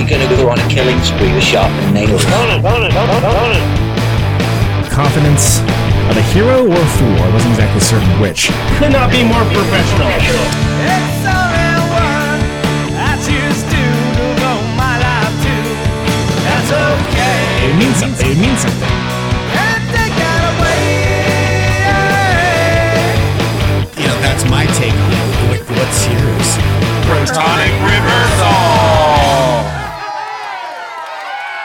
you're going to go on a killing spree with sharpened nails. Confidence of a hero or a fool. I wasn't exactly certain which. Could not be more professional. It means something. It means something. You know, that's my take on it. Like, what's yours? Protonic reversal.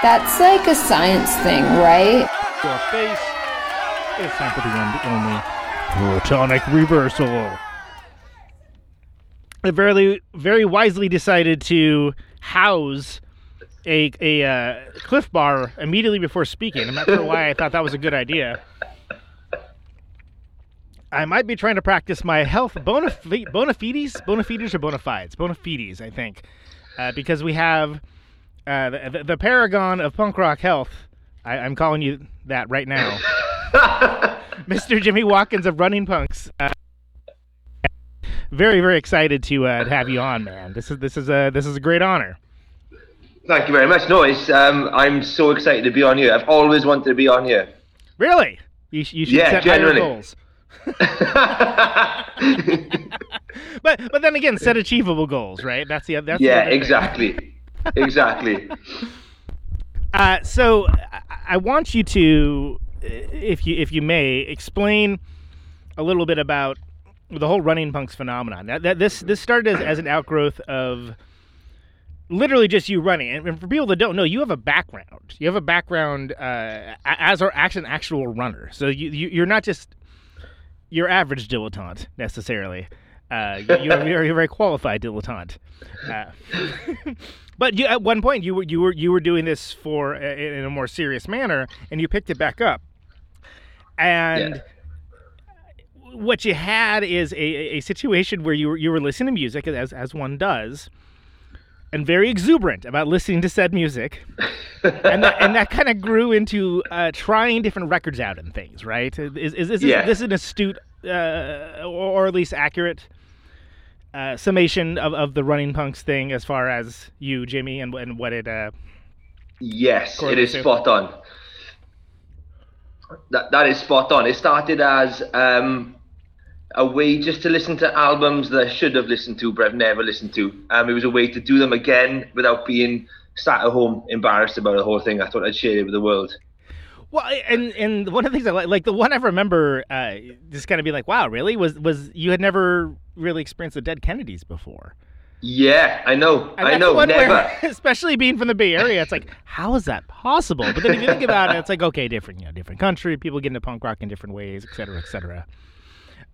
That's like a science thing, right? Your face. It's time for the the only protonic reversal. I very, very wisely decided to house a a uh, Clif Bar immediately before speaking. I'm not sure why I thought that was a good idea. I might be trying to practice my health bona, bona fides, bona fides or bona fides, bona fides, I think, uh, because we have uh, the, the, the paragon of punk rock health. I, I'm calling you that right now, Mr. Jimmy Watkins of Running Punks. Uh, very, very excited to uh, have you on, man. This is this is a this is a great honor. Thank you very much. No, it's, um, I'm so excited to be on here. I've always wanted to be on here. Really? You, you should Yeah, set higher generally. goals. But but then again, set achievable goals, right? That's the that's the yeah, thing. exactly. Exactly. Uh, so I, want you to, if you if you may, explain a little bit about the whole running punks phenomenon. That, that this this started as, as an outgrowth of literally just you running. And, for people that don't know, you have a background. You have a background uh, as or actually an actual runner. So you, you you're not just your average dilettante necessarily. Uh, you, you're, you're a very qualified dilettante. Uh, but you, at one point, you were you were you were doing this for uh, in a more serious manner, and you picked it back up. And what you had is a, a situation where you were you were listening to music as as one does, and very exuberant about listening to said music, and that, and that kind of grew into uh, trying different records out and things. Right? Is is, is Yeah. this an astute uh, or at least accurate? Uh, summation of, of the running punks thing as far as you jimmy and, and what it uh Yes, it is to- spot on. That that is spot on. It started as um, a way just to listen to albums that I should have listened to, but I've never listened to. Um, it was a way to do them again without being sat at home embarrassed about the whole thing. I thought I'd share it with the world. Well, and and one of the things I like, like the one I remember, uh, just kind of be like, wow, really? Was was you had never really experienced the Dead Kennedys before? Yeah, I know. I know. Never. where- especially being from the Bay Area, it's like, how is that possible? But then if you think about it, it's like, okay, different, you know, different country, people get into punk rock in different ways, et cetera, et cetera.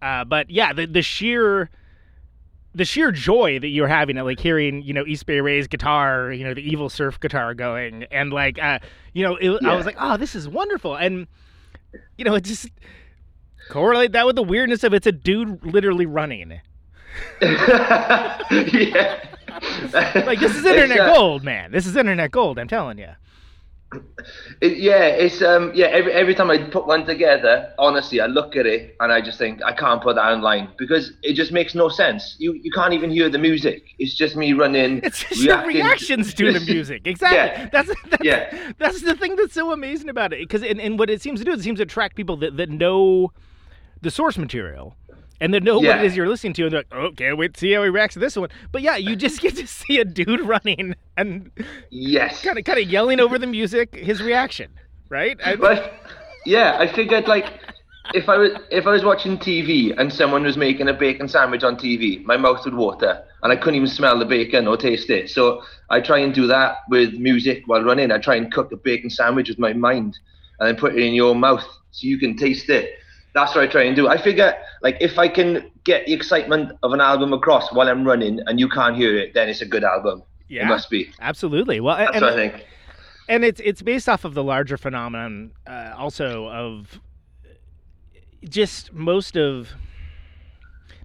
Uh, but yeah, the the sheer the sheer joy that you're having at like hearing, you know, East Bay Ray's guitar, you know, the evil surf guitar going, and like, uh, you know, it, I was like, oh, this is wonderful, and you know, it just correlate that with the weirdness of it's a dude literally running. yeah. Like this is internet uh, gold, man. This is internet gold. I'm telling you. It, yeah, it's um yeah. Every every time I put one together, honestly, I look at it and I just think I can't put that online because it just makes no sense. You you can't even hear the music. It's just me running. It's just your reactions to the music. Exactly. Yeah. That's that's, Yeah. that's the thing that's so amazing about it. Because and, and what it seems to do is it seems to attract people that, that know the source material. And that know what Yeah. it is you're listening to, and they're like, "Oh, can't wait to see how he reacts to this one." But yeah, you just get to see a dude running and Yes. kind of kind of yelling over the music, his reaction, right? I- But yeah, I figured like if I was if I was watching TV and someone was making a bacon sandwich on TV, my mouth would water and I couldn't even smell the bacon or taste it. So I try and do that with music while running. I try and cook a bacon sandwich with my mind and then put it in your mouth so you can taste it. That's what I try and do. I figure like if I can get the excitement of an album across while I'm running and you can't hear it, then it's a good album. Yeah. It must be. Absolutely. Well, That's and, what I think. and it's it's based off of the larger phenomenon, uh, also of just most of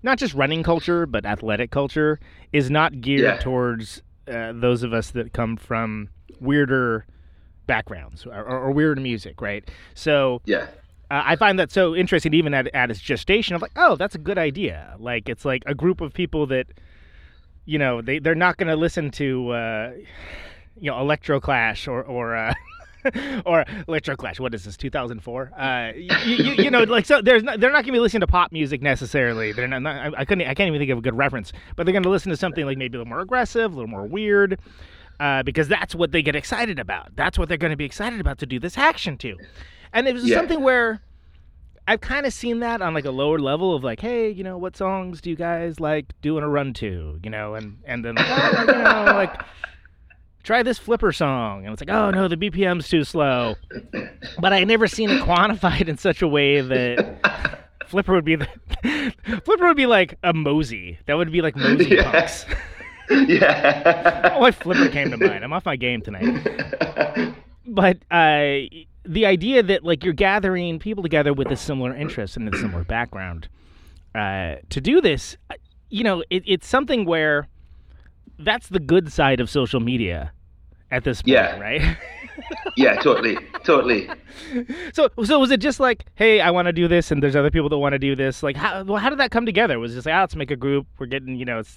not just running culture, but athletic culture is not geared Yeah. towards uh, those of us that come from weirder backgrounds or, or, weird music, right? So Yeah. Uh, I find that so interesting, even at, at its gestation. Of like, oh, that's a good idea. Like it's like a group of people that, you know, they they're not going to listen to, uh, you know, Electro Clash or or. Uh, or Electro Clash. What is this? 2004. Uh, you, you, you know, like so. There's not, they're not going to be listening to pop music necessarily. They're not. not I, I couldn't. I can't even think of a good reference. But they're going to listen to something like maybe a little more aggressive, a little more weird, uh, because that's what they get excited about. That's what they're going to be excited about to do this action to. And it was Yeah. something where I've kind of seen that on like a lower level of like, hey, you know, what songs do you guys like doing a run to? You know, and and then like, oh, you know, like try this flipper song, and it's like, oh no, the BPM's too slow. But I never seen it quantified in such a way that flipper would be the flipper would be like a Mosey. That would be like Mosey Yeah. punks. yeah. Oh, my flipper came to mind. I'm off my game tonight. But uh, the idea that like you're gathering people together with a similar interest and a similar background uh, to do this, uh, you know, it, it's something where that's the good side of social media at this point, Yeah. right? yeah, totally, totally. so, so was it just like, hey, I want to do this, and there's other people that want to do this? Like, how well, how did that come together? Was it just like, ah, let's make a group. We're getting, you know, it's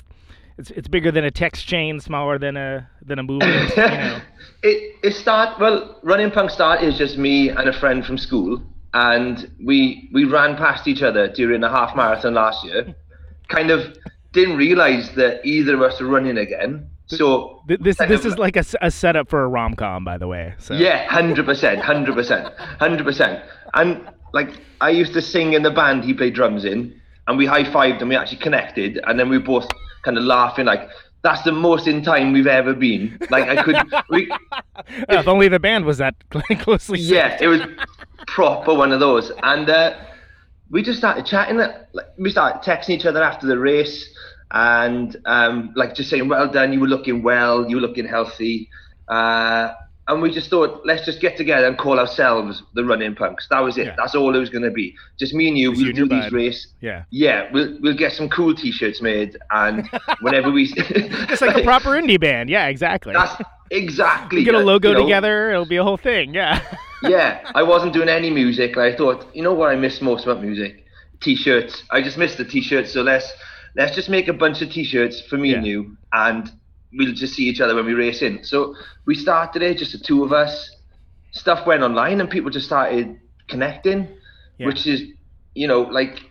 it's it's bigger than a text chain, smaller than a than a movement, you know. It it start well. Running punk start is just me and a friend from school, and we we ran past each other during a half marathon last year. Kind of didn't realize that either of us were running again. So Th- This this of- is like a, a setup for a rom com, by the way. So. Yeah, hundred percent, hundred percent, hundred percent. And like I used to sing in the band he played drums in, and we high fived and we actually connected, and then we both kind of laughing like that's the most in time we've ever been. Like I could, we, Uh, if only the band was that closely. yeah, it was proper one of those, and uh, we just started chatting. Like, we started texting each other after the race, and um, like just saying, "Well done, you were looking well, you were looking healthy," uh, and we just thought, let's just get together and call ourselves the Running Punks. That was it. Yeah. That's all it was going to be. Just me and you. We'll your do these race. Yeah. Yeah, we'll we'll get some cool T-shirts made, and whenever we, Just like a proper indie band. Yeah, exactly. That's exactly. Get a logo you know, together. It'll be a whole thing. Yeah. yeah, I wasn't doing any music. and I thought, you know what I miss most about music? T-shirts. I just miss the T-shirts. So let's let's just make a bunch of T-shirts for me and you, and we'll just see each other when we race in. So we started it, just the two of us. Stuff went online, and people just started connecting, Yeah. which is, you know, like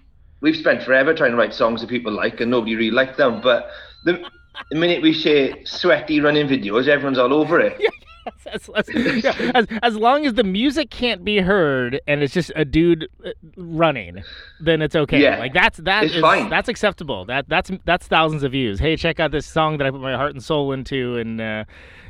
we've spent forever trying to write songs that people like, and nobody really liked them. But the, the minute we share sweaty running videos, everyone's all over it. as, as, yeah, as, as long as the music can't be heard and it's just a dude uh, running, then it's okay. Yeah. Like that's that It's is- fine. that's acceptable. That that's that's thousands of views. Hey, check out this song that I put my heart and soul into, and uh,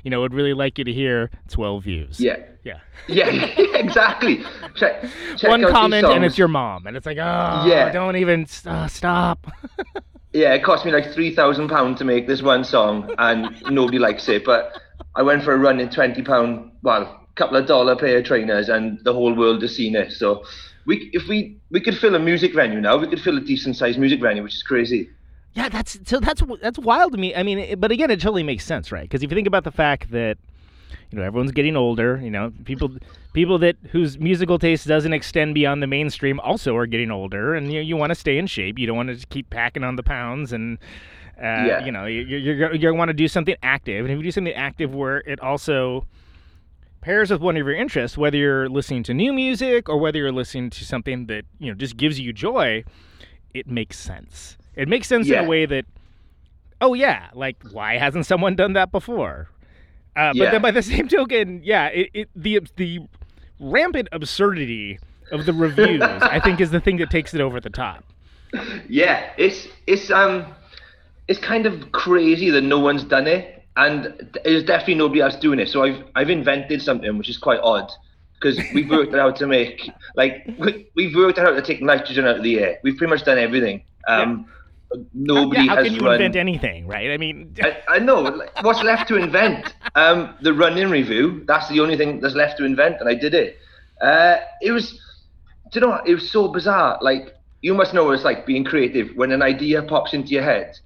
you know would really like you to hear. Twelve views. Yeah. yeah. Yeah, exactly. Check, check One comment and it's your mom, and it's like, oh, Yeah. don't even uh, stop. Yeah, it cost me like three thousand pound to make this one song, and nobody likes it. But I went for a run in twenty pound, well, couple of dollar pair of trainers, and the whole world has seen it. So, we if we we could fill a music venue now, we could fill a decent sized music venue, which is crazy. Yeah, that's so that's that's wild to me. I mean, but again, it totally makes sense, right? Because if you think about the fact that you know everyone's getting older, you know, people people that whose musical taste doesn't extend beyond the mainstream also are getting older, and you you want to stay in shape. You don't want to keep packing on the pounds and. Uh, Yeah. You know, you you you're, you want to do something active, and if you do something active where it also pairs with one of your interests, whether you're listening to new music or whether you're listening to something that you know just gives you joy, it makes sense. It makes sense in a way that, oh yeah, like why hasn't someone done that before? Uh, But Yeah. then by the same token, yeah, it, it the the rampant absurdity of the reviews, I think, is the thing that takes it over the top. Yeah, it's it's um it's kind of crazy that no one's done it, and there's definitely nobody else doing it. So I've I've invented something which is quite odd because we've worked it out to make like we, we've worked it out to take nitrogen out of the air. We've pretty much done everything. Um, nobody yeah, how has can you run. invent anything, right? I mean, I, I know. like, What's left to invent? Um, the running review. That's the only thing that's left to invent, and I did it. Uh, it was, do you know what? It was so bizarre. Like you must know what it's like being creative when an idea pops into your head,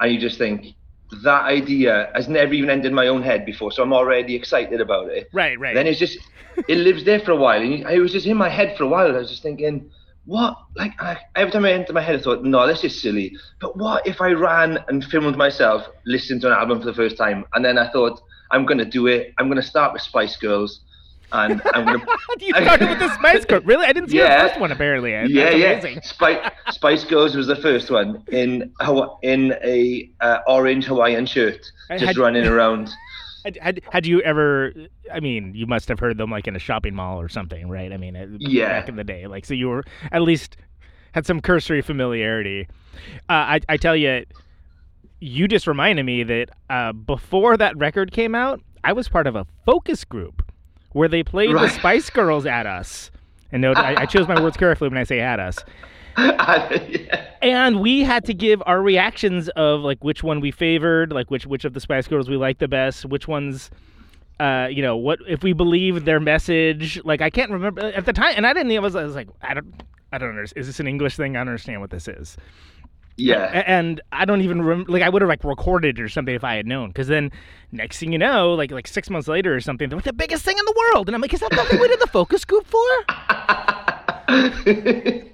and you just think that idea has never even entered my own head before, so I'm already excited about it. right, right. Then it's just, it lives there for a while, and it was just in my head for a while. I was just thinking, what? Like I, every time I entered my head, I thought, no, this is silly. But what if I ran and filmed myself listening to an album for the first time, and then I thought, I'm gonna do it. I'm gonna start with Spice Girls, and I'm gonna. you started with the Spice Girls. Really? I didn't see Yeah. the first one. Apparently, That's yeah, yeah. Spice, Spice Girls was the first one in in a uh, orange Hawaiian shirt, just had- running around. Had, had, had you ever? I mean, you must have heard them like in a shopping mall or something, right? I mean, Yeah. back in the day, like so you were at least had some cursory familiarity. Uh, I I tell you, you just reminded me that uh, before that record came out, I was part of a focus group where they played the Spice Girls at us. And note, I, I chose my words carefully when I say at us. yeah. and we had to give our reactions of like which one we favored, like which which of the Spice Girls we liked the best, which ones, uh, you know, what if we believed their message. Like I can't remember at the time, and I didn't. I was, I was like, I don't, I don't understand. Is this an English thing? I don't understand what this is. Yeah. And I don't even rem- like I would have like recorded it or something if I had known. Because then next thing you know, like like six months later or something, they're like the biggest thing in the world, and I'm like, is that the thing we did the focus group for?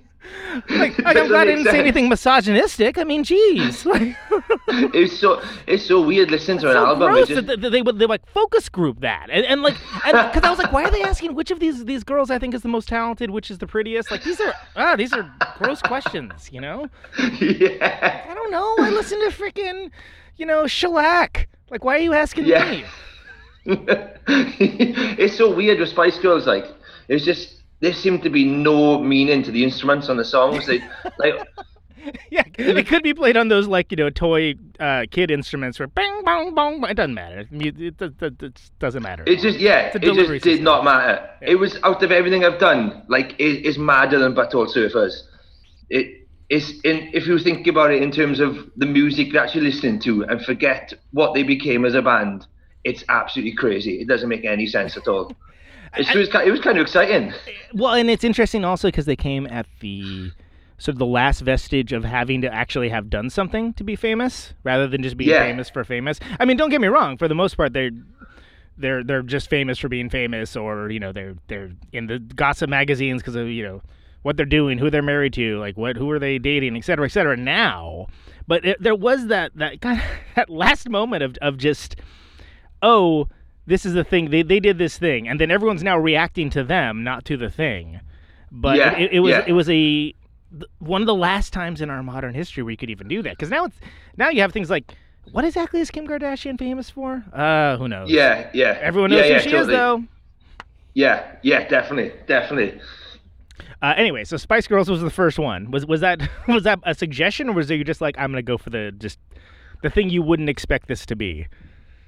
Like, like, I'm glad I didn't say anything misogynistic. I mean, geez. Like, it's so it's so weird listening to an so album. gross just, they, they would they like focus group that and, and like because I was like, why are they asking which of these these girls I think is the most talented, which is the prettiest? Like these are ah these are gross questions, you know? yeah. I don't know. I listen to freaking you know shellac. Like why are you asking Yeah. me? it's so weird with Spice Girls. Like it's just there seemed to be no meaning to the instruments on the songs. They like Yeah, it could be played on those like you know toy uh, kid instruments where bang bong bong. It doesn't matter. It, it, it, it doesn't matter. it just yeah, it just did system. not matter. It was out of everything I've done. Like it is madder than Butthole Surfers. It is in if you think about it in terms of the music that you're listening to and forget what they became as a band. It's absolutely crazy. It doesn't make any sense at all. It's, it, was, ki- it was kind of exciting. Well, and it's interesting also because they came at the sort of the last vestige of having to actually have done something to be famous, rather than just being Yeah. famous for famous. I mean, don't get me wrong. For the most part, they're they're they're just famous for being famous, or you know, they're they're in the gossip magazines because of you know what they're doing, who they're married to, like what who are they dating, et cetera, et cetera. Now, but it, there was that that kind of that last moment of of just oh. This is the thing. They, they did this thing, and then everyone's now reacting to them, not to the thing. But Yeah, it, it was yeah. it was a one of the last times in our modern history where you could even do that. Because now it's now you have things like what exactly is Kim Kardashian famous for? Uh, who knows? Yeah, yeah. everyone knows yeah, who yeah, she totally. is though. Yeah, yeah, definitely, definitely. Uh, anyway, so Spice Girls was the first one. Was was that was that a suggestion, or was it you just like I'm gonna go for the just the thing you wouldn't expect this to be?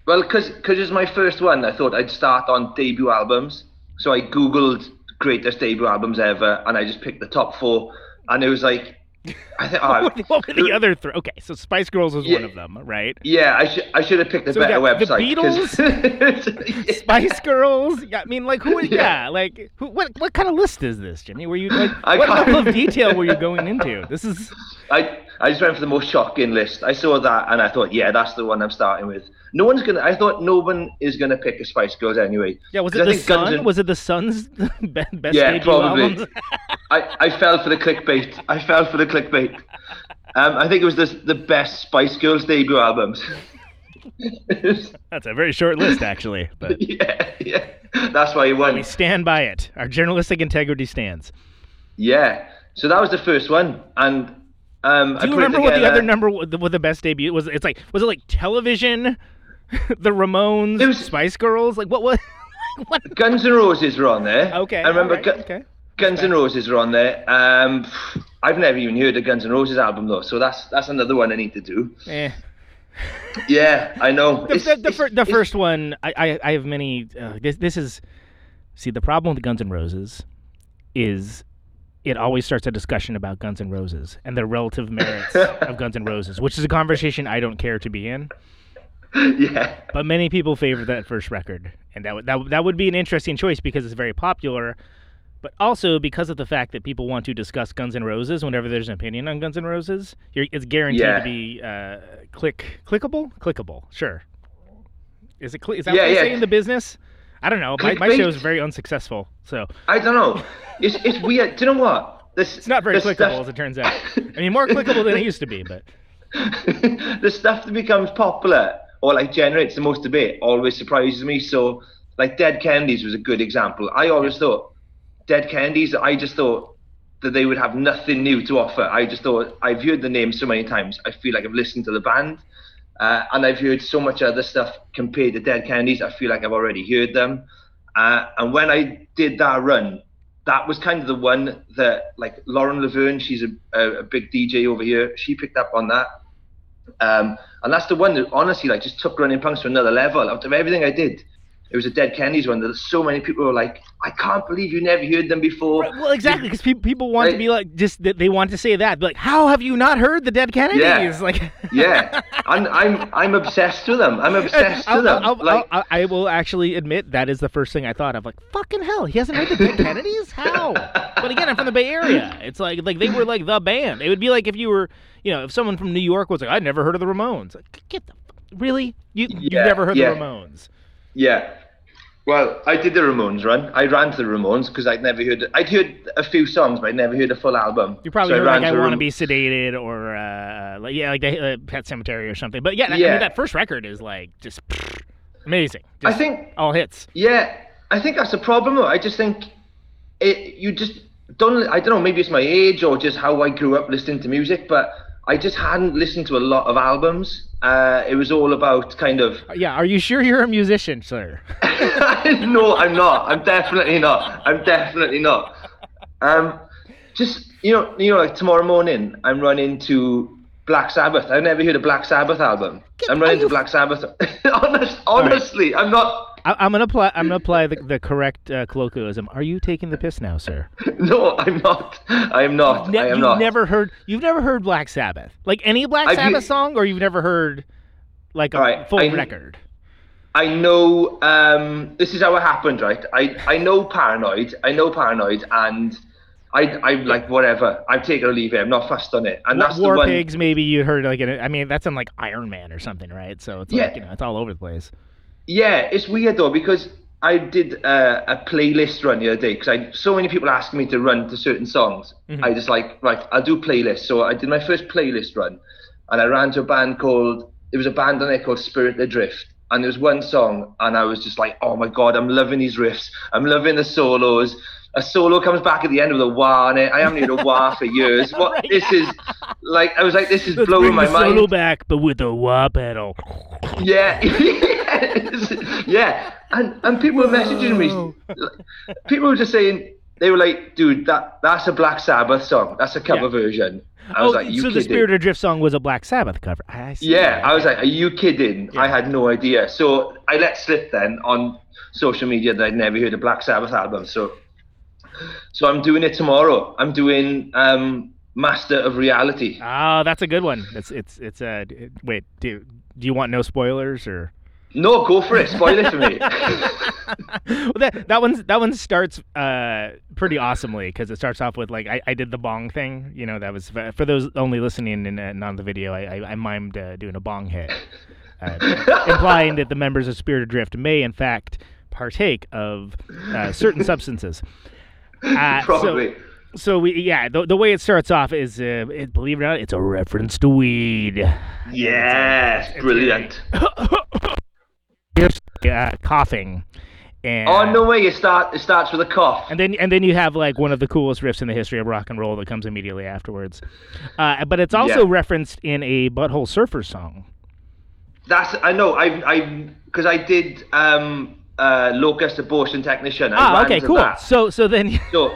Well, because it's my first one, I thought I'd start on debut albums. So I googled greatest debut albums ever, and I just picked the top four. And it was like, I think, oh, what, were the, other three? Okay, so Spice Girls was one of them, right? yeah, I should I should have picked a So better got the website. 'cause- Spice Girls. Yeah, I mean, like who? Yeah, Yeah. like who, what? What kind of list is this, Jimmy? Were you like I what level of detail were you going into? This is I I just went for the most shocking list. I saw that, and I thought, yeah, that's the one I'm starting with. No one's gonna. I thought no one is gonna pick a Spice Girls anyway. yeah. Was it the Guns Sun? Was it the Sun's best Yeah, probably. I, I fell for the clickbait. I fell for the clickbait. Um, I think it was the the best Spice Girls debut albums. That's a very short list, actually, but yeah, yeah. That's why he won. we stand by it. Our journalistic integrity stands. Yeah. So that was the first one, and um, Do you remember what the other number what the, what the best debut was? It's like was it like television, the Ramones, was- Spice Girls? Like what was? what? Guns N' Roses were on there. Okay, I remember alright, Gu- okay. Guns N' Roses were on there. Um, I've never even heard a Guns N' Roses album though, so that's that's another one I need to do. Eh. Yeah, I know. the, the, the, fir- the first one I, I, I have many uh, this, this is see the problem with guns N' roses is it always starts a discussion about Guns N' Roses and the relative merits of Guns N' Roses, which is a conversation I don't care to be in. yeah, But many people favor that first record, and that would that, would- that would be an interesting choice because it's very popular, but also because of the fact that people want to discuss Guns N' Roses whenever there's an opinion on Guns N' Roses. You're, it's guaranteed Yeah. to be uh, click clickable, clickable. Sure. Is it? Cli- is that Yeah, what they yeah. say in the business? I don't know. My, my show is very unsuccessful, so I don't know. It's it's weird. Do you know what? This it's not very clickable stuff- as it turns out. I mean, more clickable than it used to be, but the stuff that becomes popular or like generates the most debate always surprises me. So, like Dead Kennedys was a good example. I always thought Dead Kennedys. I just thought that they would have nothing new to offer. I just thought I've heard the name so many times. I feel like I've listened to the band, uh, and I've heard so much other stuff compared to Dead Kennedys. I feel like I've already heard them. Uh, and when I did that run, that was kind of the one that like Lauren Laverne, she's a, a, a big DJ over here. She picked up on that. Um, and that's the one that honestly like just took running punks to another level. Out of everything I did, it was a Dead Kennedys one that so many people were like, I can't believe you never heard them before. Right, well, exactly because people people want to be like just they want to say that, like, how have you not heard the Dead Kennedys? Yeah. Like, yeah, and I'm I'm obsessed with them. I'm obsessed with them. I'll- like, I'll- I will actually admit that is the first thing I thought of. Like, fucking hell, he hasn't heard the Dead Kennedys? How? But again, I'm from the Bay Area. It's like like they were like the band. It would be like if you were, you know, if someone from New York was like, I'd never heard of the Ramones. Like, get the really? You you've never heard yeah. the Ramones? Yeah. Well, I did the Ramones run. I ran to the Ramones because I'd never heard. I'd heard a few songs, but I'd never heard a full album. You probably So heard ran like I Want to Be Sedated or uh, like yeah, like the uh, Pet Sematary or something. But yeah, that, I mean that first record is like just amazing. I think all hits. Yeah, I think that's the problem. though. I just think it. You just don't. I don't know. Maybe it's my age or just how I grew up listening to music, but I just hadn't listened to a lot of albums. Uh, it was all about kind of. Yeah, are you sure you're a musician, sir? no, I'm not. I'm definitely not. I'm definitely not. Um, just you know, you know, like tomorrow morning, I'm running to Black Sabbath. I've never heard a Black Sabbath album. I'm running are you to Black Sabbath. Honest, honestly, I'm not. I, I'm gonna apply. I'm gonna apply the, the correct uh, colloquialism. Are you taking the piss now, sir? No, I'm not. I am not. Ne- I am you've not. never heard. You've never heard Black Sabbath, like any Black I've Sabbath song, or you've never heard like a right, full I- record. I know. Um, this is how it happened, right? I I know Paranoid. I know Paranoid, and I I'm like whatever. I'm taking or leave it. I'm not fussed on it, and that's War the one. Pigs, maybe you heard like an, I mean that's in like Iron Man or something, right? So it's Yeah. like you know it's all over the place. Yeah, it's weird though because I did uh, a playlist run the other day because I so many people asking me to run to certain songs. Mm-hmm. I just like right, I'll do playlists. So I did my first playlist run, and I ran to a band called. There was a band on there called Spirit Adrift, and there was one song, and I was just like, oh my god, I'm loving these riffs. I'm loving the solos. A solo comes back at the end with a wah on it. I haven't heard a wah for years. What Right. this is like? I was like, this is Let's blowing my the mind. solo back, but with a wah pedal. Yeah, yeah, and and people were messaging me. People were just saying they were like, "Dude, that that's a Black Sabbath song. That's a cover Yeah. version." I was oh, like, "You so the kidding?" Spirit Adrift song was a Black Sabbath cover. I yeah, I was like, "Are you kidding?" I had no idea. So I let slip then on social media that I'd never heard a Black Sabbath album. So, so I'm doing it tomorrow. I'm doing um, Master of Reality. Oh, that's a good one. It's it's it's uh d- wait, do do you want no spoilers or No, go for it. Spoil it for me. well, that that one that one starts uh pretty awesomely because it starts off with like I, I did the bong thing. You know that was for those only listening and uh, not on the video. I I, I mimed uh, doing a bong hit, uh, implying that the members of Spirit Adrift may in fact partake of uh, certain substances. Uh, so- Probably. So we yeah the, the way it starts off is uh, it, believe it or not it's a reference to weed. yes, brilliant. Uh, coughing. And, Oh no way! It start. It starts with a cough. And then and then you have like one of the coolest riffs in the history of rock and roll that comes immediately afterwards. Uh, but it's also Yeah. referenced in a Butthole Surfer song. That's I know. I I because I did um uh locust abortion technician. Ah, okay, cool. So so then So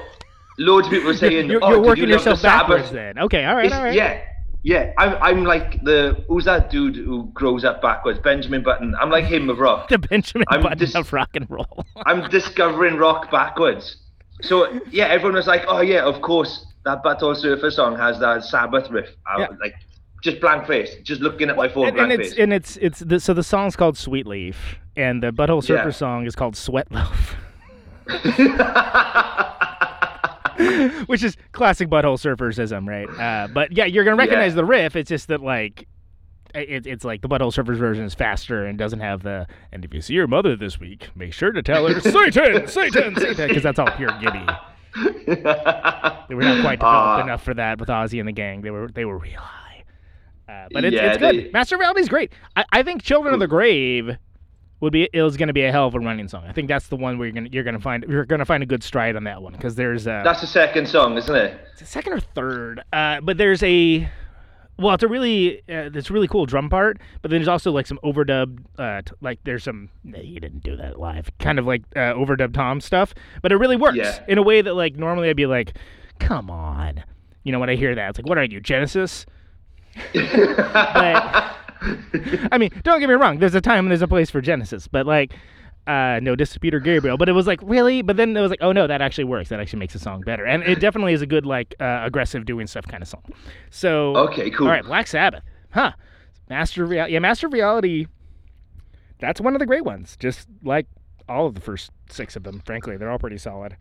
loads of people were saying, you're, "Oh, you're did working you the yourself backwards Sabbath?" then. Okay, all right, It's- all right. Yeah, yeah. I'm I'm like the who's that dude who grows up backwards? Benjamin Button. I'm like him of rock. The Benjamin I'm Button dis- of rock and roll. I'm discovering rock backwards. so yeah, everyone was like, "Oh yeah, of course, that Butthole Surfer song has that Sabbath riff." I Yeah. was like, just blank face, just looking at my phone, and, and it's face. and it's it's the, so the song's called Sweet Leaf, and the Butthole Surfer Yeah. song is called Sweat Loaf, which is classic Butthole Surfersism, right? Uh, but yeah, you're gonna recognize Yeah. the riff. It's just that like. It, it's like the Butthole Surfers version is faster and doesn't have the. And if you see your mother this week, make sure to tell her Satan, Satan, Satan, because that's all pure giddy. They were not quite developed Ah. enough for that with Ozzy and the gang. They were they were real. Uh, but it's, Yeah, it's good. they- Master of is great. I, I think Children of the Grave would be it was going to be a hell of a running song. I think that's the one where you're gonna you're gonna find you're gonna find a good stride on that one because there's uh, That's the second song, isn't it? it's a second or third. Uh, but there's a well, it's a really uh, it's a really cool drum part. But then there's also like some overdubbed uh, t- like there's some nah, he didn't do that live kind of like uh, overdubbed Tom stuff. But it really works Yeah. in a way that like normally I'd be like, come on, you know when I hear that it's like what are you Genesis? But I mean, don't get me wrong. There's a time and there's a place for Genesis, but like, uh, no diss to Peter Gabriel. But it was like really. But then it was like, oh no, that actually works. That actually makes the song better, and it definitely is a good like uh, aggressive doing stuff kind of song. So Okay, cool. All right, Black Sabbath, huh? Master of Reality. Yeah, Master of Reality. That's one of the great ones. Just like all of the first six of them. Frankly, they're all pretty solid.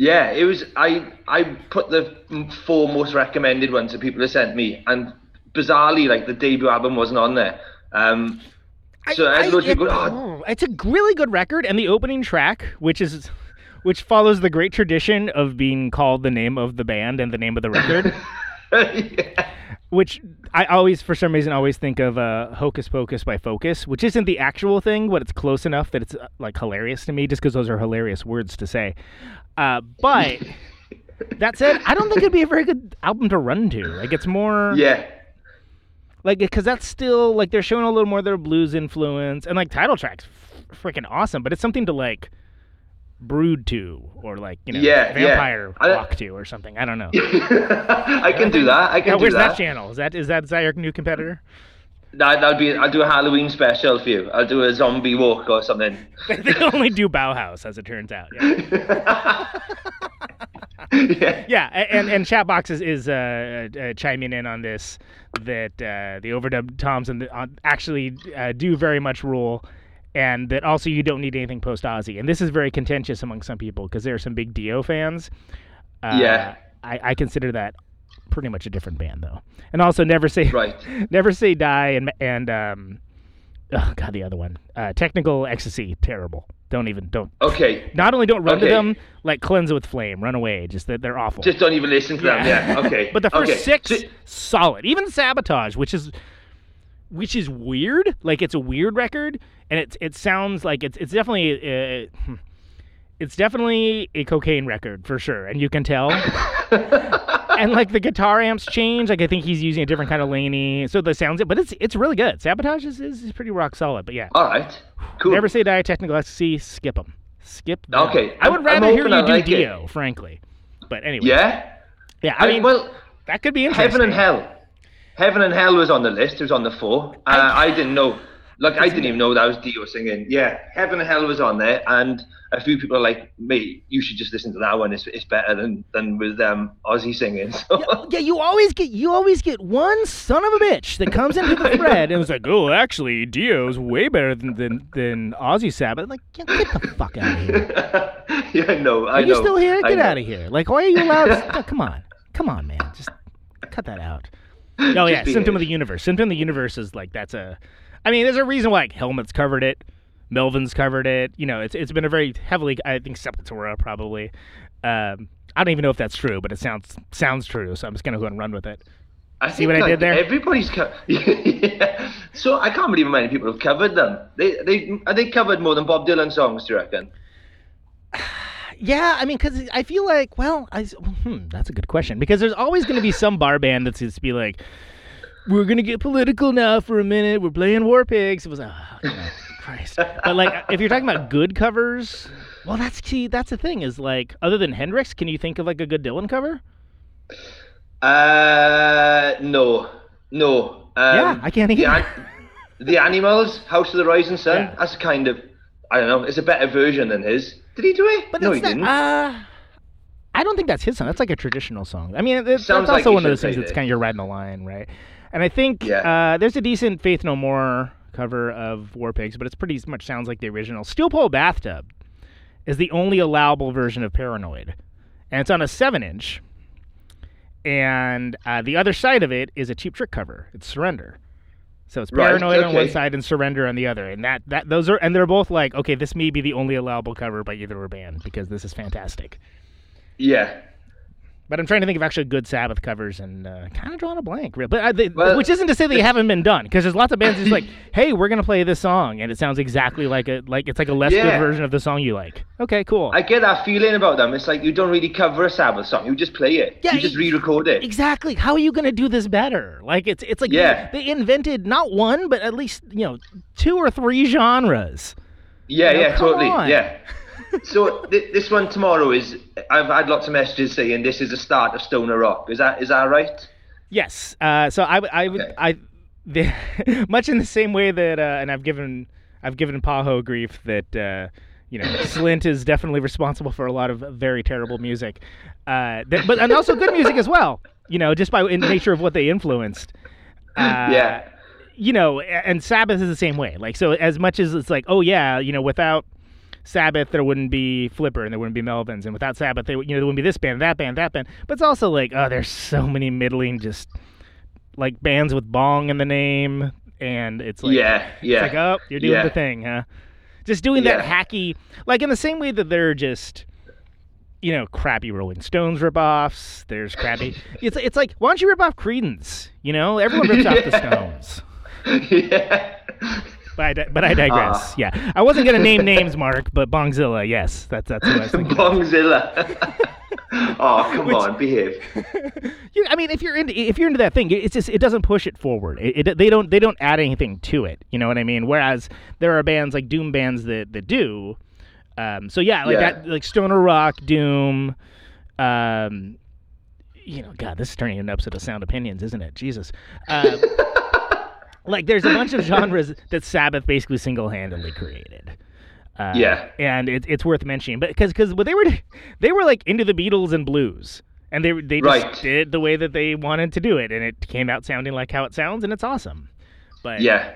Yeah, it was. I I put the four most recommended ones that people have sent me, and bizarrely, like the debut album wasn't on there. Um, so I, loads of it- go, oh, it's a really good record, and the opening track, which is which follows the great tradition of being called the name of the band and the name of the record, yeah. which I always, for some reason, always think of uh, "Hocus Pocus" by Focus, which isn't the actual thing, but it's close enough that it's uh, like hilarious to me, just because those are hilarious words to say. Uh, but that said, I don't think it'd be a very good album to run to. Like it's more yeah, like because that's still like they're showing a little more of their blues influence and like title tracks freaking awesome but it's something to like brood to or like you know Yeah, yeah. vampire I- walk to or something i don't know I can do that. I can yeah, do where's that. that. channel is that is that is that your new competitor That that'll be. I'll do a Halloween special for you. I'll do a zombie walk or something. they only do bauhaus as it turns out yeah yeah. yeah and and chatbox is, is uh, uh, chiming in on this that uh, the overdub toms and the, uh, actually uh, do very much rule and that also you don't need anything post Ozzy and this is very contentious among some people because there are some big Dio fans uh, Yeah. I, I consider that pretty much a different band though and also never say Right. never say die and and um oh god the other one uh, technical ecstasy terrible don't even don't Okay. not only don't run to them like cleanse with flame run away just that they're awful Just don't even listen to them. Yeah. Okay. but the first okay. six, So- solid. Even Sabotage, which is which is weird. Like it's a weird record, and it's it sounds like it's it's definitely uh, hmm. it's definitely a cocaine record for sure, and you can tell. and like the guitar amps change. Like I think he's using a different kind of laney, so the sounds. It but it's it's really good. Sabotage is, is, pretty rock solid. But yeah, All right. Cool. never say die. Technical ecstasy. Skip them. Skip. Them. Okay, I would rather hear you I do like it. Dio, frankly. But anyway. Yeah. Yeah. I mean, well, that could be interesting. Heaven and Hell. Heaven and Hell was on the list. It was on the four. Uh, I didn't know. Look, I didn't even know that was Dio singing. Yeah, Heaven and Hell was on there, and a few people are like, "Mate, you should just listen to that one. It's, it's better than than with um, Ozzy singing." So, yeah, you always get you always get one son of a bitch that comes into the thread and was like, "Oh, actually, Dio's way better than than, than Ozzy Sabbath." Like, yeah, get the fuck out of here! yeah, I know. I Are you know. still here? Get out of here! Like, why are you allowed? oh, come on, come on, man, just cut that out. Oh yeah, Symptom of the Universe. Symptom of the Universe is like that's a. I mean, there's a reason why like, Helmet's covered it, Melvin's covered it. You know, it's it's been a very heavily. I think Sepultura probably. Um, I don't even know if that's true, but it sounds sounds true. So I'm just gonna go and run with it. I See what I did there? Everybody's covered. yeah. So I can't believe how many people have covered them. They they are they covered more than Bob Dylan songs? Do you reckon? Yeah, I mean, because I feel like, well, I, hmm, that's a good question. Because there's always going to be some bar band that's just be like, we're going to get political now for a minute. We're playing War Pigs. It was, oh, you Christ. But like, if you're talking about good covers, well, that's see, that's the thing is like, other than Hendrix, can you think of like a good Dylan cover? Uh, no, no. Um, Yeah, I can't the, either. An- the Animals, House of the Rising Sun. Yeah. That's kind of, I don't know. It's a better version than his. Did he do it? But no, he not, didn't. Uh, I don't think that's his song. That's like a traditional song. I mean, it, that's Sounds also one of those things that's kind of you're riding the line, right? And I think Yeah. uh, there's a decent Faith No More cover of War Pigs, but it's pretty much sounds like the original. Steel Pole Bathtub is the only allowable version of Paranoid, and it's on a seven inch. And uh, the other side of it is a Cheap Trick cover. It's Surrender. So it's Right, Paranoid on one side and Surrender on the other, and that that those are and they're both like, okay, this may be the only allowable cover by either or band because this is fantastic. yeah. But I'm trying to think of actually good Sabbath covers and uh, kind of drawing a blank. real- But they, Well, which isn't to say they haven't been done because there's lots of bands just like, hey, we're gonna play this song and it sounds exactly like a like it's like a less good version of the song you like. Okay, cool. I get that feeling about them. It's like you don't really cover a Sabbath song. You just play it. Yeah, you just re-record it. Exactly. How are you gonna do this better? Like it's it's like Yeah. they, they invented not one but at least you know two or three genres. Yeah, know, yeah, totally. on. Yeah. So th- this one tomorrow is. I've had lots of messages saying this is the start of Stoner Rock. Is that is that right? Yes. Uh, so I, would- I would, Okay. I, the, much in the same way that, uh, and I've given, I've given Paho grief that, uh, you know, Slint is definitely responsible for a lot of very terrible music, uh, that, but and also good music as well. You know, just by in nature of what they influenced. Uh, yeah. You know, and Sabbath is the same way. Like, so as much as it's like, oh yeah, you know, without Sabbath, there wouldn't be Flipper and there wouldn't be Melvins, and without Sabbath, they, would- you know, there wouldn't be this band, that band, that band. But it's also like, oh, there's so many middling, just like bands with bong in the name, and it's like, yeah. Yeah. it's like, oh, you're doing Yeah. the thing, huh? Just doing that hacky, like in the same way that they're just, you know, crappy Rolling Stones ripoffs. There's crappy. it's it's like, why don't you rip off Creedence? You know, everyone rips off the Stones. yeah. But I, but I digress. Ah. Yeah, I wasn't gonna name names, Mark, but Bongzilla, yes, that's that's who I was thinking. Bongzilla. oh, come Which- on, behave. You, I mean, if you're into if you're into that thing, it's just it doesn't push it forward. It, it they don't they don't add anything to it. You know what I mean? Whereas there are bands like Doom bands that that do. Um, so yeah, like Yeah. that, like Stoner Rock, Doom. Um, you know, God, this is turning into an episode of Sound Opinions, isn't it? Jesus. Uh, like, there's a bunch of genres that Sabbath basically single-handedly created. Uh, Yeah. and it, it's worth mentioning, but because because what they were they were like into the Beatles and blues, and they they just Right. did it the way that they wanted to do it, and it came out sounding like how it sounds, and it's awesome. But Yeah.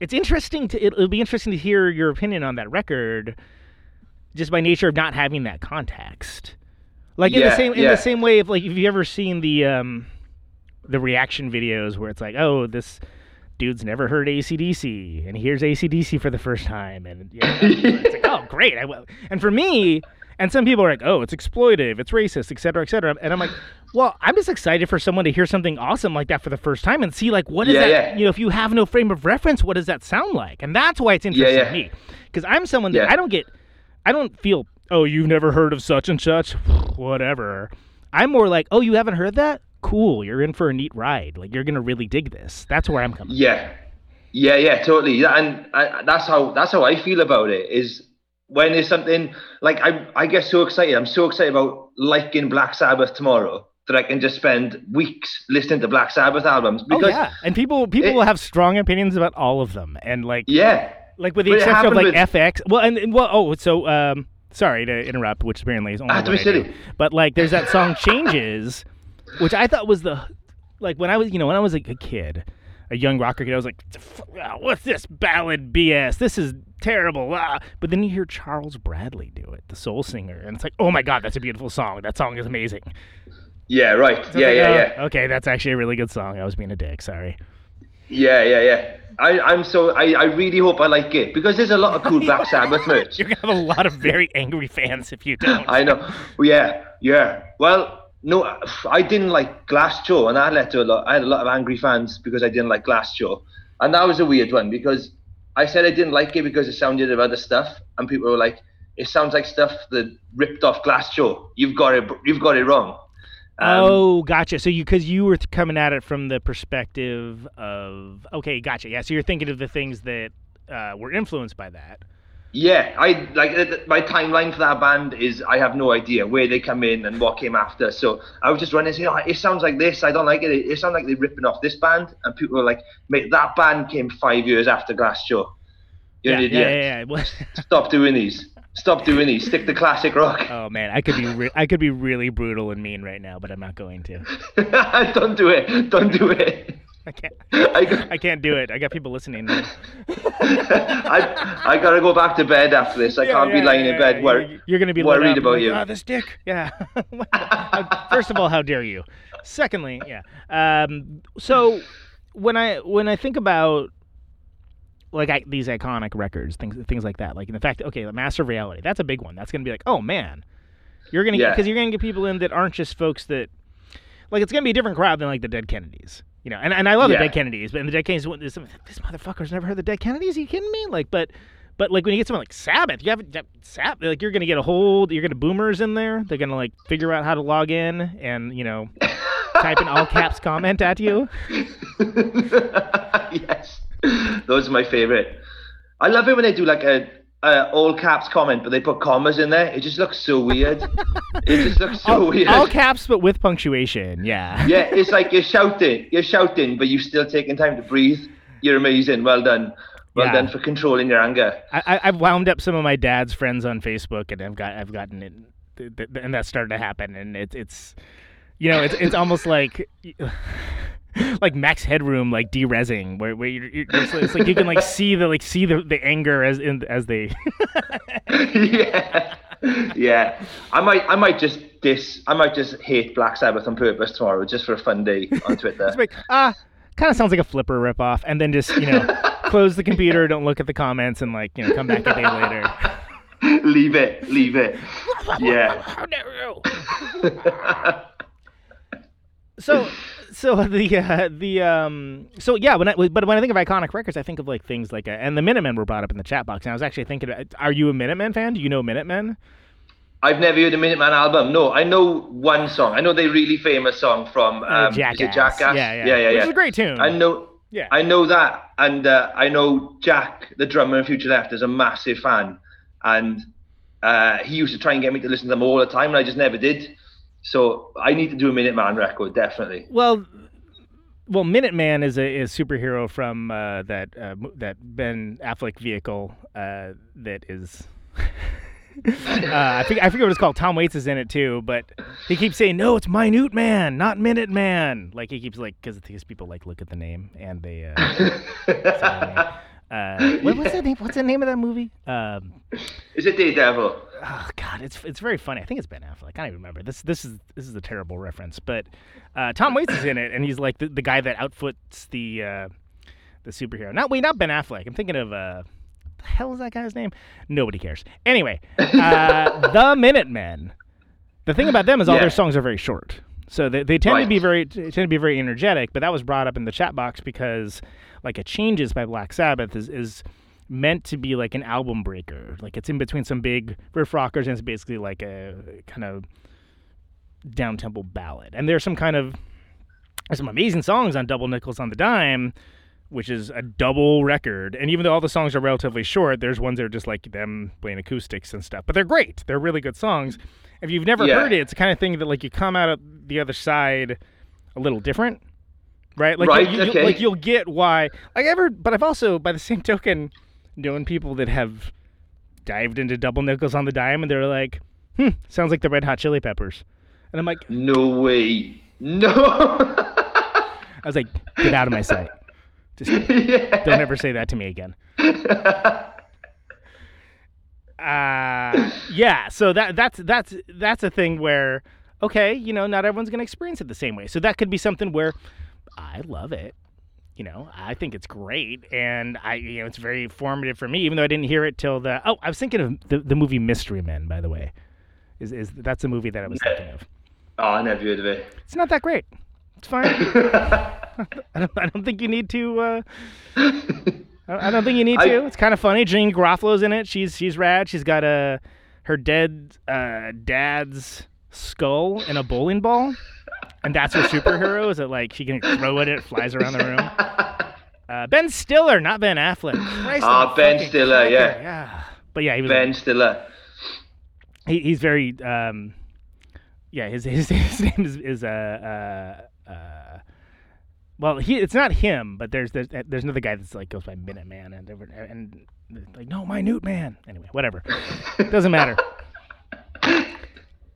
it's interesting to it'll be interesting to hear your opinion on that record, just by nature of not having that context. Like in the same in yeah. the same way of like if you ever seen the um the reaction videos where it's like oh this dude's never heard ACDC and he hears ACDC for the first time and you know, it's like oh great I will. and for me and some people are like oh it's exploitive it's racist et cetera et cetera and I'm like well I'm just excited for someone to hear something awesome like that for the first time and see like what is Yeah, that yeah. you know if you have no frame of reference what does that sound like and that's why it's interesting yeah. to me because I'm someone that. I don't get I don't feel oh you've never heard of such and such whatever I'm more like oh you haven't heard that cool you're in for a neat ride like you're gonna really dig this that's where I'm coming Yeah, yeah, yeah, totally. And I, that's how that's how I feel about it. Is when there's something like I I get so excited. I'm so excited about liking Black Sabbath tomorrow that I can just spend weeks listening to Black Sabbath albums Oh because yeah, and people people it- will have strong opinions about all of them, and like yeah, like with the but exception of like with- FX. Well, and, and well, oh, so um, sorry to interrupt, which apparently is only Ah, don't be do. But like, there's that song "Changes," which I thought was the like when I was you know when I was like a kid, a young rocker kid, I was like, "Ah, what's this ballad BS? This is terrible. Ah. But then you hear Charles Bradley do it, the soul singer, and it's like, oh my god, that's a beautiful song. That song is amazing. yeah, right, So yeah, yeah, like, yeah. oh, Okay, that's actually a really good song. I was being a dick. Sorry. Yeah, yeah, yeah. I, I'm so I, I really hope I like it because there's a lot of cool Black Sabbath merch. You're gonna have a lot of very angry fans if you don't. I know. Yeah, yeah. Well, no, I didn't like Glassjaw, and I led to a lot. I had a lot of angry fans because I didn't like Glassjaw, and that was a weird one because I said I didn't like it because it sounded of other stuff, and people were like, "It sounds like stuff that ripped off Glassjaw. You've got it. You've got it wrong." Um, oh, gotcha. So you because you were coming at it from the perspective of okay, gotcha. Yeah, so you're thinking of the things that uh, were influenced by that. Yeah, I like uh, my timeline for that band is I have no idea where they come in and what came after. So I was just running and saying, oh, it sounds like this. I don't like it. It, sounds like they're ripping off this band. And people were like, mate, that band came five years after Glassjaw. You're yeah, an yeah, idiot. yeah, yeah. Well, Stop doing these. Stop doing these. Stick to classic rock. Oh man, I could be re- I could be really brutal and mean right now, but I'm not going to. Don't do it. Don't do it. I can't. I, I can't do it. I got people listening. I, I gotta go back to bed after this. I can't be lying in bed wor- You're, gonna be worried about like, you. Ah, this dick. Yeah. First of all, how dare you? Secondly, yeah. Um, so when I when I think about like I, these iconic records, things things like that, like in fact, okay, the Master of Reality, that's a big one. That's gonna be like, oh man, you're gonna Yeah. because you're gonna get people in that aren't just folks that like it's gonna be a different crowd than like the Dead Kennedys. You know, and, and I love Yeah. the Dead Kennedys, but the Dead Kennedys, this, this motherfucker's never heard the Dead Kennedys. Are you kidding me? Like, but but like when you get someone like Sabbath, you have Sabbath, like you're gonna get a whole, you're gonna boomers in there. They're gonna like figure out how to log in and you know type in all caps comment at you. yes, those are my favorite. I love it when they do like a, a all caps comment, but they put commas in there. It just looks so weird. it just looks so all, weird. all caps, but with punctuation. Yeah. yeah, it's like you're shouting, you're shouting, but you're still taking time to breathe. You're amazing. Well done. Well Yeah. done for controlling your anger. I, I've wound up some of my dad's friends on Facebook, and I've got I've gotten it, and that started to happen, and it's it's, you know, it's it's almost like. Like Max Headroom, like derezzing, where where you're, you're it's, it's like you can like see the like see the, the anger as in as they. yeah, yeah. I might, I might just diss, I might just hate Black Sabbath on purpose tomorrow, just for a fun day on Twitter. It's like ah, kind of sounds like a flipper ripoff, and then just you know close the computer, don't look at the comments, and like you know come back a day later. leave it, leave it. Yeah. How dare you? so so the uh, the um so yeah when I but when I think of iconic records I think of like things like uh, and the Minutemen were brought up in the chat box and I was actually thinking are you a Minutemen fan do you know Minutemen I've never heard a Minuteman album. No, I know one song. I know the really famous song from Uh, um, Jackass. Jackass? Yeah, yeah. yeah, yeah. Which yeah. is a great tune. I know. Yeah. I know that, and uh, I know Jack, the drummer in Future Left, is a massive fan, and uh, he used to try and get me to listen to them all the time, and I just never did. So I need to do a Minuteman record, definitely. well well Minuteman is a is superhero from uh, that uh, that Ben Affleck vehicle uh, that is. uh, I think I forget what it's called. Tom Waits is in it too, but he keeps saying, "No, it's Minute Man, not Minute Man." Like he keeps like because these people like look at the name and they. Uh. Uh, what, what's the name? What's the name of that movie? Um, Is it Daredevil? Oh God, it's it's very funny. I think it's Ben Affleck. I can't even remember. This this is this is a terrible reference, but uh, Tom Waits is in it, and he's like the, the guy that outfoots the uh, the superhero. Not wait, not Ben Affleck. I'm thinking of uh, the hell is that guy's name? Nobody cares. Anyway, uh, the Minutemen. The thing about them is all Yeah. their songs are very short. So they, they tend to be very tend to be very energetic, but that was brought up in the chat box because like a changes by Black Sabbath is is meant to be like an album breaker. Like it's in between some big riff rockers and it's basically like a kind of down tempo ballad. And there's some kind of there's some amazing songs on Double Nickels on the Dime, which is a double record. And even though all the songs are relatively short, there's ones that are just like them playing acoustics and stuff. But they're great. They're really good songs. If you've never Yeah. heard it, it's the kind of thing that like you come out of the other side a little different. Right? Like Right, you, you, okay. like you'll get why like ever but I've also by the same token known people that have dived into double nickels on the dime and they're like, hmm, sounds like the red hot chili peppers. And I'm like No way. No. I was like, get out of my sight. Just yeah. don't ever say that to me again. Uh, yeah. So that that's that's that's a thing where okay, you know, not everyone's gonna experience it the same way. So that could be something where I love it. You know, I think it's great, and I, you know, it's very formative for me. Even though I didn't hear it till the oh, I was thinking of the, the movie Mystery Men, by the way. Is is that's the movie that I was thinking of? Oh, I never heard of it. It's not that great. It's fine. I don't, I don't think you need to. Uh, I don't think you need I- to. It's kind of funny. Janeane Garofalo's in it. She's she's rad. She's got a her dead uh, dad's skull in a bowling ball, and that's her superhero. Is that like she can throw it, it flies around the room. Uh, ben Stiller, not Ben Affleck. Christ Ah, on Ben Stiller, yeah. yeah. But yeah, he was Ben Stiller. he, he's very um yeah his his, his name is is uh uh uh well, he it's not him, but there's there's there's another guy that's like goes by Minuteman and and like no Minute Man. Anyway, whatever, doesn't matter.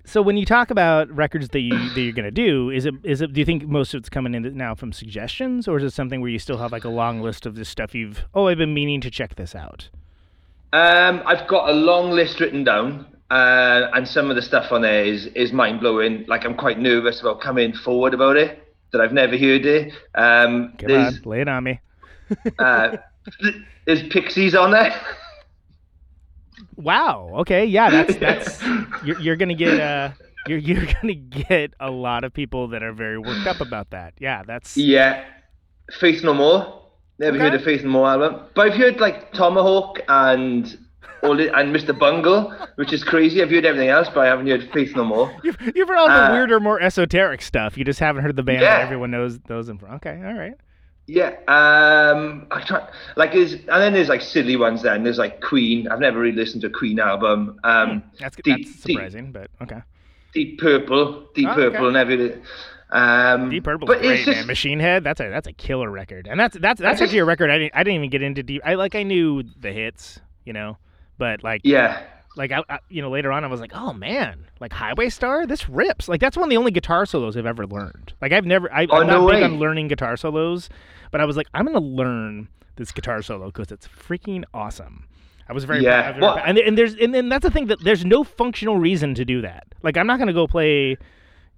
So when you talk about records that you that you're gonna do, is it is it? Do you think most of it's coming in now from suggestions, or is it something where you still have like a long list of this stuff you've? Oh, I've been meaning to check this out. Um, I've got a long list written down, uh, and some of the stuff on there is is mind blowing. Like I'm quite nervous about coming forward about it. That I've never heard it. Um, Come on, lay it on me. uh, there's Pixies on there. Wow. Okay. Yeah. That's that's you're, you're gonna get uh you're you're gonna get a lot of people that are very worked up about that. Yeah. That's yeah, Faith No More. Never Okay. heard of Faith No More album, but I've heard like Tomahawk and all and Mr. Bungle, which is crazy. I've heard everything else, but I haven't heard Faith No More. you've, you've heard all the Uh, weirder, more esoteric stuff. You just haven't heard the band Yeah. that everyone knows knows them from. Okay. All right. Yeah, um, I try like is and then there's like silly ones. Then there's like Queen. I've never really listened to a Queen album. Um, That's Deep- that's Deep- surprising, but okay. Deep Purple, Deep Oh, Purple, okay. and everything. Um, Deep Purple, but great, it's just, man. Machine Head. That's a that's a killer record, and that's that's that's actually a record I didn't I didn't even get into deep. I like I knew the hits, you know, but like yeah, like I, I, you know later on I was like, oh man, like Highway Star, this rips. Like that's one of the only guitar solos I've ever learned. Like I've never, I, Oh, I'm no not big on learning guitar solos, but I was like, I'm gonna learn this guitar solo because it's freaking awesome. I was very, Yeah, I was very- well- and and there's and, then that's the thing that there's no functional reason to do that. Like I'm not gonna go play,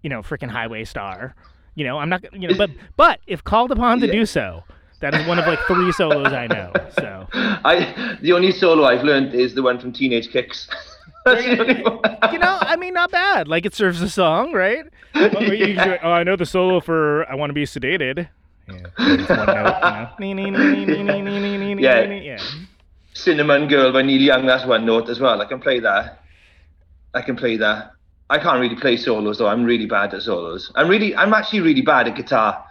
you know, freaking Highway Star. You know, I'm not, you know, but but if called upon to Yeah. do so, that is one of like three solos I know. So. I the only solo I've learned is the one from Teenage Kicks. That's the only one. you know, I mean, not bad. Like it serves the song, right? Oh, you can do it- oh, I know the solo for "I Want to Be Sedated." Yeah. yeah. Cinnamon Girl by Neil Young, that's one note as well. I can play that. I can play that. I can't really play solos though. I'm really bad at solos. I'm really, I'm actually really bad at guitar.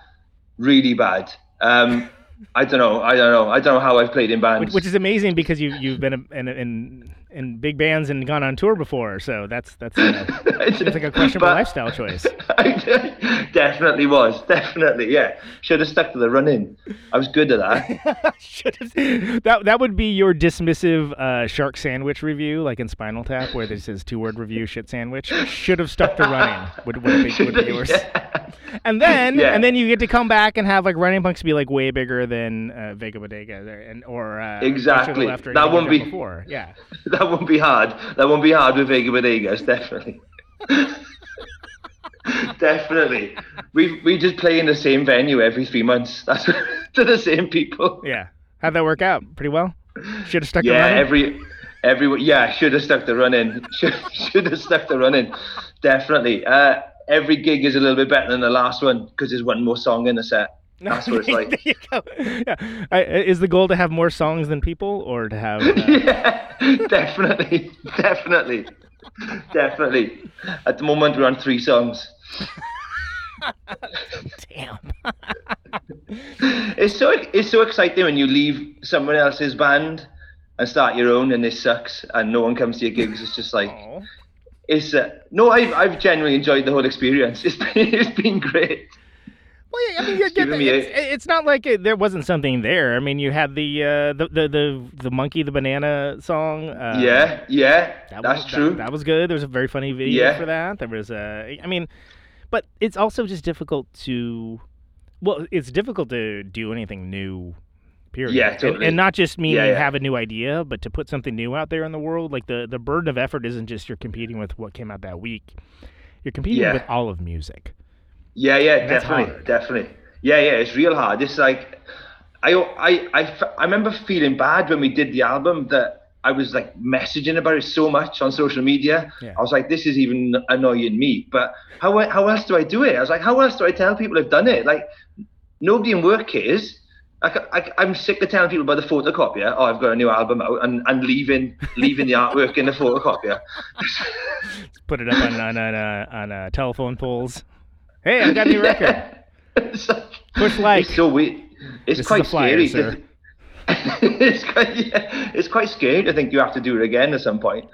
Really bad. Um, I don't know. I don't know. I don't know how I've played in bands. Which, which is amazing because you, you've been in, in in big bands and gone on tour before, so that's that's uh, it's it's like a questionable But- lifestyle choice. Definitely was. Definitely, yeah. Should have stuck to the running. I was good at that. Should have- that that would be your dismissive uh, shark sandwich review, like in Spinal Tap, where this says two word review shit sandwich. Should have stuck to running. Would would be, would be yours. Yeah. And then Yeah. and then you get to come back and have like running punks be like way bigger than uh, Vega Bodega or- and or uh, Exactly. That won't be- before. Yeah. That won't be hard. That won't be hard with Vega Bodegas, definitely. definitely. We we just play in the same venue every three months. That's to the same people. Yeah. How'd that work out? Pretty well. Should have stuck Yeah, every every yeah, should have stuck the run in. Should should have stuck the run in. Definitely. Uh, every gig is a little bit better than the last one because there's one more song in the set. That's what it's like. there you go. Yeah. I, is the goal to have more songs than people, or to have? Uh, yeah, definitely, definitely, definitely. At the moment, we're on three songs. damn. It's so it's so exciting when you leave someone else's band and start your own, and this sucks, and no one comes to your gigs. It's just like Aw. it's uh, no. I've I've genuinely enjoyed the whole experience. It's been it's been great. Well, yeah, I mean, you get, giving me it's, it's not like it, there wasn't something there. I mean, you had the uh, the, the the the monkey the banana song. Uh, yeah, yeah, that that's was, true. That, that was good. There was a very funny video Yeah. for that. There was a, I mean, but it's also just difficult to, well, it's difficult to do anything new. Period. Yeah, And- totally. and, not just meaning Yeah, yeah. have a new idea, but to put something new out there in the world. Like the the burden of effort isn't just you're competing with what came out that week. You're competing with all of music. Yeah, yeah, That's definitely, definitely. Yeah, yeah, it's real hard. It's like, I, I, I, I remember feeling bad when we did the album that I was like messaging about it so much on social media. Yeah. I was like, this is even annoying me. But how, how else do I do it? I was like, how else do I tell people I've done it? Like, nobody in work cares. I, I, I'm sick of telling people about the photocopier. Oh, I've got a new album out, and, and leaving leaving the artwork in the photocopier. Put it up on on on, uh, on uh, telephone poles. Hey, I've got a new record. It's like- Push like. It's so weird. It's This is quite flyer, scary. sir. it's quite yeah, it's quite scary to think you have to do it again at some point.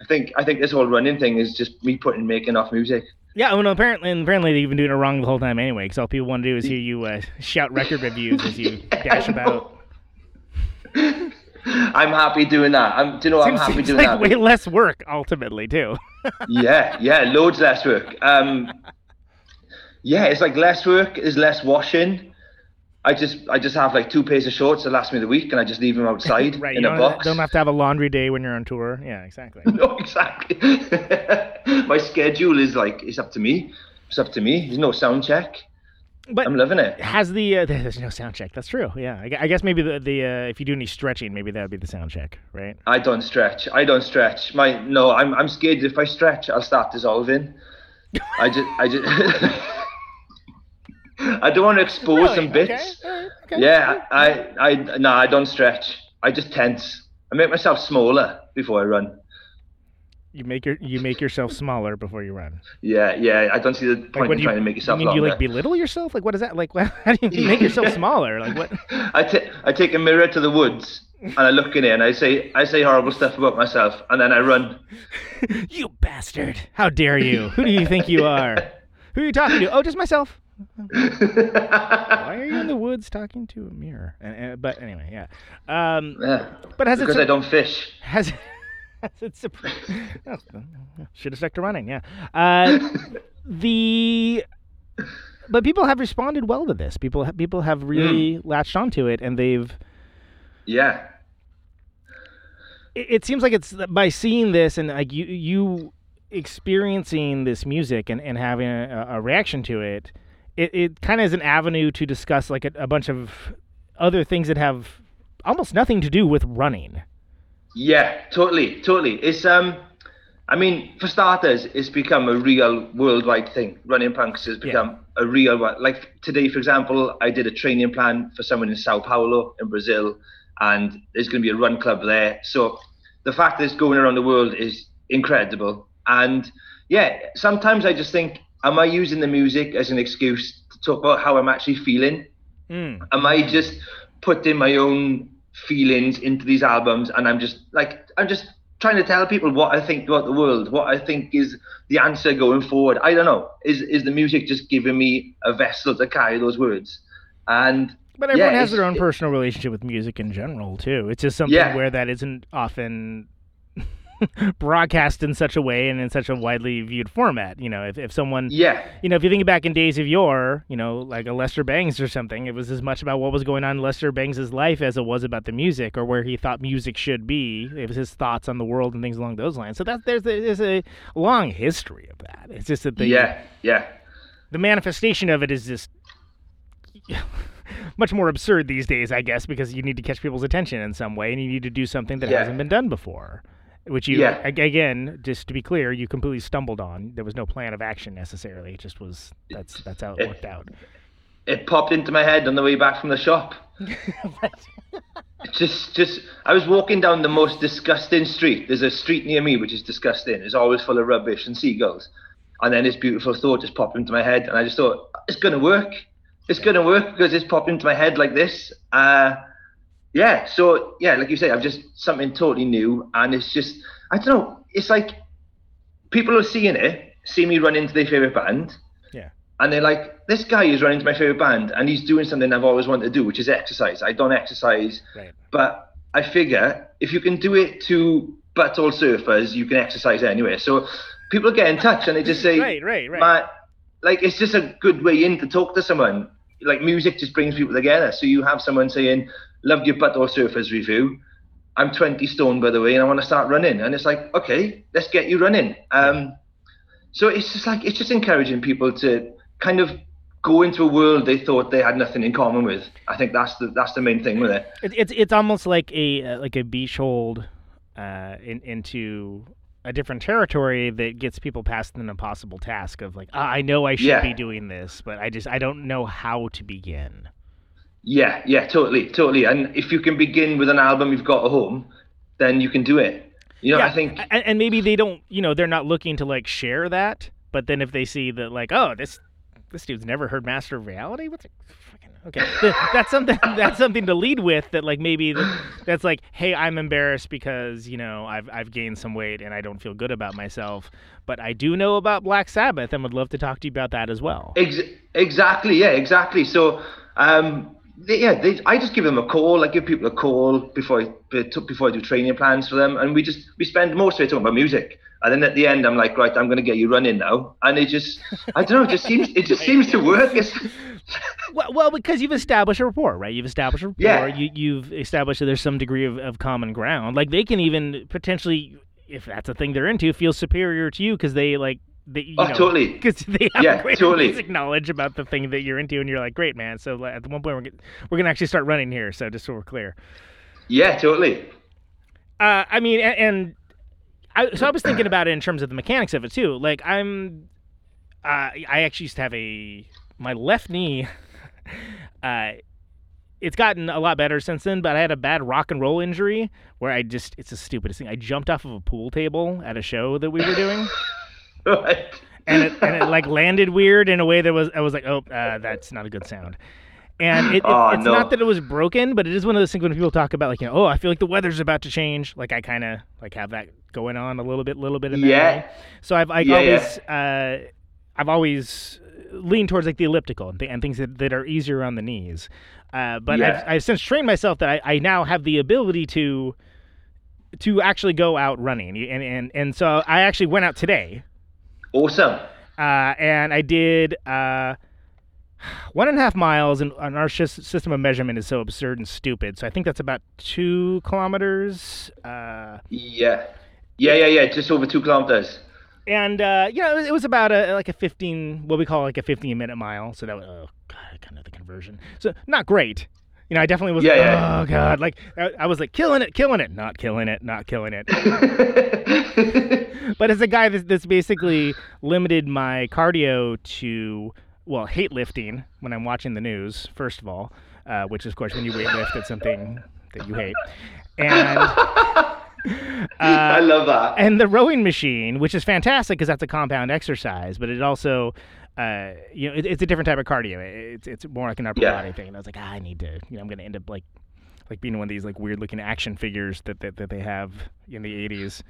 I think I think this whole running thing is just me putting making off music. Yeah, well, apparently, and apparently they've been doing it wrong the whole time anyway. Because all people want to do is hear you uh, shout record reviews as you dash about. I'm happy doing that. I'm, do you know I'm Seems, happy seems doing like that? way less work ultimately too. yeah, yeah, loads less work. Um, yeah, it's like less work is less washing. I just I just have like two pairs of shorts that last me the week, and I just leave them outside right, in a box. don't have to have a laundry day when you're on tour. Yeah, exactly. no, exactly. My schedule is like it's up to me. It's up to me. There's no sound check. But I'm loving it. has the uh, there's no sound check. That's true. Yeah, I, I guess maybe the the uh, if you do any stretching, maybe that would be the sound check, right? I don't stretch. I don't stretch. My no, I'm I'm scared if I stretch, I'll start dissolving. I just I just I don't want to expose some bits. Okay, all right, okay. Yeah, I I no, I don't stretch. I just tense. I make myself smaller before I run. You make your you make yourself smaller before you run. Yeah, yeah. I don't see the point what in do you, trying to make you yourself mean you like belittle yourself? Like what is that? Like how do you make yourself smaller? Like what? I ta- I take a mirror to the woods and I look in it and I say I say horrible stuff about myself and then I run. You bastard! How dare you? Who do you think you are? Who are you talking to? Oh, just myself. Why are you in the woods talking to a mirror? And, and, but anyway, yeah. Um, Yeah, but has it because sur- I don't fish. has has it surprised? Should have stuck to running. Yeah. Uh, the but people have responded well to this. People ha- people have really latched onto it, and they've. Yeah, It, it seems like it's by seeing this and like you you experiencing this music and, and having a, a reaction to it. It it kind of is an avenue to discuss like a, a bunch of other things that have almost nothing to do with running. yeah, totally, totally. It's um, I mean, for starters, it's become a real worldwide thing. Running punks has become a real one. Like today, for example, I did a training plan for someone in Sao Paulo in Brazil, and there's going to be a run club there. So the fact that it's going around the world is incredible. And yeah, sometimes I just think, am I using the music as an excuse to talk about how I'm actually feeling? Mm. am I just putting my own feelings into these albums and I'm just like I'm just trying to tell people what I think about the world, what I think is the answer going forward. I don't know. Is is the music just giving me a vessel to carry those words? And But everyone yeah, has their own personal relationship with music in general too. It's just something Yeah. where that isn't often broadcast in such a way and in such a widely viewed format. You know, if, if someone yeah, you know, if you think back in days of yore, you know, like a Lester Bangs or something, it was as much about what was going on in Lester Bangs' life as it was about the music or where he thought music should be. It was his thoughts on the world and things along those lines. So that there's a, there's a long history of that. It's just that the yeah, yeah. the manifestation of it is just much more absurd these days, I guess, because you need to catch people's attention in some way, and you need to do something that Yeah. hasn't been done before. Which you, Yeah. again, just to be clear, you completely stumbled on. There was no plan of action necessarily. It just was. That's that's how it It- worked out. It popped into my head on the way back from the shop. just just I was walking down the most disgusting street. There's a street near me which is disgusting. It's always full of rubbish and seagulls. And then this beautiful thought just popped into my head and I just thought, it's gonna work. It's gonna work because it's popped into my head like this. Uh yeah, so yeah, like you say, I've just something totally new and it's just I don't know, it's like people are seeing it, see me run into their favourite band, Yeah. and they're like, this guy is running to my favorite band and he's doing something I've always wanted to do, which is exercise. I don't exercise, Right. but I figure if you can do it to butthole surfers, you can exercise anyway. So people get in touch and they just say, Right, right, right. "Man, like it's just a good way in to talk to someone. Like music just brings people together. So you have someone saying, "Loved your butthole surfers review." I'm 20 stone by the way, and I want to start running. And it's like, okay, let's get you running. Um, so it's just like it's just encouraging people to kind of go into a world they thought they had nothing in common with. I think that's the that's the main thing with it. It, it's it's almost like a uh, like a beach hold uh, in, into a different territory that gets people past an impossible task of like ah, I know I should Yeah. be doing this, but I just I don't know how to begin. Yeah, yeah, totally, totally. And if you can begin with an album you've got at home, then you can do it. You know, yeah, I think and, and maybe they don't, you know, they're not looking to like share that, but then if they see that like, oh, this this dude's never heard Master of Reality, what's it? Okay, that's something. That's something to lead with. That like maybe that's like, hey, I'm embarrassed because you know I've I've gained some weight and I don't feel good about myself. But I do know about Black Sabbath and would love to talk to you about that as well. Ex- exactly. Yeah. Exactly. So, um, they, yeah, they, I just give them a call. I give people a call before I before I do training plans for them, and we just we spend most of it talking about music. And then at the end, I'm like, right, I'm going to get you running now, and it just, I don't know, it just seems it just seems to work. Well, well, because you've established a rapport, right? You've established a rapport. Yeah. You, you've established that there's some degree of, of common ground. Like they can even potentially, if that's a thing they're into, feel superior to you because they like they, you Oh, know, totally. because they have Yeah, greater totally. music knowledge about the thing that you're into, and you're like, great man. So at one point we're gonna, we're gonna actually start running here. So just so we're clear. yeah, totally. Uh, I mean, and, and I, so I was thinking about it in terms of the mechanics of it too. Like I'm, uh, I actually used to have a my left knee. Uh, it's gotten a lot better since then, but I had a bad rock and roll injury where I just, it's the stupidest thing. I jumped off of a pool table at a show that we were doing. And it, and it like landed weird in a way that was I was like, oh, uh, that's not a good sound. And it, Oh, it's no. not that it was broken, but it is one of those things when people talk about like, you know, oh, I feel like the weather's about to change. Like I kind of like have that going on a little bit, little bit in that Yeah. way. So I've I Yeah, yeah. always uh, I've always leaned towards like the elliptical and, th- and things that, that are easier on the knees. Uh, but Yeah. I've, I've since trained myself that I, I now have the ability to to actually go out running and and and so I actually went out today Awesome. uh, and I did uh, one and a half miles, and, and our sys- system of measurement is so absurd and stupid. So I think that's about two kilometers. Uh, Yeah. Yeah, yeah, yeah. Just over two kilometers. and uh, you know, it was, it was about a like a fifteen, what we call like a fifteen minute mile. So that was oh god, kind of the conversion. So not great. You know, I definitely was. Yeah, like, yeah. Oh god, like I, I was like killing it, killing it, not killing it, not killing it. but as a guy that's, that's basically limited my cardio to well hate lifting when i'm watching the news first of all uh, which is of course when you weightlift it's something that you hate and I love that. and the rowing machine which is fantastic because that's a compound exercise but it also uh, you know it, it's a different type of cardio it's, it's more like an upper Yeah. body thing and i was like ah, i need to you know i'm gonna end up like like being one of these like weird looking action figures that, that, that they have in the 80s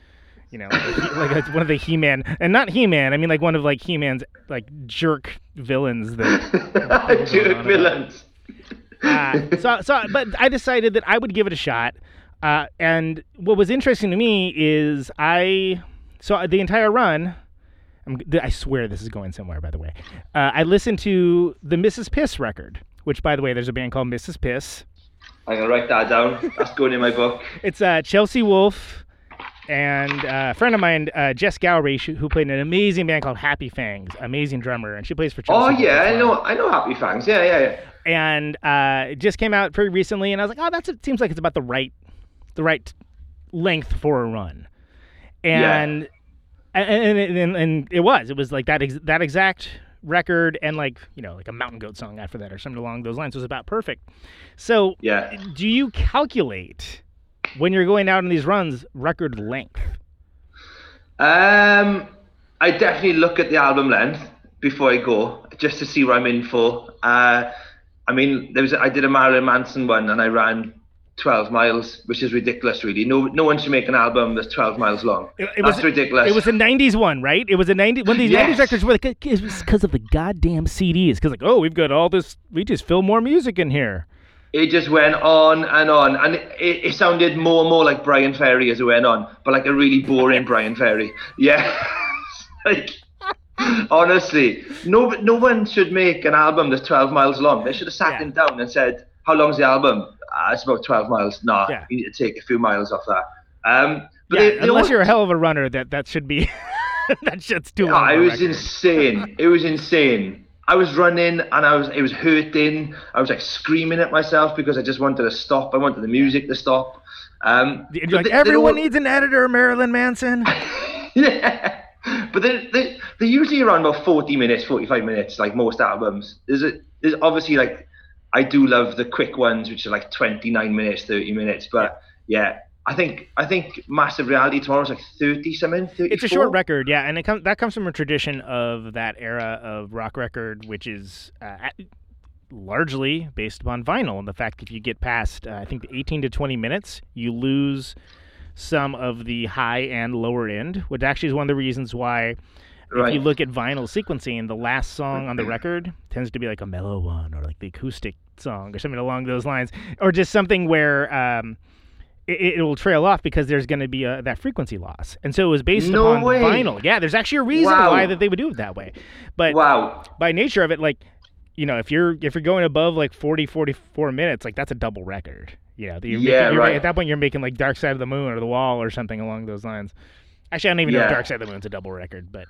you know like, like one of the he-man and not he-man i mean like one of like he-man's like jerk villains that Jerk villains. uh, so, so, but I decided that I would give it a shot. Uh, and what was interesting to me is I, so the entire run, I'm, I swear this is going somewhere, by the way. Uh, I listened to the Mrs. Piss record, which, by the way, there's a band called Mrs. Piss. I'm gonna write that down. That's going in my book. It's uh, Chelsea Wolfe and uh, a friend of mine, uh, Jess Gowrie, who played in an amazing band called Happy Fangs, amazing drummer, and she plays for Chelsea. Oh yeah, I know. I know. Happy Fangs. Yeah, yeah, yeah. and uh, it just came out pretty recently, and I was like, oh, that's it seems like it's about the right, the right length for a run, and and, and and and it was, it was like that ex- that exact record, and like you know, like a Mountain Goat song after that or something along those lines was about perfect. So, Yeah. do you calculate when you're going out on these runs record length? Um, I definitely look at the album length before I go, just to see what I'm in for. Uh, I mean, there was I did a Marilyn Manson one, and I ran 12 miles, which is ridiculous, really. No, no one should make an album that's 12 miles long. It, it that's was ridiculous. It was a '90s one, right? It was a '90s one of these Yes. '90s records where like, it was because of the goddamn CDs. Because like, oh, we've got all this. We just fill more music in here. it just went on and on, and it, it, it sounded more and more like Bryan Ferry as it went on, but like a really boring Bryan Ferry. Yeah, like honestly, no, no one should make an album that's 12 miles long. They should have sat Yeah. him down and said, "How long's the album?" Ah, it's about 12 miles. Nah, Yeah. you need to take a few miles off that. Um, but Yeah, they, they unless all- you're a hell of a runner, that that should be that shit's too long. it was record. insane. It was insane. I was running and I was it was hurting. I was like screaming at myself because I just wanted to stop. I wanted the music to stop. Um, You're like they- everyone don't- needs an editor, Marilyn Manson. yeah. But they they they're usually around about forty minutes, forty five minutes, like most albums. There's a there's obviously like I do love the quick ones, which are like twenty nine minutes, thirty minutes. But yeah. I think I think Master of Reality tomorrow is like thirty something. 34? it's a short record, yeah, and it comes that comes from a tradition of that era of rock record, which is uh, at- largely based upon vinyl and the fact if you get past, uh, I think, 18 to 20 minutes, you lose some of the high and lower end, which actually is one of the reasons why. If you look at vinyl sequencing, the last song on the record tends to be like a mellow one or like the acoustic song or something along those lines, or just something where um, it, it will trail off because there's going to be a, that frequency loss. And so it was based No upon way. vinyl. Yeah, there's actually a reason Wow. why that they would do it that way. But Wow. by nature of it, like, you know, if you're if you're going above like 40, 44 minutes, like that's a double record. You know, you're Yeah, making, you're, right. At that point, you're making like Dark Side of the Moon or The Wall or something along those lines. Actually, I don't even know if Dark Side of the Moon's a double record, but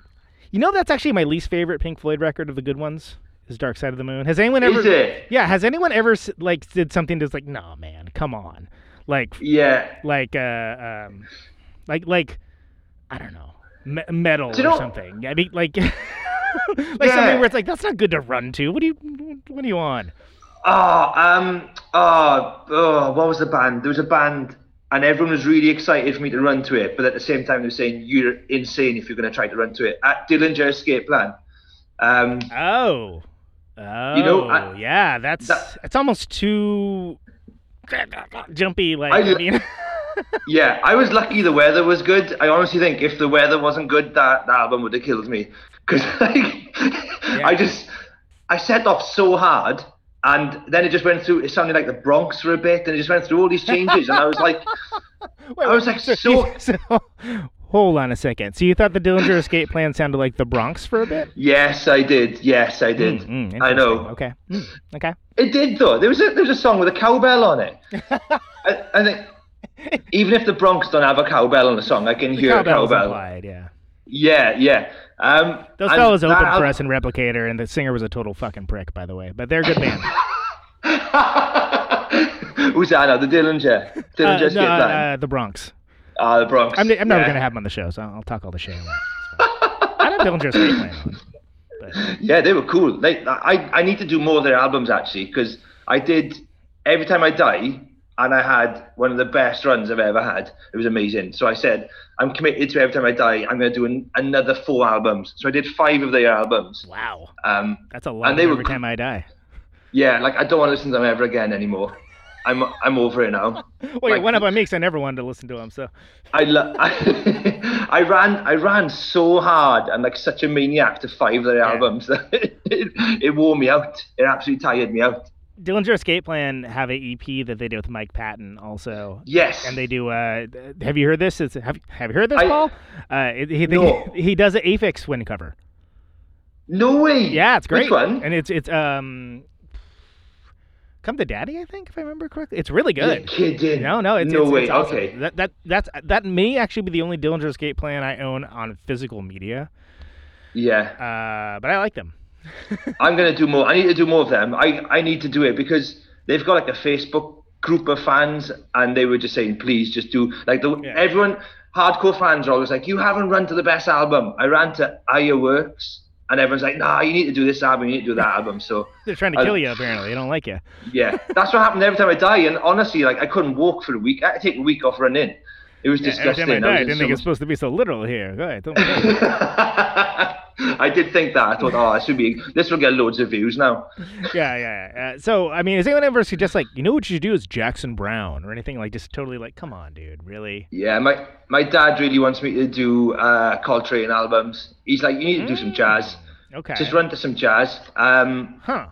you know, that's actually my least favorite Pink Floyd record of the good ones. Is Dark Side of the Moon? Has anyone ever? Is it? Yeah, has anyone ever like did something that's like, nah, man, come on, like Yeah. like uh um like like I don't know me- metal Do you or know- something. I mean like like Yeah. something where it's like that's not good to run to. What do you what are you on? Oh, um, oh, oh, what was the band? There was a band, and everyone was really excited for me to run to it, but at the same time, they were saying you're insane if you're going to try to run to it. At Dillinger Escape Plan. Um, Oh. Oh, know, I- yeah, that's that- it's almost too jumpy. Like I- I mean, yeah, I was lucky the weather was good. I honestly think if the weather wasn't good, that, that album would have killed me. Because like, I just, I set off so hard, and then it just went through. It sounded like the Bronx for a bit, and it just went through all these changes, and I was like, Wait, I was like so, so- so hold on a second. So you thought the Dillinger Escape Plan sounded like the Bronx for a bit? yes, I did. Yes, I did. Mm, mm, I know. Okay. Mm, okay. It did though. There was a there was a song with a cowbell on it. I, I think even if the Bronx don't have a cowbell on the song, I can hear a cowbell. implied, yeah. Yeah, yeah. Um, Those fellas opened for us in Replicator, and the singer was a total fucking prick, by the way. But they're a good band. Who's that now? The Dillinger. uh, Dillinger no, uh, the Bronx. Ah, the Bronx. I'm, I'm never yeah. gonna have them on the show, so I'll talk all the shit. I want. I have Dillinger Plan Yeah, they were cool. Like I, I need to do more of their albums actually because I did every time I die, and I had one of the best runs I've ever had. It was amazing. So I said I'm committed to every time I die. I'm going to do an, another four albums. So I did five of their albums. wow, Um, that's a lot. And they were every cr- time I die. yeah, like I don't want to listen to them ever again anymore. I'm I'm over it now. Well, Like- one up on me 'cause I never wanted to listen to them. So I, lo- I I ran I ran so hard and like such a maniac to five of their albums it, it wore me out. It absolutely tired me out. Dillinger Escape Plan have a EP that they do with Mike Patton also. Yes. And they do. Uh, have you heard this? It's, have Have you heard this, I- Paul? Uh, he, No. he, he does an Aphex Twin cover. no way. Yeah, it's great. Which one? And it's it's um, Come to Daddy, I think, if I remember correctly. It's really You're good. kidding. No, no, it's no it's, way. it's awesome. Okay. That that that's that may actually be the only Dillinger Escape Plan I own on physical media. Yeah. Uh, but I like them. I'm gonna do more. I need to do more of them. I I need to do it because they've got like a Facebook group of fans, and they were just saying, please just do like the Yeah. everyone hardcore fans are always like, you haven't run to the best album. I ran to Aya Works, and everyone's like, nah, you need to do this album. You need to do that album. So They're trying to I- kill you. Apparently, they don't like you. yeah, that's what happened every time I die. And honestly, like I couldn't walk for a week. I had to take a week off running. It was Yeah, disgusting. I I, was didn't so think it's much- supposed to be so literal here. Go ahead. I did think that. I thought, oh, I should be. This will get loads of views now. yeah, yeah. yeah. Uh, so, I mean, has anyone ever suggest like, you know what you should do is Jackson Browne or anything like just totally like, come on, dude, really? Yeah, my my dad really wants me to do uh, Coltrane albums. He's like, you need to do some jazz. Okay. Just run to some jazz. Um, Huh.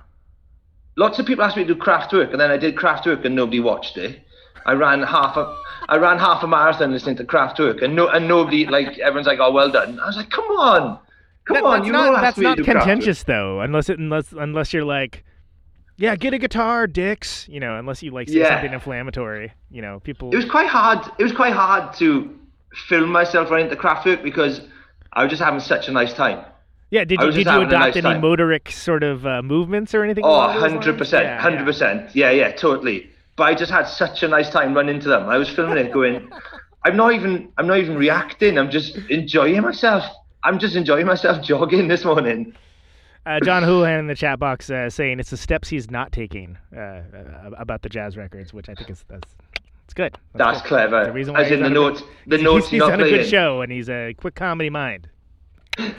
lots of people asked me to do Kraftwerk, and then I did Kraftwerk, and nobody watched it. I ran half a I ran half a marathon listening to Kraftwerk, and no and nobody like everyone's like, oh, well done. I was like, come on, come That- on, you not asked that's not do Kraftwerk. contentious though, unless it unless unless you're like, yeah, get a guitar, dicks. You know, unless you like say Yeah. something inflammatory. You know, people. It was quite hard. It was quite hard to film myself running to Kraftwerk because I was just having such a nice time. yeah. Did you did you adopt nice any time. motoric sort of uh, movements or anything? Oh, 100%. Yeah, hundred yeah. percent. Yeah, yeah, totally. But I just had such a nice time running to them. I was filming it, going, I'm not even, I'm not even reacting. I'm just enjoying myself. I'm just enjoying myself jogging this morning. Uh, John Houlihan in the chat box uh, saying it's the steps he's not taking uh, uh, about the jazz records, which I think is that's it's good. That's good. clever. The reason why As he's in the on good- notes, the he's, notes he's you're not on a good show and he's a quick comedy mind.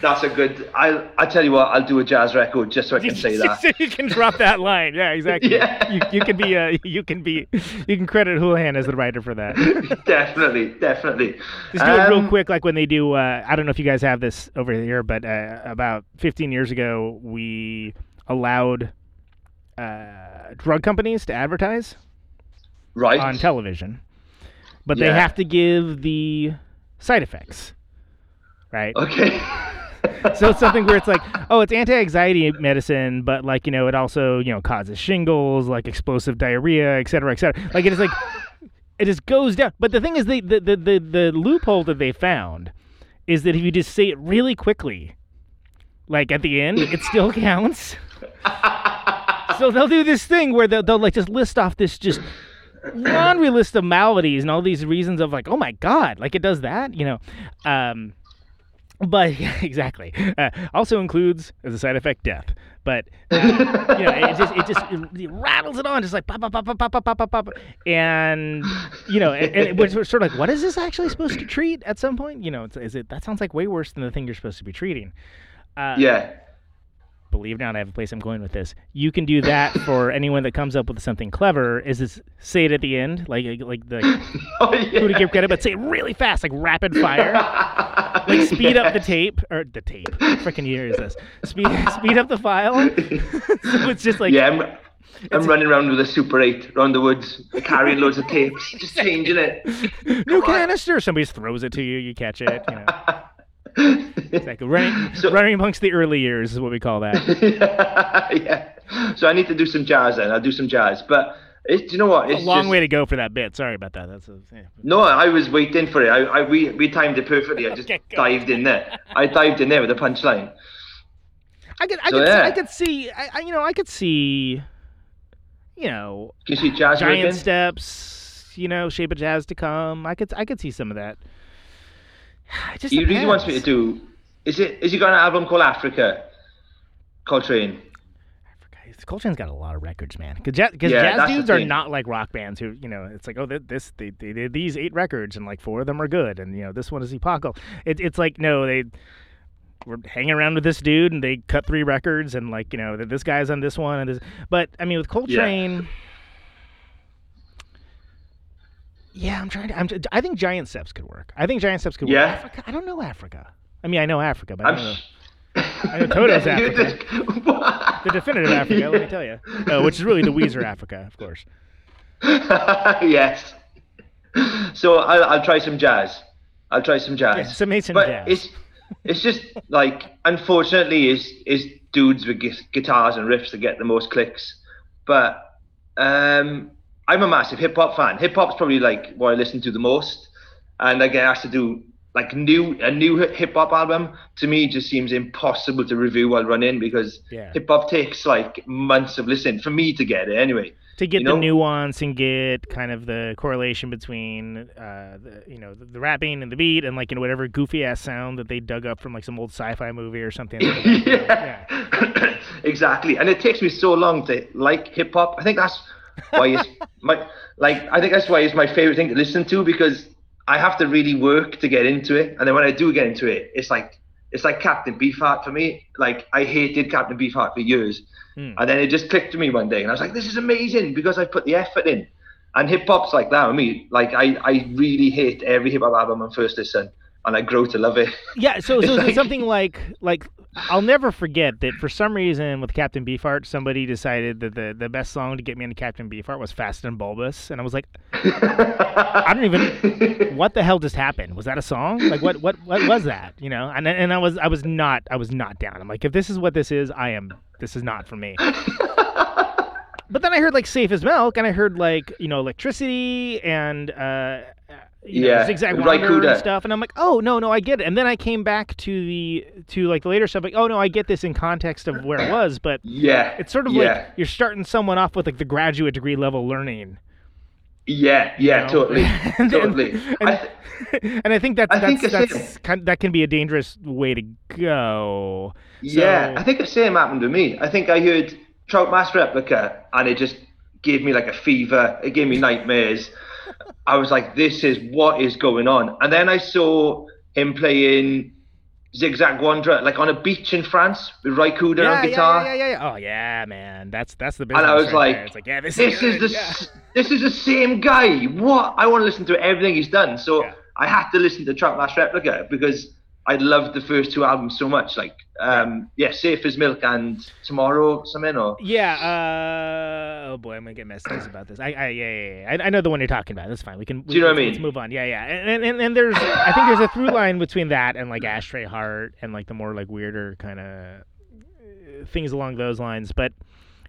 That's a good. I I tell you what, I'll do a jazz record just so I can say that. so you can drop that line. Yeah, exactly. Yeah. You, you can be uh, you can be you can credit Houlihan as the writer for that. definitely, definitely. Just do it real Um, quick, like when they do. Uh, I don't know if you guys have this over here, but uh, about 15 years ago, we allowed uh, drug companies to advertise Right. on television, but they have to give the side effects, right? Okay. so it's something where it's like, oh, it's anti-anxiety medicine, but like you know, it also you know causes shingles, like explosive diarrhea, et cetera, et cetera. Like it is like it just goes down. But the thing is, the the the the, the loophole that they found is that if you just say it really quickly, like at the end, it still counts. so they'll do this thing where they'll, they'll like just list off this just laundry list of maladies and all these reasons of like, oh my god, like it does that, you know. Um, but yeah, exactly. Uh, also includes as a side effect death. But uh, you know, it just it just it rattles it on, just like pop pop pop pop pop pop pop pop, and you know, and, and it was sort of like, what is this actually supposed to treat? At some point, you know, is it that sounds like way worse than the thing you're supposed to be treating. Uh, yeah. Believe it or not, I have a place I'm going with this. You can do that for anyone that comes up with something clever. Is this say it at the end, like like the Oh yeah. who to give credit, but say it really fast, like rapid fire. like speed up the tape or the tape. Freaking year is this? Speed speed up the file. so it's just like yeah, I'm, I'm running around with a Super 8 around the woods, carrying loads of tapes, just changing it. new Come on. canister. Somebody throws it to you, you catch it. You know, it's like running So- running amongst the early years is what we call that. yeah. So I need to do some jazz then. I'll do some jazz. But it, do you know what? It's A long just, way to go for that bit. Sorry about that. That's a, yeah. No, I was waiting for it. I, I we, we timed it perfectly. I just Okay, dived in there. I dived in there with a punchline. I could I So, could yeah. I could see I, I you know I could see you know you see jazz giant rigging? steps. You know, shape of jazz to come. I could I could see some of that. It just He really wants me to do. Is it? Is he got an album called Africa? Coltrane. Africa. Coltrane's got a lot of records, man. Because jazz, 'cause Yeah, jazz dudes are not like rock bands who, you know, it's like, oh, th- this they, they did these eight records and like four of them are good, and you know, this one is epochal. It, it's like no, they were hanging around with this dude and they cut three records and like you know, this guy's on this one and this. But I mean, with Coltrane. Yeah, I'm trying to. I'm, I think Giant Steps could work. I think Giant Steps could Yeah? work. Africa, I don't know Africa. I mean, I know Africa, but I I'm. don't know. I know Toto's Africa. just- The definitive Africa, let me tell you. Uh, which is really the Weezer Africa, of course. yes. So I'll, I'll try some jazz. I'll try some jazz. Yeah, some Mason but jazz. it's it's just like unfortunately is is dudes with gu- guitars and riffs that get the most clicks. But um, I'm a massive hip hop fan. Hip hop's probably like what I listen to the most, and I get asked to do like new a new hip hop album to me just seems impossible to review while running because Yeah. hip hop takes like months of listening for me to get it anyway. to get you the nuance and get kind of the correlation between, uh, the, you know, the, the rapping and the beat and like you know whatever goofy ass sound that they dug up from like some old sci-fi movie or something. Like that. yeah, exactly. And it takes me so long to like hip hop. I think that's why it's my like. I think that's why it's my favorite thing to listen to because I have to really work to get into it, and then when I do get into it, it's like it's like Captain Beefheart for me. Like I hated Captain Beefheart for years, Hmm. and then it just clicked to me one day, and I was like, "This is amazing" because I put the effort in. And hip hop's like that with me. Like I, I really hate every hip hop album on first listen, and I grow to love it. Yeah, so so, so something like like I'll never forget that for some reason with Captain Beefheart, somebody decided that the, the best song to get me into Captain Beefheart was Fast and Bulbous, and I was like, I don't even what the hell just happened? Was that a song? Like what what what was that? You know? And and I was I was not I was not down. I'm like, if this is what this is, I am this is not for me. But then I heard like Safe as Milk, and I heard like you know Electricity and uh, you know, Yeah, Zigzag Ry Wanderer and stuff, and I'm like, oh no no I get it. And then I came back to the to like the later stuff, like oh no I get this in context of where it was, but yeah, it's sort of yeah. like you're starting someone off with like the graduate degree level learning. Yeah, yeah, know? totally, And- totally. and- I th- and I think that's I think that's, that's kind, that can be a dangerous way to go. yeah, So- I think the same happened to me. I think I heard Trout Mass Replica, and it just gave me like a fever. It gave me nightmares. I was like, "This is what is going on." And then I saw him playing Zigzag Wanderer, like on a beach in France with Cooder yeah, on guitar. yeah, yeah, yeah, yeah. Oh yeah, man. That's that's the business. And I was right like, there. it's like, yeah, this, this is, is the yeah. this is the same guy. What? I want to listen to everything he's done. So Yeah. I had to listen to Trout Mass Replica because I loved the first two albums so much. Like, um, yeah, Safe as Milk and Tomorrow, something or Yeah. Uh, oh boy, I'm gonna get messages about this. I, I yeah, yeah, yeah. I, I know the one you're talking about. That's fine. We can. Do you know what I let's- Let's move on. Yeah, yeah. And, and and there's, I think there's a through line between that and like Ashtray Heart and like the more like weirder kind of things along those lines. But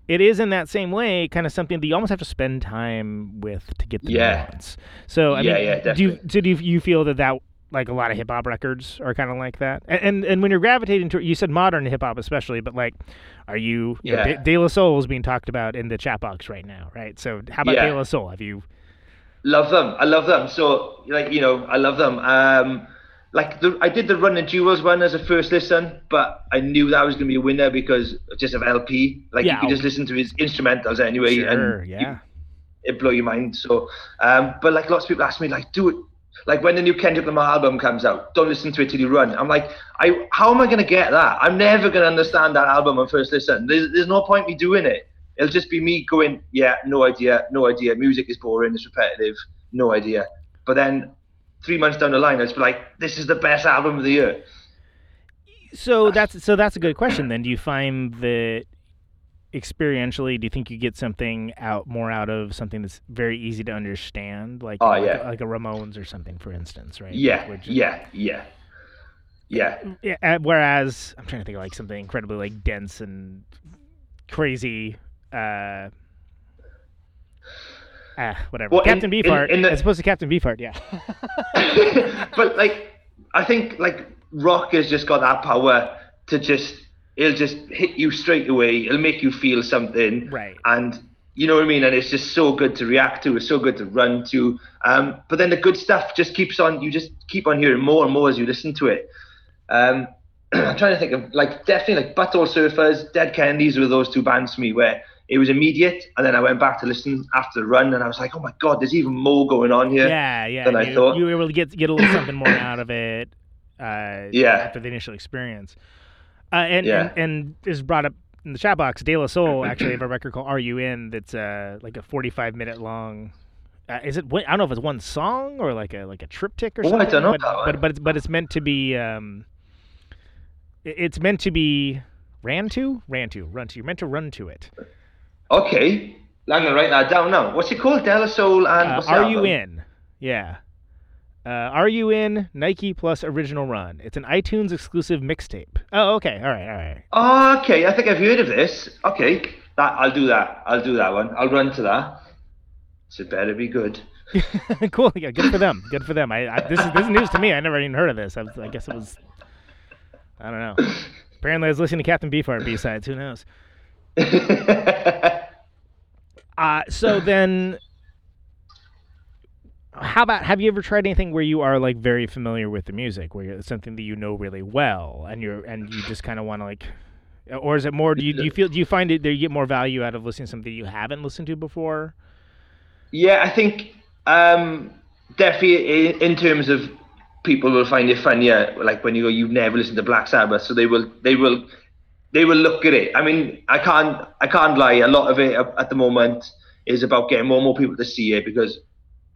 it is in that same way, kind of something that you almost have to spend time with to get the Yeah. nuance. So I Yeah, mean, yeah, do you, so do you, you feel that that like a lot of hip hop records are kind of like that? And, and and when you're gravitating to, you said modern hip hop especially, but like, are you, you Yeah. De, De La Soul is being talked about in the chat box right now, right? So how about Yeah. De La Soul? Have you? love them. I love them. So like you know, I love them. Um, like the, I did the Run the Jewels one as a first listen, but I knew that was gonna be a winner because just of El-P. Like Yeah. you could just listen to his instrumentals anyway, Sure, and yeah. it blow your mind. So, um, but like lots of people ask me, like, do it. Like when the new Kendrick Lamar album comes out, don't listen to it till you run. I'm like, I how am I gonna get that? I'm never gonna understand that album on first listen. There's, there's no point me doing it. It'll just be me going, yeah, no idea, no idea. Music is boring, it's repetitive, no idea. But then three months down the line, it's like, this is the best album of the year. So that's so that's a good question. Then, do you find that experientially, do you think you get something out more out of something that's very easy to understand, like Oh, like, yeah. like a Ramones or something, for instance, right? Yeah, Which- yeah, yeah, yeah. Yeah, uh, whereas I'm trying to think of like something incredibly like dense and crazy. Uh, ah, whatever. Well, Captain in- Beefheart, in the- as opposed to Captain Beefheart, yeah. but like I think like rock has just got that power to just it'll just hit you straight away. It'll make you feel something. Right. And you know what I mean? And it's just so good to react to, it's so good to run to. Um, but then the good stuff just keeps on you just keep on hearing more and more as you listen to it. Um I'm trying to think of like definitely like Butthole Surfers, Dead Kennedys were those two bands for me where it was immediate and then I went back to listen after the run and I was like, Oh my god, there's even more going on here. yeah, yeah. than I you, thought. you were able to get get a little something more out of it. Uh, Yeah. After the initial experience, uh, and, Yeah. and and is brought up in the chat box. De La Soul actually have a record called "Are You In?" That's uh like a forty-five minute long. Uh, is it? I don't know if it's one song or like a like a triptych or Oh, I something. don't know but, but but it's but it's meant to be. Um, it's meant to be ran to, ran to, run to. You're meant to run to it. Okay. I'm gonna write that down now. What's it called? De La Soul and Uh, are you in? Yeah. Uh, are you in Nike Plus Original Run? It's an iTunes exclusive mixtape. Oh, okay. All right. All right. Oh, okay. I think I've heard of this. Okay. That I'll do that. I'll do that one. I'll run to that. So it better be good. cool. Yeah, good for them. Good for them. I, I this is this is news to me. I never even heard of this. I, I guess it was. I don't know. Apparently, I was listening to Captain Beefheart B sides. Who knows? Uh, so then, how about have you ever tried anything where you are like very familiar with the music, where it's something that you know really well, and you're and you just kind of want to like, or is it more? Do you do you feel do you find it that you get more value out of listening to something you haven't listened to before? Yeah, I think um, definitely in, terms of people will find it funnier, like when you go, you've never listened to Black Sabbath, so they will, they will, they will look at it. I mean, I can't, I can't lie. A lot of it at the moment is about getting more and more people to see it because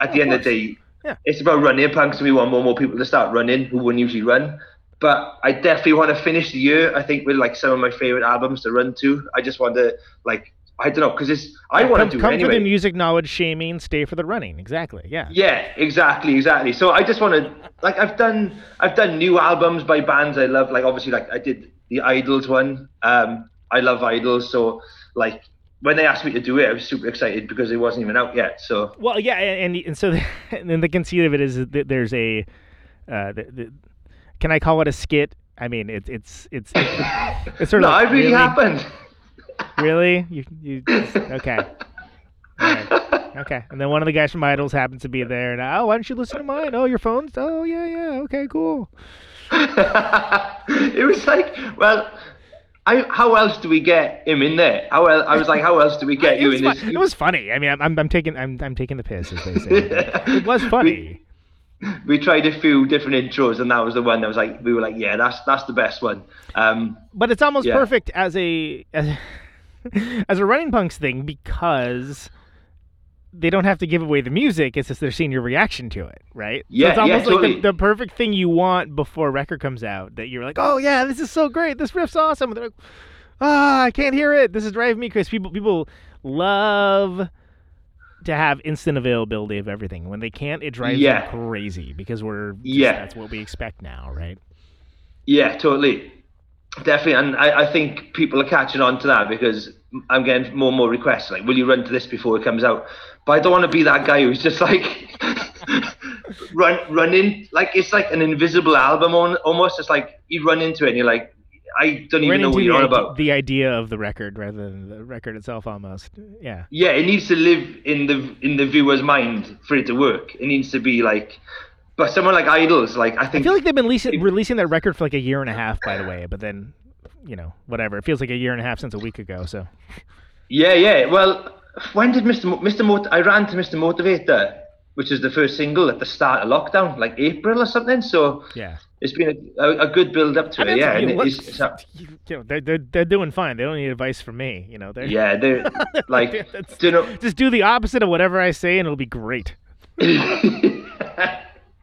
at the end of the day, Yeah. it's about running punks, and we want more and more people to start running who wouldn't usually run. But I definitely want to finish the year. I think with like some of my favorite albums to run to. I just want to like. I don't know because it's. I want to do come it anyway. for the music knowledge shaming, stay for the running. Exactly. Yeah. Yeah, exactly, exactly. So I just want to like I've done I've done new albums by bands I love. Like obviously like I did the Idles one. Um, I love Idles, so like when they asked me to do it, I was super excited because it wasn't even out yet. So Well, yeah, and and, and so the, and then the conceit of it is that there's a, uh, the, the, can I call it a skit? I mean, it's it's it's it's sort no, of it really, really, happened. Really? You you just- okay? Right. Okay. And then one of the guys from Idles happens to be there, and oh, why don't you listen to mine? Oh, your phone's. Oh, yeah, yeah. Okay, cool. it was like, well, I, how else do we get him in there? How el- I was like, how else do we get you in fun. this? it was funny. I mean, I'm, I'm, I'm taking I'm, I'm taking the piss as they say. it was funny. we tried a few different intros, and that was the one that was like we were like, yeah, that's that's the best one. Um, But it's almost Yeah. perfect as a as, as a running punks thing because they don't have to give away the music. It's just they're seeing your reaction to it, right? Yeah, so it's yeah, almost like the, the perfect thing you want before a record comes out. That you're like, oh yeah, this is so great. This riff's awesome. And they're like, ah, I can't hear it. This is driving me crazy. People people love to have instant availability of everything. When they can't, it drives Yeah. them crazy because we're just- Yeah. that's what we expect now, right? Yeah, totally. Definitely. And I, I think people are catching on to that because I'm getting more and more requests like, will you run to this before it comes out? But I don't want to be that guy who's just like run running like it's like an invisible album on, almost. It's like you run into it and you're like, I don't even know what you're the, on about. the idea of the record rather than the record itself, almost. Yeah. Yeah, it needs to live in the in the viewer's mind for it to work. It needs to be like but someone like Idles, like I think. I feel like they've been releasing, releasing that record for like a year and a half, by the way. But then, you know, whatever. It feels like a year and a half since a week ago. So Yeah, yeah. Well, when did Mr. Mo- Mr. Mot- I ran to Mr. Motivator, which is the first single at the start of lockdown, like April or something. So yeah. it's been a, a, a good build up to I it. Yeah, you and it's, it's a- you know, they're, they're they're doing fine. They don't need advice from me. You know, they're yeah, they're like, do you know, just do the opposite of whatever I say, and it'll be great.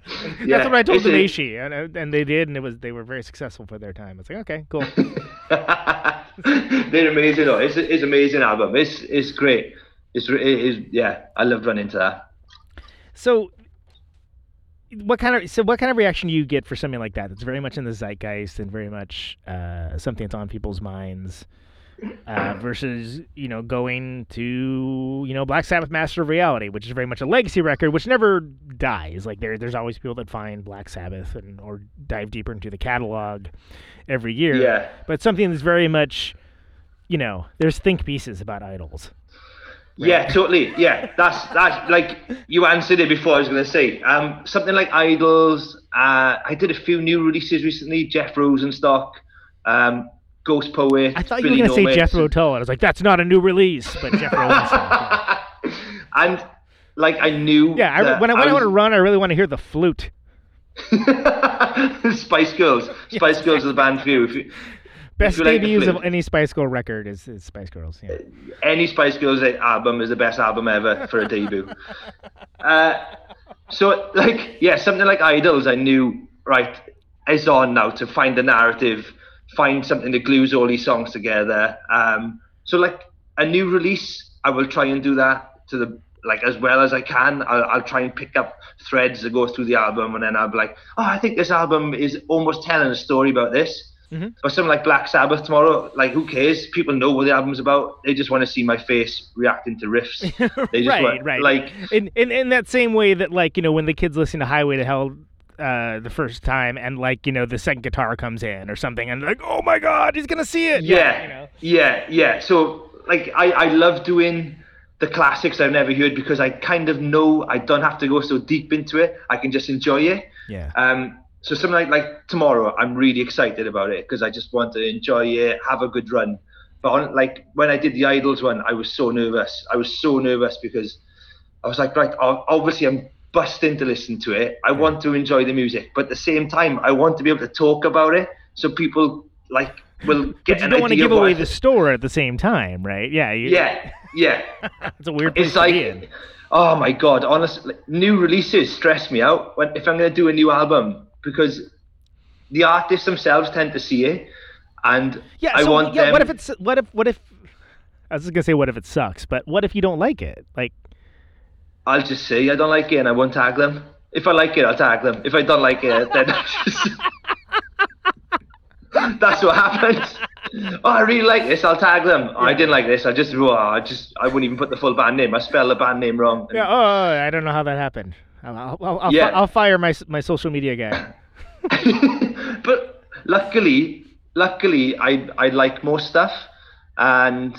yeah, That's what I told Dineshi, and and they did, and it was they were very successful for their time. It's like okay, cool. they're amazing. Though. It's it's amazing album. It's it's great. It's it is yeah. I love running to that. So, what kind of so what kind of reaction do you get for something like that? That's very much in the zeitgeist and very much uh, something that's on people's minds. Uh, versus you know going to you know Black Sabbath Master of Reality, which is very much a legacy record, which never dies. Like there, there's always people that find Black Sabbath and or dive deeper into the catalog every year. Yeah. but something that's very much, you know, there's think pieces about Idles. Yeah, totally. Yeah, that's that's like you answered it before. I was going to say um, something like Idles. Uh, I did a few new releases recently. Jeff Rosenstock, um, Ghostpoet. I thought Billy you were going to say. Jethro Tull. I was like, that's not a new release, but Jeff Rosenstock. and like I knew. Yeah, I, when I, when I, want to run, I really want to hear the flute. Spice Girls. Spice Girls is the band for you. If you Best you like debuts of any Spice Girl record is, is Spice Girls. Yeah. any Spice Girls album is the best album ever for a debut. Uh, so, like, yeah, something like Idles, I knew, right, is on now to find the narrative, find something that glues all these songs together. Um, so, like, a new release, I will try and do that to the like as well as I can. I'll, I'll try and pick up threads that go through the album, and then I'll be like, oh, I think this album is almost telling a story about this. Mhm. But something like Black Sabbath tomorrow, like who cares? People know what the album's about. They just want to see my face reacting to riffs. They just right, want, right. Like, in, in in that same way that like you know when the kids listen to Highway to Hell uh, the first time and like you know the second guitar comes in or something and like oh my god he's gonna see it yeah, you know yeah, yeah. So like, I I love doing the classics I've never heard because I kind of know I don't have to go so deep into it. I can just enjoy it. yeah Um, so something like, like tomorrow, I'm really excited about it because I just want to enjoy it, have a good run. But on, like when I did the Idles one, I was so nervous. I was so nervous because I was like, right, obviously I'm busting to listen to it. I want to enjoy the music, but at the same time, I want to be able to talk about it so people like will get but you don't want to give away the store at the same time right yeah you, Yeah, yeah. it's a weird place It's to like, oh my god, honestly, new releases stress me out when if I'm gonna do a new album because the artists themselves tend to see it, and yeah I so want yeah them. what if it's what if what if I was just gonna say what if it sucks but what if you don't like it like I'll just say I don't like it, and I won't tag them. If I like it, I'll tag them. If I don't like it, then that's what happens. Oh, I really like this. I'll tag them. Oh, I didn't like this. I just, oh, I just, I wouldn't even put the full band name. I spell the band name wrong. yeah oh, oh I don't know how that happened I'll I'll, I'll, Yeah. I'll fire my my social media guy but luckily, luckily, I I like more stuff, and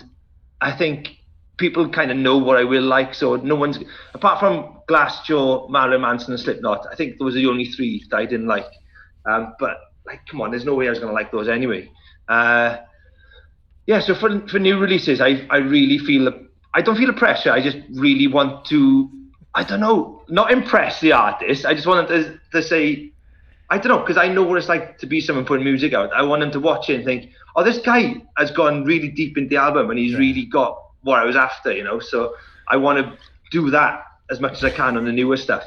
I think people kind of know what I will like. So no one's apart from Glassjaw, Marilyn Manson, and Slipknot. I think those are the only three that I didn't like. Um, but like, come on, there's no way I was gonna like those anyway. Uh, yeah. So for for new releases, I I really feel the I don't feel the pressure. I just really want to I don't know, not impress the artist. I just wanted to, to say, I don't know, because I know what it's like to be someone putting music out. I want them to watch it and think, oh, this guy has gone really deep into the album and he's really got what I was after, you know. So I want to do that as much as I can on the newer stuff.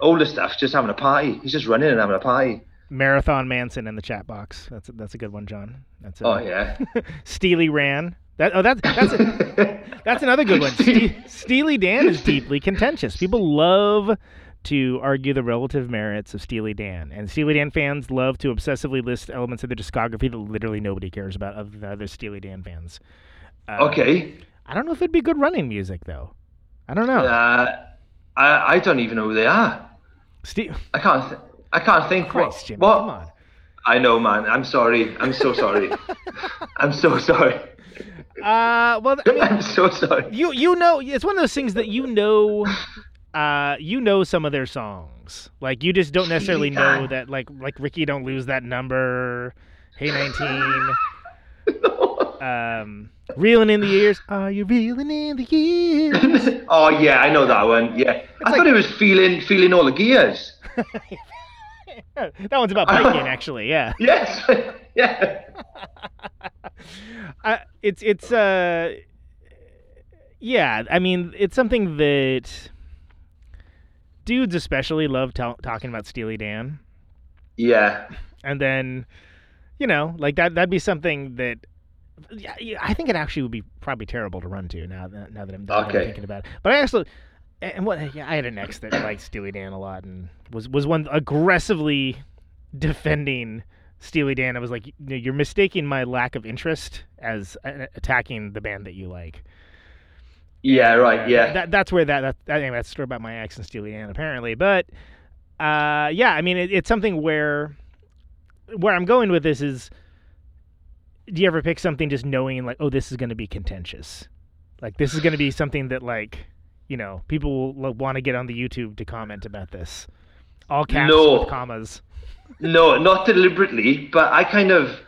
Older stuff, just having a party. He's just running and having a party. Marathon Manson in the chat box. That's a, that's a good one, John. That's a, Oh yeah. Steely Ran. That oh that's that's a, that's another good one. Ste- Steely Dan is deeply contentious. People love to argue the relative merits of Steely Dan, and Steely Dan fans love to obsessively list elements of their discography that literally nobody cares about other than other Steely Dan fans. Uh, okay. I don't know if it'd be good running music though. I don't know. Uh, I I don't even know who they are. Ste- I can't. Th- I can't think. Christ, what? Jimmy, what? come on. I know, man. I'm sorry. I'm so sorry. I'm so sorry. Uh, well, I mean, I'm so sorry. you you know it's one of those things that you know uh you know some of their songs like you just don't necessarily know that like like rikki don't lose that number hey 19 um reeling in the years are you reeling in the years oh yeah, I know that one. Yeah, I like- thought it was feeling feeling all the gears. that one's about biking actually yeah Yes. yeah. uh, it's it's uh yeah i mean it's something that dudes especially love ta- talking about steely dan Yeah. and then you know like that that'd be something that yeah, yeah, I think it actually would be probably terrible to run to now that now that I'm, Okay. thinking about it. But I actually and what yeah, I had an ex that liked Steely Dan a lot and was was one aggressively defending Steely Dan. I was like, you know, you're mistaking my lack of interest as uh, attacking the band that you like. Yeah. Right. Yeah. That that's where that that I think that's story about my ex and Steely Dan apparently. But uh, yeah, I mean it, it's something where where I'm going with this is do you ever pick something just knowing like oh this is going to be contentious like this is going to be something that like you know people will want to get on the youtube to comment about this all caps No. with commas no, not deliberately, but I kind of.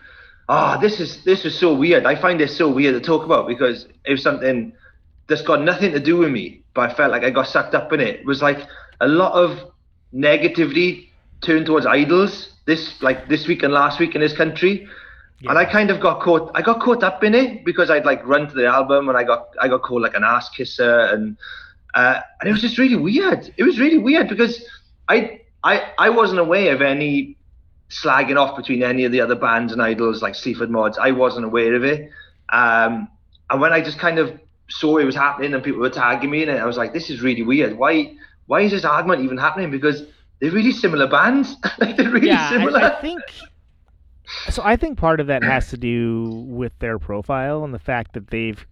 Ah, this is this is so weird. I find this so weird to talk about because it was something that's got nothing to do with me, but I felt like I got sucked up in it. It was like a lot of negativity turned towards Idles this like this week and last week in this country. And I kind of got caught. I got caught up in it because I'd like run to the album and I got I got called like an ass kisser and uh, and it was just really weird. It was really weird because I I I wasn't aware of any slagging off between any of the other bands and Idles like Sleaford Mods. I wasn't aware of it. Um, and when I just kind of saw it was happening and people were tagging me in it, I was like, this is really weird. Why why is this argument even happening? Because they're really similar bands. like they're really yeah similar. I, I think so i think part of that has to do with their profile and the fact that they've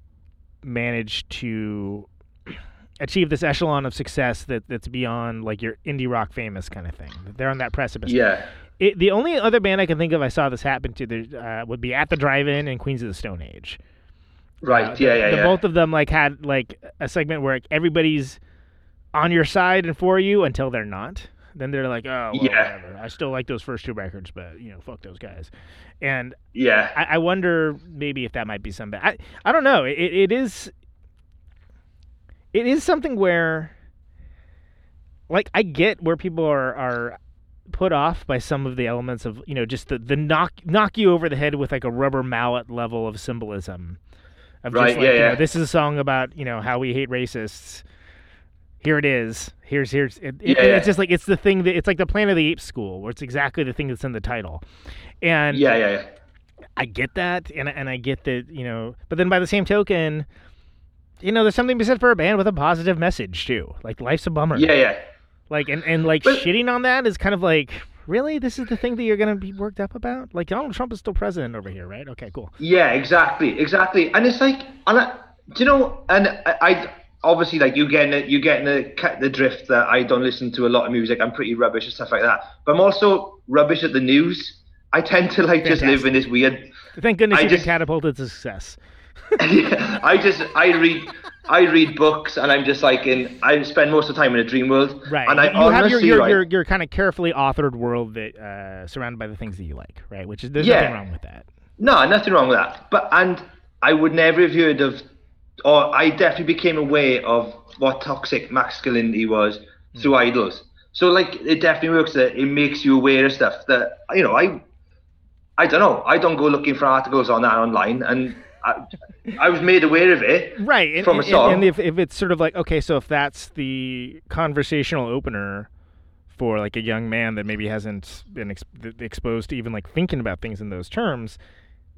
managed to achieve this echelon of success that, that's beyond like your indie rock famous kind of thing they're on that precipice yeah. it, the only other band i can think of i saw this happen to there, uh, would be at the drive-in and queens of the stone age Right. uh, yeah, the, yeah, the yeah. both of them like had like a segment where like, everybody's on your side and for you until they're not. Then they're like, oh, well, Yeah. whatever. I still like those first two records, but you know, fuck those guys. And yeah. I, I wonder maybe if that might be something. I I don't know. It it is. It is something where, like, I get where people are are put off by some of the elements of you know just the the knock knock you over the head with like a rubber mallet level of symbolism. Of Right, just like, yeah, you know, this is a song about you know how we hate racists. Here it is. Here's here's it, Yeah, yeah. it's just like it's the thing that it's like the Planet of the Apes school where it's exactly the thing that's in the title, and Yeah, yeah, yeah. I get that, and and I get that, you know. But then by the same token, you know, there's something to be said for a band with a positive message too. Like life's a bummer. Yeah, yeah. Like and and like But- shitting on that is kind of like, really, this is the thing that you're gonna be worked up about. Like Donald Trump is still president over here, right? Okay, cool. Yeah, exactly, exactly. And it's like, and I, do you know? And I, I obviously like you getting it, you getting the the drift that I don't listen to a lot of music. I'm pretty rubbish and stuff like that. But I'm also rubbish at the news. I tend to like just live in this weird. Thank goodness I you just- catapulted to success. I just I read I read books and I'm just like in. I spend most of the time in a dream world. Right. And I you have your your, right, your your kind of carefully authored world that uh, surrounded by the things that you like, right? Which is there's Yeah. nothing wrong with that. No, nothing wrong with that. But and I would never have heard of or I definitely became aware of what toxic masculinity was hmm. through Idles. So like it definitely works that it makes you aware of stuff that you know I I don't know I don't go looking for articles on that online and I, I was made aware of it right and, from a song. and if, if it's sort of like okay so if that's the conversational opener for like a young man that maybe hasn't been ex- exposed to even like thinking about things in those terms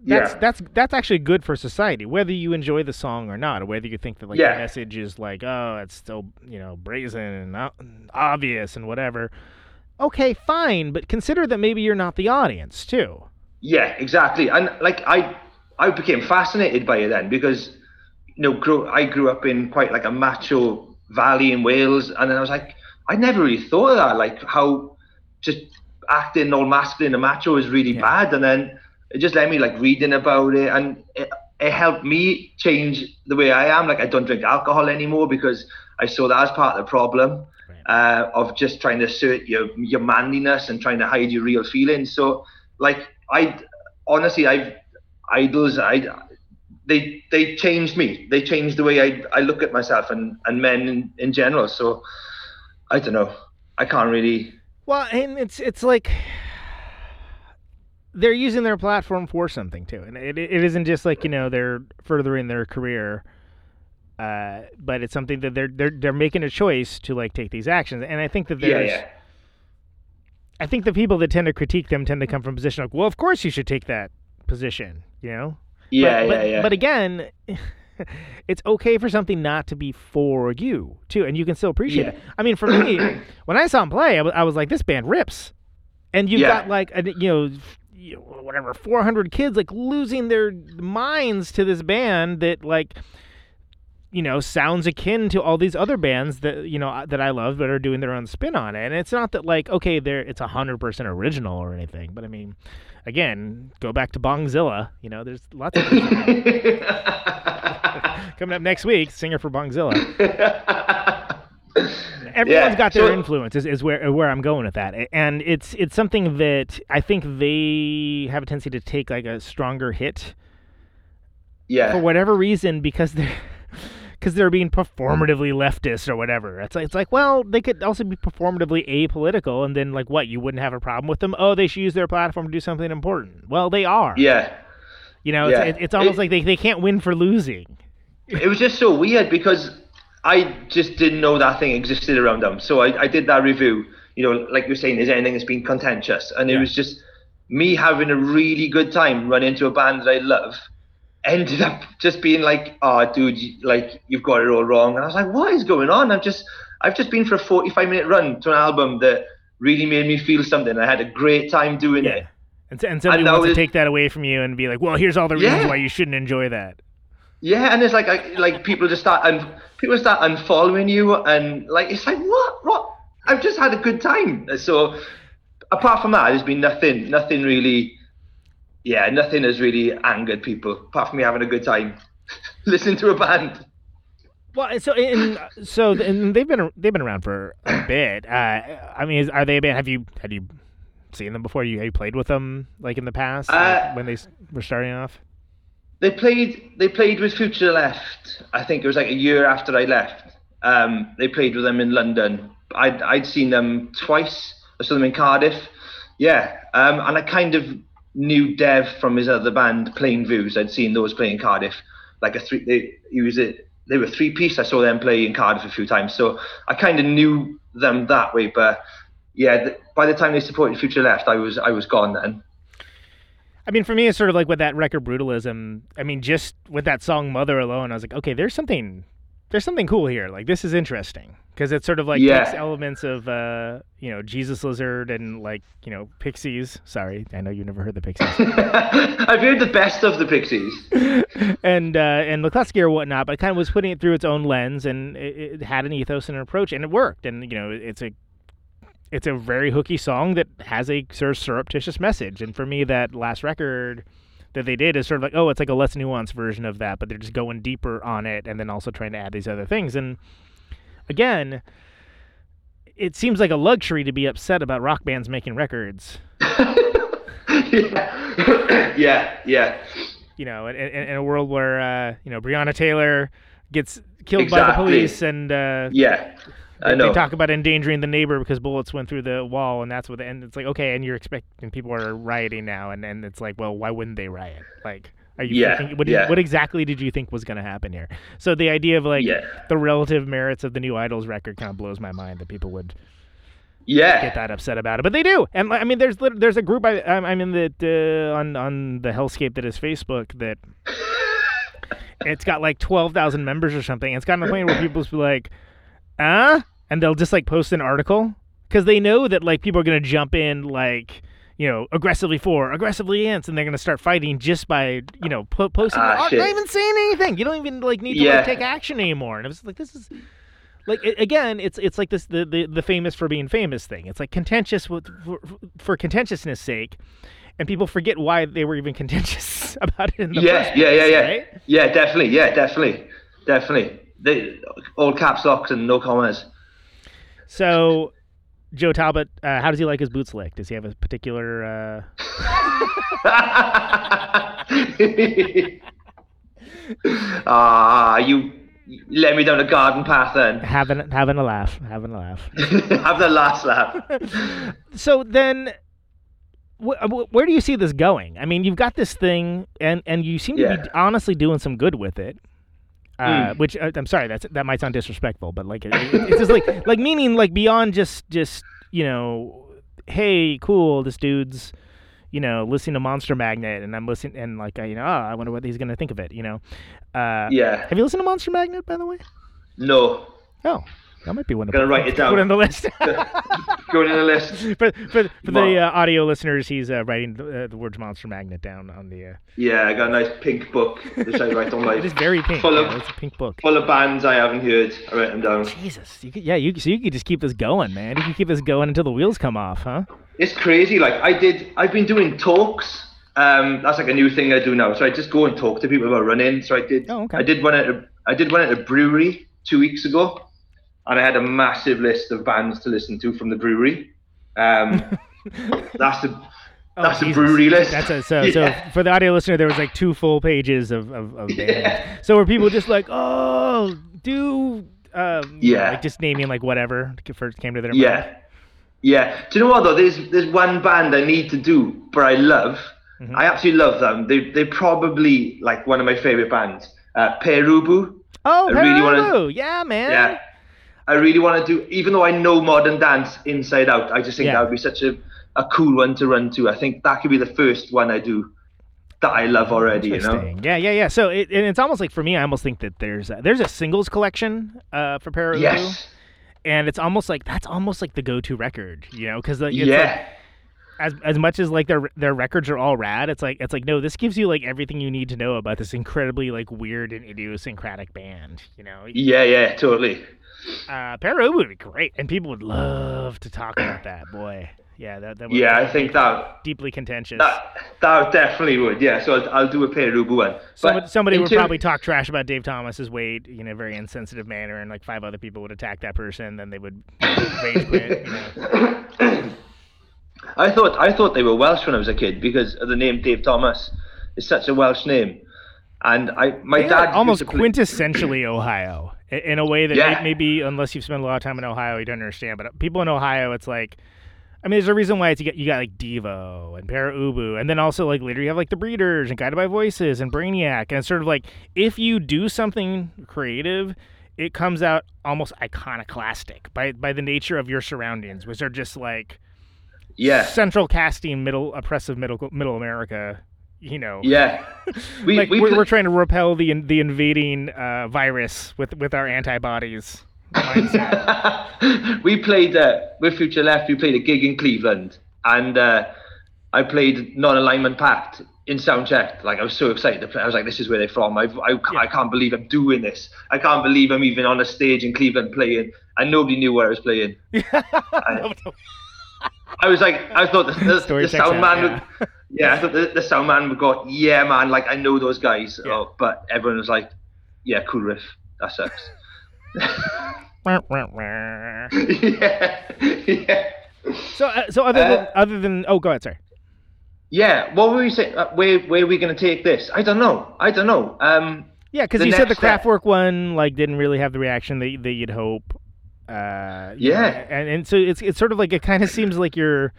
that's Yeah. that's that's actually good for society whether you enjoy the song or not or whether you think that like Yeah. the message is like oh it's so you know brazen and obvious and whatever okay fine but consider that maybe you're not the audience too Yeah, exactly. And like I, I became fascinated by it then because, you know, grow, I grew up in quite like a macho valley in Wales, and then I was like, I never really thought of that, like how just acting all masculine and macho is really Yeah. bad, and then it just let me like reading about it, and it, it helped me change the way I am. Like I don't drink alcohol anymore because I saw that as part of the problem uh, of just trying to assert your your manliness and trying to hide your real feelings. So, like, I honestly, I've Idles. I they they changed me. They changed the way I I look at myself and and men in, in general. So, I don't know. I can't really. Well, and it's it's like they're using their platform for something too, and it it isn't just like you know they're furthering their career, uh, but it's something that they're they're they're making a choice to like take these actions, and I think that Yeah, there's. yeah. I think the people that tend to critique them tend to come from a position like, well, of course you should take that position, you know. Yeah, but, yeah, but, yeah. But again, it's okay for something not to be for you too, and you can still appreciate Yeah. it. I mean, for me, when I saw him play, I was, I was like, this band rips, and you've Yeah. got like a, you know. You know, Whatever, 400 kids like losing their minds to this band that like you know sounds akin to all these other bands that you know that I love but are doing their own spin on it. And it's not that like okay, they're it's a hundred percent original or anything, but I mean, again, go back to Bongzilla. You know, there's lots of coming up next week. Singer for Bongzilla. Everyone's Yeah, got their so- influence. Is, is where where I'm going with that, and it's it's something that I think they have a tendency to take like a stronger hit yeah. for whatever reason because they're because they're being performatively leftist or whatever. It's like it's like well they could also be performatively apolitical and then like what you wouldn't have a problem with them. Oh, they should use their platform to do something important. Well, they are. yeah. You know, Yeah. it's, it, it's almost It- like they, they can't win for losing. it was just so weird because I just didn't know that thing existed around them. So I, I did that review. You know, like you're saying, is anything that's been contentious? And it Yeah. was just me having a really good time running into a band that I love. Ended up just being like, "Oh, dude, you, like you've got it all wrong." And I was like, "What is going on?" I've just, I've just been for a 45 minute run to an album that really made me feel something. I had a great time doing it. And, and somebody know wants to take that away from you and be like, well, here's all the reasons Yeah. why you shouldn't enjoy that. Yeah, and it's like I, like people just start and people start unfollowing you, and like it's like what what I've just had a good time. So apart from that, there's been nothing nothing really. Yeah, nothing has really angered people apart from me having a good time listening to a band. Well, so and so and they've been they've been around for a bit. Uh, I mean, is, are they a band? Have you have you seen them before? You have you played with them like in the past like, Uh, when they were starting off? They played they played with Future Left. I think it was like a year after I left. Um, they played with them in London. I'd I'd seen them twice. I saw them in Cardiff. Yeah, um, and I kind of knew Dev from his other band, Plain Views. I'd seen those play in Cardiff. Like a three, they he was a, they were three piece. I saw them play in Cardiff a few times, so I kind of knew them that way. But yeah, by the time they supported Future Left, I was I was gone then. I mean, for me, it's sort of like with that record brutalism. I mean, just with that song "Mother" alone, I was like, okay, there's something, there's something cool here. Like this is interesting because it's sort of like Yeah. takes elements of, uh, you know, Jesus Lizard and like you know Pixies. Sorry, I know you never heard the Pixies. I've heard the best of the Pixies. and uh, and Mclusky or whatnot, but it kind of was putting it through its own lens, and it, it had an ethos and an approach, and it worked. And you know, it's a it's a very hooky song that has a sort of surreptitious message. And for me, that last record that they did is sort of like, oh, it's like a less nuanced version of that, but they're just going deeper on it, and then also trying to add these other things. And again, it seems like a luxury to be upset about rock bands making records. yeah, yeah, yeah. You know, in, in, in a world where uh, you know Breonna Taylor gets killed by the police, and uh, Yeah, I they talk about endangering the neighbor because bullets went through the wall, and that's what. The, and it's like, okay, and you're expecting people are rioting now, and and it's like, well, why wouldn't they riot? Like, are you? Yeah, thinking- what, did- yeah. what exactly did you think was going to happen here? So the idea of like Yeah. the relative merits of the new Idles record kind of blows my mind that people would yeah, get that upset about it, but they do. And I mean, there's there's a group I I'm, I'm in that uh, on on the hellscape that is Facebook that it's got like twelve thousand members or something. It's gotten to the point where people be like, "Uh," and they'll just like post an article because they know that like people are gonna jump in like. You know, aggressively for, aggressively against, and they're gonna start fighting just by, you know, po- posting, Ah, not even saying anything. You don't even like need to Yeah. like, take action anymore. And it was like, this is, like a- again, it's it's like this the, the the famous for being famous thing. It's like contentious with, for, for contentiousness sake, and people forget why they were even contentious about it in the yeah, first yeah, yeah, yeah, right? yeah. Definitely, yeah, definitely, definitely. They all caps locks and no commas. So, Joe Talbot, uh, how does he like his boots licked? Does he have a particular? Uh... Ah, you you led me down a garden path then. having having a laugh, having a laugh. Have the last laugh. so then wh- wh- where do you see this going? I mean, you've got this thing, and and you seem to be honestly doing some good with it. Uh, Mm. Which uh, I'm sorry, that's that might sound disrespectful, but like it, it- it's just like like meaning like beyond just just you know, hey, cool, this dude's you know listening to Monster Magnet, and I'm listening and like I, you know, oh, I wonder what he's gonna think of it, you know. Uh, Yeah. Have you listened to Monster Magnet, by the way? No. Oh, that might be one. to Gonna write it down. Put down. the list. Going in the list. for for, for the uh, audio listeners, he's uh, writing the, uh, the words "monster magnet" down on the. Uh, Yeah, I got a nice pink book which I write on my it is very pink. Full yeah, of it's a pink book. full of bands I haven't heard. I write them down. Jesus, you could, yeah, you so you could just keep this going, man. You could keep this going until the wheels come off, huh? It's crazy. Like I did, I've been doing talks. Um, that's like a new thing I do now. So I just go and talk to people about running. So I did. Oh, okay. I did one at a, I did one at a brewery two weeks ago, and I had a massive list of bands to listen to from the brewery. Um, that's the Oh, that's the Jesus. brewery list. That's a, so Yeah. so for the audio listener, there was like two full pages of of, of bands. So were people just like, oh, do. Um, Yeah. like just naming like whatever first came to their mind. Yeah. Yeah. Do you know what though? There's there's one band I need to do, but I love. Mm-hmm. I absolutely love them. They they're probably like one of my favorite bands. Uh, Pere Ubu. Oh, I really wanna- yeah, man. Yeah. I really want to do, even though I know modern dance inside out, I just think Yeah. that would be such a, a cool one to run to. I think that could be the first one I do that I love already, you know? Interesting. Yeah, yeah, yeah. So it, and it's almost like for me, I almost think that there's a, there's a singles collection uh, for Peru. Yes. and it's almost like that's almost like the go-to record, you know, because it's like, Yeah. as as much as like their their records are all rad, it's like it's like no, this gives you like everything you need to know about this incredibly like weird and idiosyncratic band, you know. Yeah, yeah, totally. Uh, Peru would be great, and people would love to talk about that. Boy, yeah, that that would Yeah, be I think that deeply contentious. that that definitely would. Yeah, so I'll, I'll do a Pere Ubu one. Somebody, somebody would term- probably talk trash about Dave Thomas's weight in a very insensitive manner, and like five other people would attack that person. Then they would rage quit. You know. I thought I thought they were Welsh when I was a kid because of the name Dave Thomas is such a Welsh name, and I my They dad almost play- quintessentially Ohio in a way that Yeah. maybe unless you've spent a lot of time in Ohio, you don't understand. But people in Ohio, it's like. I mean, there's a reason why it's you got, you got like Devo and Pere Ubu, and then also like later you have like the Breeders and Guided by Voices and Brainiac, and it's sort of like if you do something creative, it comes out almost iconoclastic by by the nature of your surroundings, which are just like yeah central casting middle oppressive middle middle America. You know, yeah. We like we we're trying to repel the the invading uh, virus with with our antibodies. we played uh, with Future Left. We played a gig in Cleveland, and uh, I played Non-Alignment Pact in soundcheck. Like I was so excited to play. I was like, "This is where they're from." I, I, I can't believe I'm doing this. I can't believe I'm even on a stage in Cleveland playing, and nobody knew where I was playing. I, I was like, I thought the, the, the sound out, man would. Yeah, I thought the, the sound man would go, yeah, man, like I know those guys. Yeah. Oh, but everyone was like, yeah, cool riff. That sucks. yeah, yeah. so uh, so other than other than oh go ahead sorry yeah, what were we saying? Uh, where where are we going to take this? I don't know. I don't know. Um, Yeah, because you said the. Kraftwerk one like didn't really have the reaction that that you'd hope. Uh, you know, Yeah. and and so it's it's sort of like it kind of seems like you're.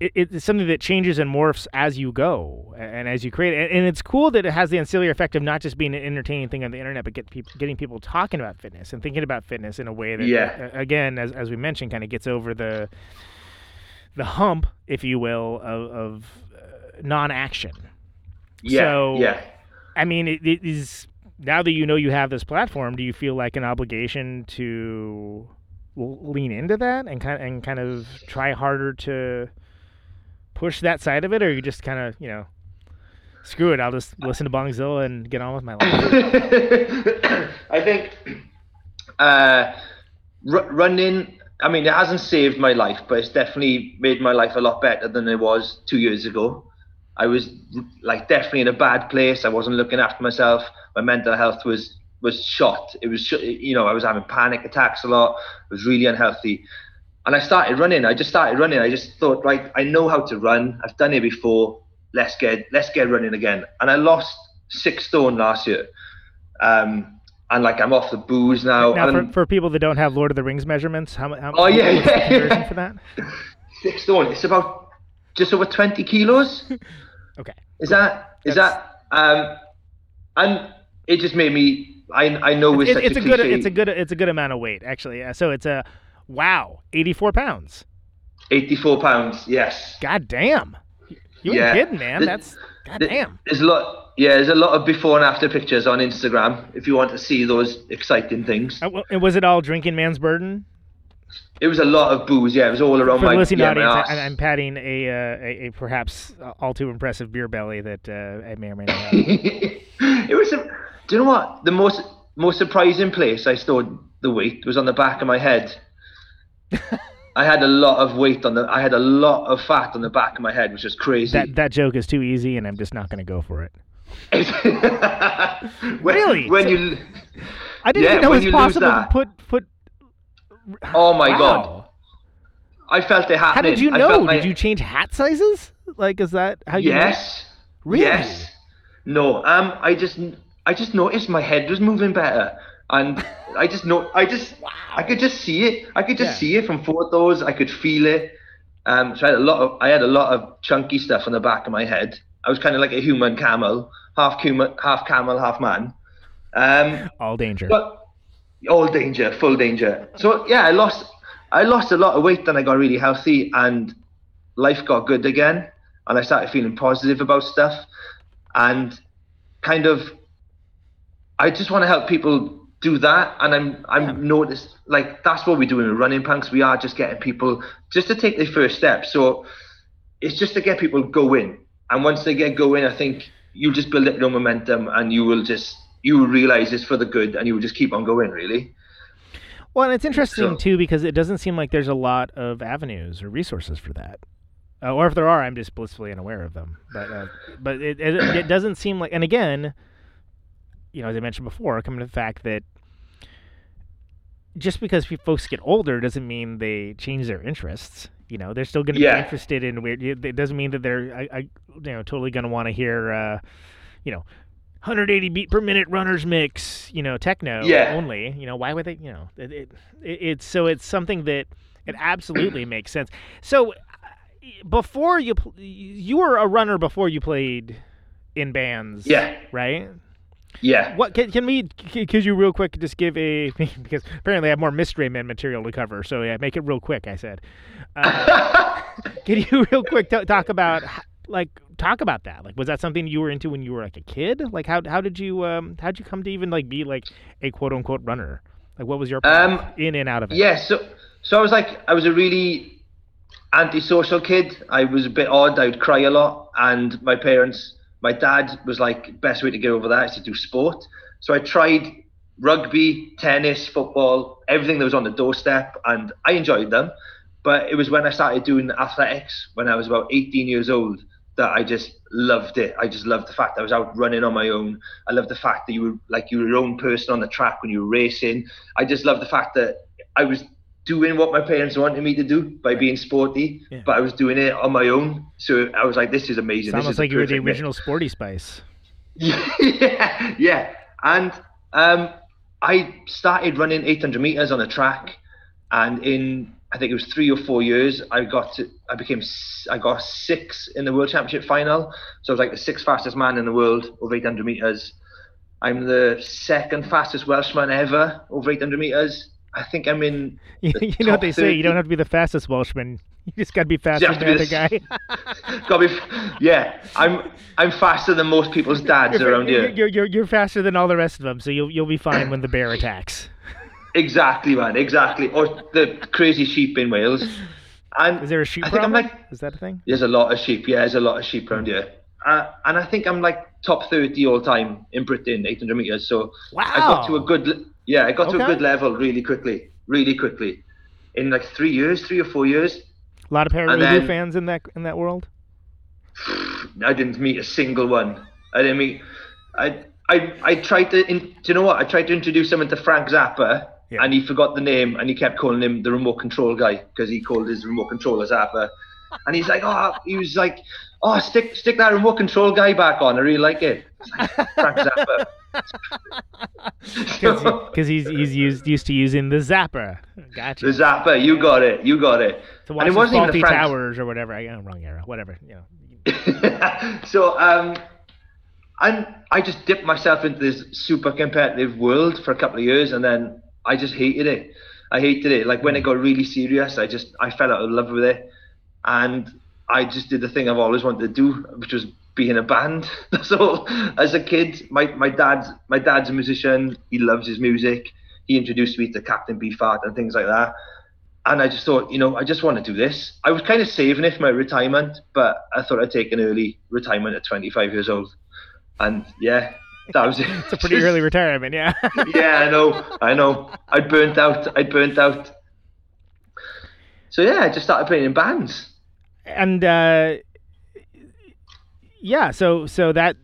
It, it's something that changes and morphs as you go and as you create it. And, it's cool that it has the ancillary effect of not just being an entertaining thing on the internet, but get people getting people talking about fitness and thinking about fitness in a way that, Yeah. uh, again, as as we mentioned, kind of gets over the the hump, if you will, of, of uh, non-action. yeah, So- yeah. I mean, it, it is now that you know you have this platform. Do you feel like an obligation to lean into that and kind and kind of try harder to push that side of it, or you just kind of you know screw it? I'll just listen to Bongzilla and get on with my life. I think uh, r- running. I mean, it hasn't saved my life, but it's definitely made my life a lot better than it was two years ago. I was like definitely in a bad place. I wasn't looking after myself. My mental health was was shot. It was, you know, I was having panic attacks a lot. I was really unhealthy, and I started running. I just started running. I just thought, right, I know how to run. I've done it before. Let's get let's get running again. And I lost six stone last year. Um, and like I'm off the booze now. now, and for, for people that don't have Lord of the Rings measurements, how, mu- how Oh, yeah, yeah, for that? six stone. It's about just over twenty kilos. Okay. Is that is That's- that um and it just made me I I know it's, it's a, a good it's a good it's a good amount of weight actually. Uh, So it's a wow, eighty four pounds. 84 pounds yes God damn. You ain't kidding, man. The- That's god The- damn. there's a lot yeah there's a lot of before and after pictures on Instagram if you want to see those exciting things Uh, and was it all drinking man's burden? it was a lot of booze yeah it was all around For my, listening yeah, audience. I, I'm patting a, uh, a a perhaps all too impressive beer belly that uh, I may or may not have. it was a, do you know what the most most surprising place I stored the weight was on the back of my head I had a lot of weight on the I had a lot of fat on the back of my head which is crazy that that joke is too easy, and I'm just not going to go for it. when, Really? when So- you I didn't Yeah, know it was possible to put put. oh my god I felt it How did you know? my- Did you change hat sizes? Like, is that how you? know? yes Really? yes no um I just I just noticed my head was moving better and I just know I just I could just see it. I could just Yeah. see it from photos. I could feel it. Um so I had a lot of I had a lot of chunky stuff on the back of my head. I was kind of like a human camel half human half camel half man. Um All danger. but all danger, full danger. So yeah, I lost I lost a lot of weight, then I got really healthy, and life got good again, and I started feeling positive about stuff, and kind of I just want to help people do that, and I'm I'm noticed like that's what we're doing with running punks. We are just getting people just to take their first step. So it's just to get people going, and once they get going, I think you'll just build up your momentum, and you will just you will realize it's for the good, and you will just keep on going. Really. Well, and it's interesting So- too because it doesn't seem like there's a lot of avenues or resources for that. Uh, or if there are, I'm just blissfully unaware of them. But uh, but it, it it doesn't seem like. And again, you know, as I mentioned before, coming to the fact that just because folks get older doesn't mean they change their interests. You know, they're still going to Yeah. be interested in weird. It doesn't mean that they're, I, I you know, totally going to want to hear, uh, you know, 180 beat per minute runners mix. You know, techno Yeah. only. You know, why would they? You know, it, it, it it's so it's something that it absolutely makes sense. So uh, before you you were a runner before you played in bands. Yeah. Right. Yeah. What can, can we? Could you real quick just give a because apparently I have more mystery men material to cover. So yeah, make it real quick. I said. Uh, can you real quick t- talk about like talk about that? Like, was that something you were into when you were like a kid? Like, how how did you um how did you come to even like be like a quote unquote runner? Like, what was your Um, in and out of it? Yeah, so so I was like I was a really antisocial kid. I was a bit odd. I would cry a lot, and my parents, my dad was like, best way to get over that is to do sport. So I tried rugby, tennis, football, everything that was on the doorstep, and I enjoyed them. But it was when I started doing athletics when I was about 18 years old that I just loved it. I just loved the fact that I was out running on my own. I loved the fact that you were like you were your own person on the track when you were racing. I just loved the fact that I was doing what my parents wanted me to do by being sporty, Yeah. but I was doing it on my own. So I was like, this is amazing. It's this almost is like you were the mix. original Sporty Spice. yeah, yeah. And um, I started running 800 meters on a track, and in I think it was three or four years, I got to, I became I got six in the world championship final. So I was like the sixth fastest man in the world over 800 meters. I'm the second fastest Welshman ever over 800 meters. I think I'm in. You, you know what they say, you don't have to be the fastest Welshman. You just got to be faster than the other guy. Gotta be, yeah, I'm I'm faster than most people's dads you're, around you're, here. you're, you're, you're faster than all the rest of them, so you'll you'll be fine when the bear attacks. Exactly, man. Exactly. Or the crazy sheep in Wales. And Is there a sheep I think I'm like, Is that a thing? there's a lot of sheep. Yeah, there's a lot of sheep around here. Uh, and I think I'm like top 30 all time in Britain, 800 meters. So I got to a good, yeah, I got to a good level really quickly, really quickly, in like three years, three or four years. A lot of then- fans in that in that world. I didn't meet a single one. I didn't meet. I I I tried to. In, do you know what? I tried to introduce him to Frank Zappa, Yeah. and he forgot the name, and he kept calling him the remote control guy because he called his remote controller Zappa. And he's like, oh, he was like, oh, stick stick that remote control guy back on. I really like it. Like, Frank Zappa. Because he's he's used used to using the zapper. Gotcha. the zapper, you got it, you got it. to and it wasn't even the Frank towers or whatever. I got wrong era. Whatever. You know. so um, and I just dipped myself into this super competitive world for a couple of years, and then I just hated it. I hated it. Like when it got really serious, I just I fell out of love with it, and I just did the thing I've always wanted to do, which was be in a band. so as a kid, my, my dad's my dad's a musician. He loves his music. He introduced me to Captain Beefheart and things like that. And I just thought, you know, I just want to do this. I was kind of saving it for my retirement, but I thought I'd take an early retirement at 25 years old. And yeah, that was it. It's a pretty early retirement. Yeah. yeah, I know, I know. I burnt out. I burnt out. So yeah, I just started playing in bands. And uh, yeah, so so that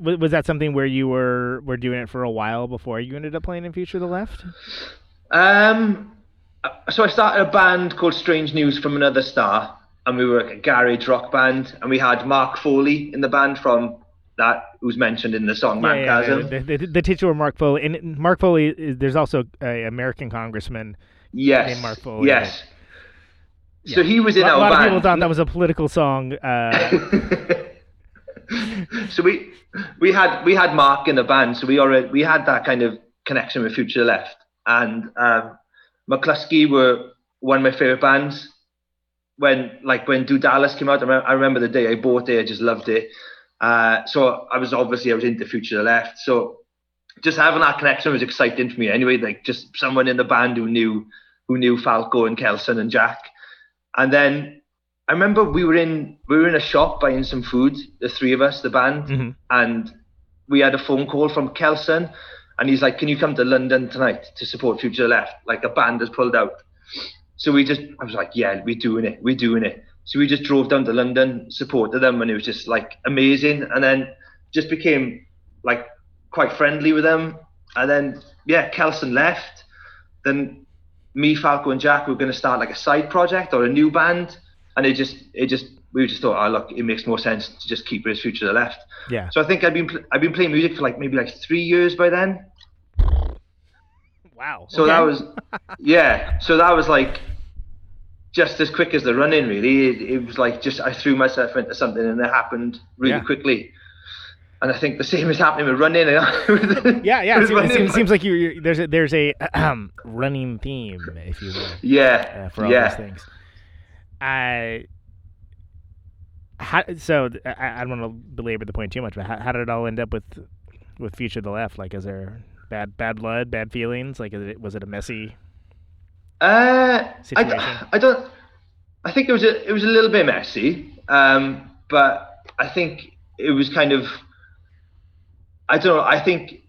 was that something where you were were doing it for a while before you ended up playing in Future of the Left. Um, so I started a band called Strange News from Another Star, and we were a garage rock band, and we had Mark Foley in the band from that who's mentioned in the song Yeah, yeah, Manchasm. the, the, the titular Mark Foley, and Mark Foley is there's also a American congressman. yes, named Mark Foley, yes. So he was in a lot, our lot of people thought that was a political song. Uh, so we we had we had Mark in the band, so we already we had that kind of connection with Future Left, and um, Mclusky were one of my favorite bands. When like when Do Dallas came out, I remember, I remember the day I bought it, I just loved it. Uh, so I was obviously I was into Future Left, so just having that connection was exciting for me. Anyway, like just someone in the band who knew who knew Falco and Kelson and Jack, and then I remember we were in we were in a shop buying some food, the three of us, the band, Mhm. and we had a phone call from Kelson, and he's like, "Can you come to London tonight to support Future Left? Like a band has pulled out." So we just, I was like, "Yeah, we're doing it, we're doing it." So we just drove down to London, supported them, and it was just like amazing, and then just became like quite friendly with them, and then yeah, Kelson left, then me, Falco, and Jack were going to start like a side project or a new band, and it just, it just, we just thought, oh look, it makes more sense to just keep as Future to the Left. yeah. So I think I've been, pl- I've been playing music for like maybe like three years by then. Wow. So okay. that was, yeah. So that was like just as quick as the running. Really, it, it was like just I threw myself into something and it happened really Yeah. quickly. And I think the same is happening with running. Yeah, yeah. It seems, it seems, like you you- there's a, there's a um, running theme, if you will. Yeah, uh, for all yeah. those things. I how, so I, I don't want to belabor the point too much, but how, how did it all end up with with Future of the Left? Like, is there bad bad blood, bad feelings? Like, is it, was it a messy? Uh, Situation. I, I don't. I think it was a it was a little bit messy, um, but I think it was kind of. I don't know. I think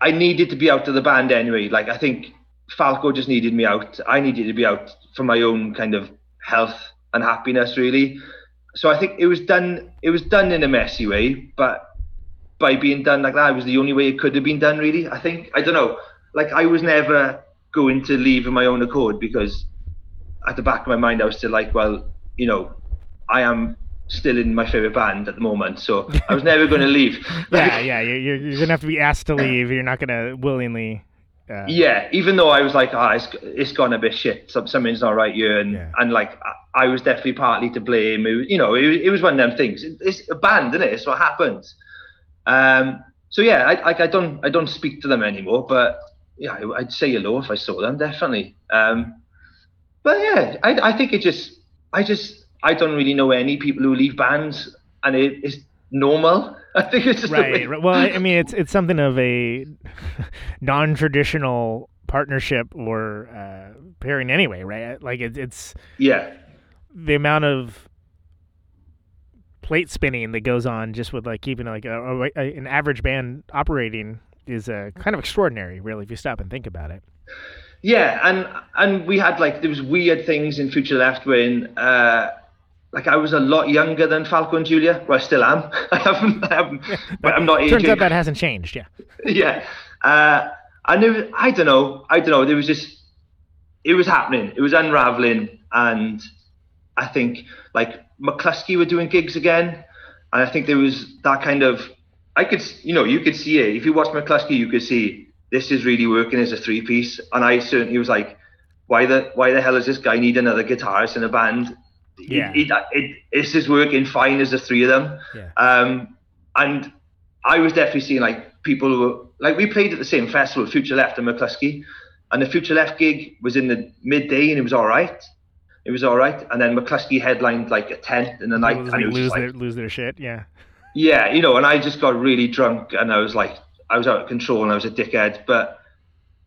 I needed to be out of the band anyway. Like I think Falco just needed me out. I needed to be out for my own kind of health and happiness, really. So I think it was done. It was done in a messy way, but by being done like that, it was the only way it could have been done. Really, I think. I don't know. Like I was never going to leave of my own accord because at the back of my mind I was still like, well, you know, I am still in my favorite band at the moment, so I was never going to leave. yeah, yeah. You're, you're, you're gonna have to be asked to leave. You're not gonna willingly. Uh, Yeah, even though I was like, ah, it's, it's gone a bit shit. Some, something's not right here, and Yeah. and like I, I was definitely partly to blame. It was, you know, it, was- it was one of them things. It- it's a band, isn't it? It's what happens. Um. So yeah, I, I I don't I don't speak to them anymore, but yeah, I- I'd say hello if I saw them definitely. Um. But yeah, I I think it just I just I don't really know any people who leave bands, and it's normal. I think it's just the way- right, right. Well, I I mean, it's it's something of a non-traditional partnership or uh, pairing anyway, right? Like it, it's Yeah. the amount of plate spinning that goes on just with like keeping like a, a, a- an average band operating is uh, kind of extraordinary, really, if you stop and think about it. Yeah, and and we had like there was weird things in Future Left when uh like I was a lot younger than Falco and Julia. Well, I still am. I haven't, I haven't but I'm not aging. Turns out that hasn't changed. Yeah. yeah. Uh, and it I don't know. I don't know. There was just, it was happening. It was unraveling. And I think like Mclusky were doing gigs again. And I think there was that kind of, I could, you know, you could see it. If you watch Mclusky, you could see this is really working as a three piece. And I certainly was like, why the, why the hell does this guy need another guitarist in a band? Yeah. It, it, it, this is working fine as the three of them. Yeah. Um, and I was definitely seeing like people who were like we played at the same festival, Future Left and Mclusky, and the Future Left gig was in the midday and it was all right. It was all right, and then Mclusky headlined like a tenth in the night, and lose just like, their lose their shit. Yeah. yeah, you know, and I just got really drunk and I was like, I was out of control and I was a dickhead, but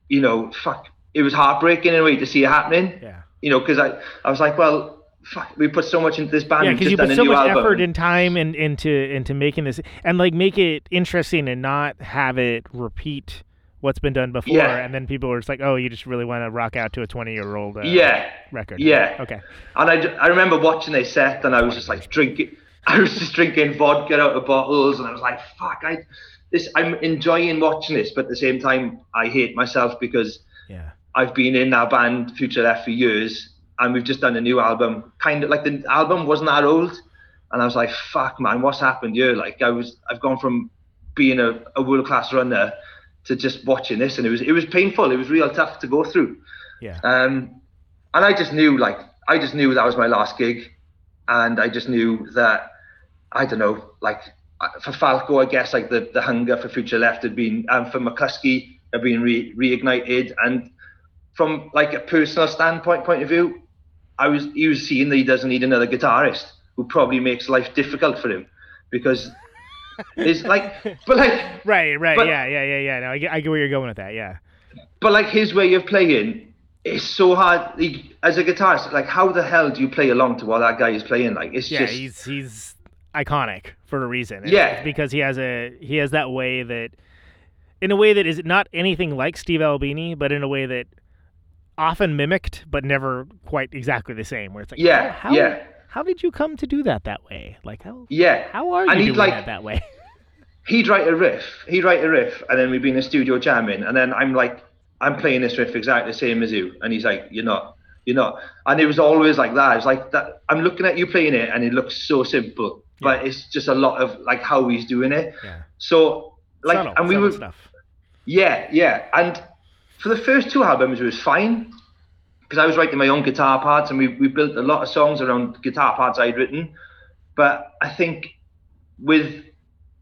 you know, fuck, it was heartbreaking in a way to see it happening. Yeah. You know, because I, I was like, well, fuck, we put so much into this band. Yeah, because you put so much album. effort and time and into into making this and like make it interesting and not have it repeat what's been done before. Yeah. And then people are just like, oh, you just really want to rock out to a twenty year old uh, Yeah, record. yeah. Okay. And I, I remember watching their set and I was just like drinking, I was just drinking vodka out of bottles and I was like, fuck, I, this, I'm enjoying watching this, but at the same time, I hate myself because Yeah. I've been in that band Future Left for years and we've just done a new album. Kind of like the album wasn't that old. And I was like, fuck, man, what's happened here? Like I was, I've gone from being a, a world class runner to just watching this and it was, it was painful. It was real tough to go through. Yeah. Um, and I just knew, like, I just knew that was my last gig, and I just knew that, I don't know, like uh, for Falco, I guess like the, the hunger for Future Left had been, um, for Mclusky had been re- reignited, and from like a personal standpoint point of view, I was he was seeing that he doesn't need another guitarist who probably makes life difficult for him, because it's like, but like Right. Right. But- yeah. Yeah. Yeah. Yeah. No, I get, I get where you're going with that. Yeah. but like his way of playing is so hard. He, as a guitarist, like how the hell do you play along to what that guy is playing? Like it's just Yeah. just He's he's iconic for a reason. Yeah. it's because he has a he has that way that, in a way that is not anything like Steve Albini, but in a way that often mimicked, but never quite exactly the same. Where it's like, Yeah, how, how, yeah. How did you come to do that that way? Like how yeah. how are you he'd doing like- that that way? He'd write a riff. He'd write a riff, and then we'd be in the studio jamming, and then I'm like, I'm playing this riff exactly the same as you, and he's like, you're not, you're not, and it was always like that. It's like that. I'm looking at you playing it, and it looks so simple, but it's just a lot of like how he's doing it. Yeah. So like, Subtle, and we were stuff. Yeah, yeah. And for the first two albums, it was fine because I was writing my own guitar parts and we, we built a lot of songs around guitar parts I'd written. But I think with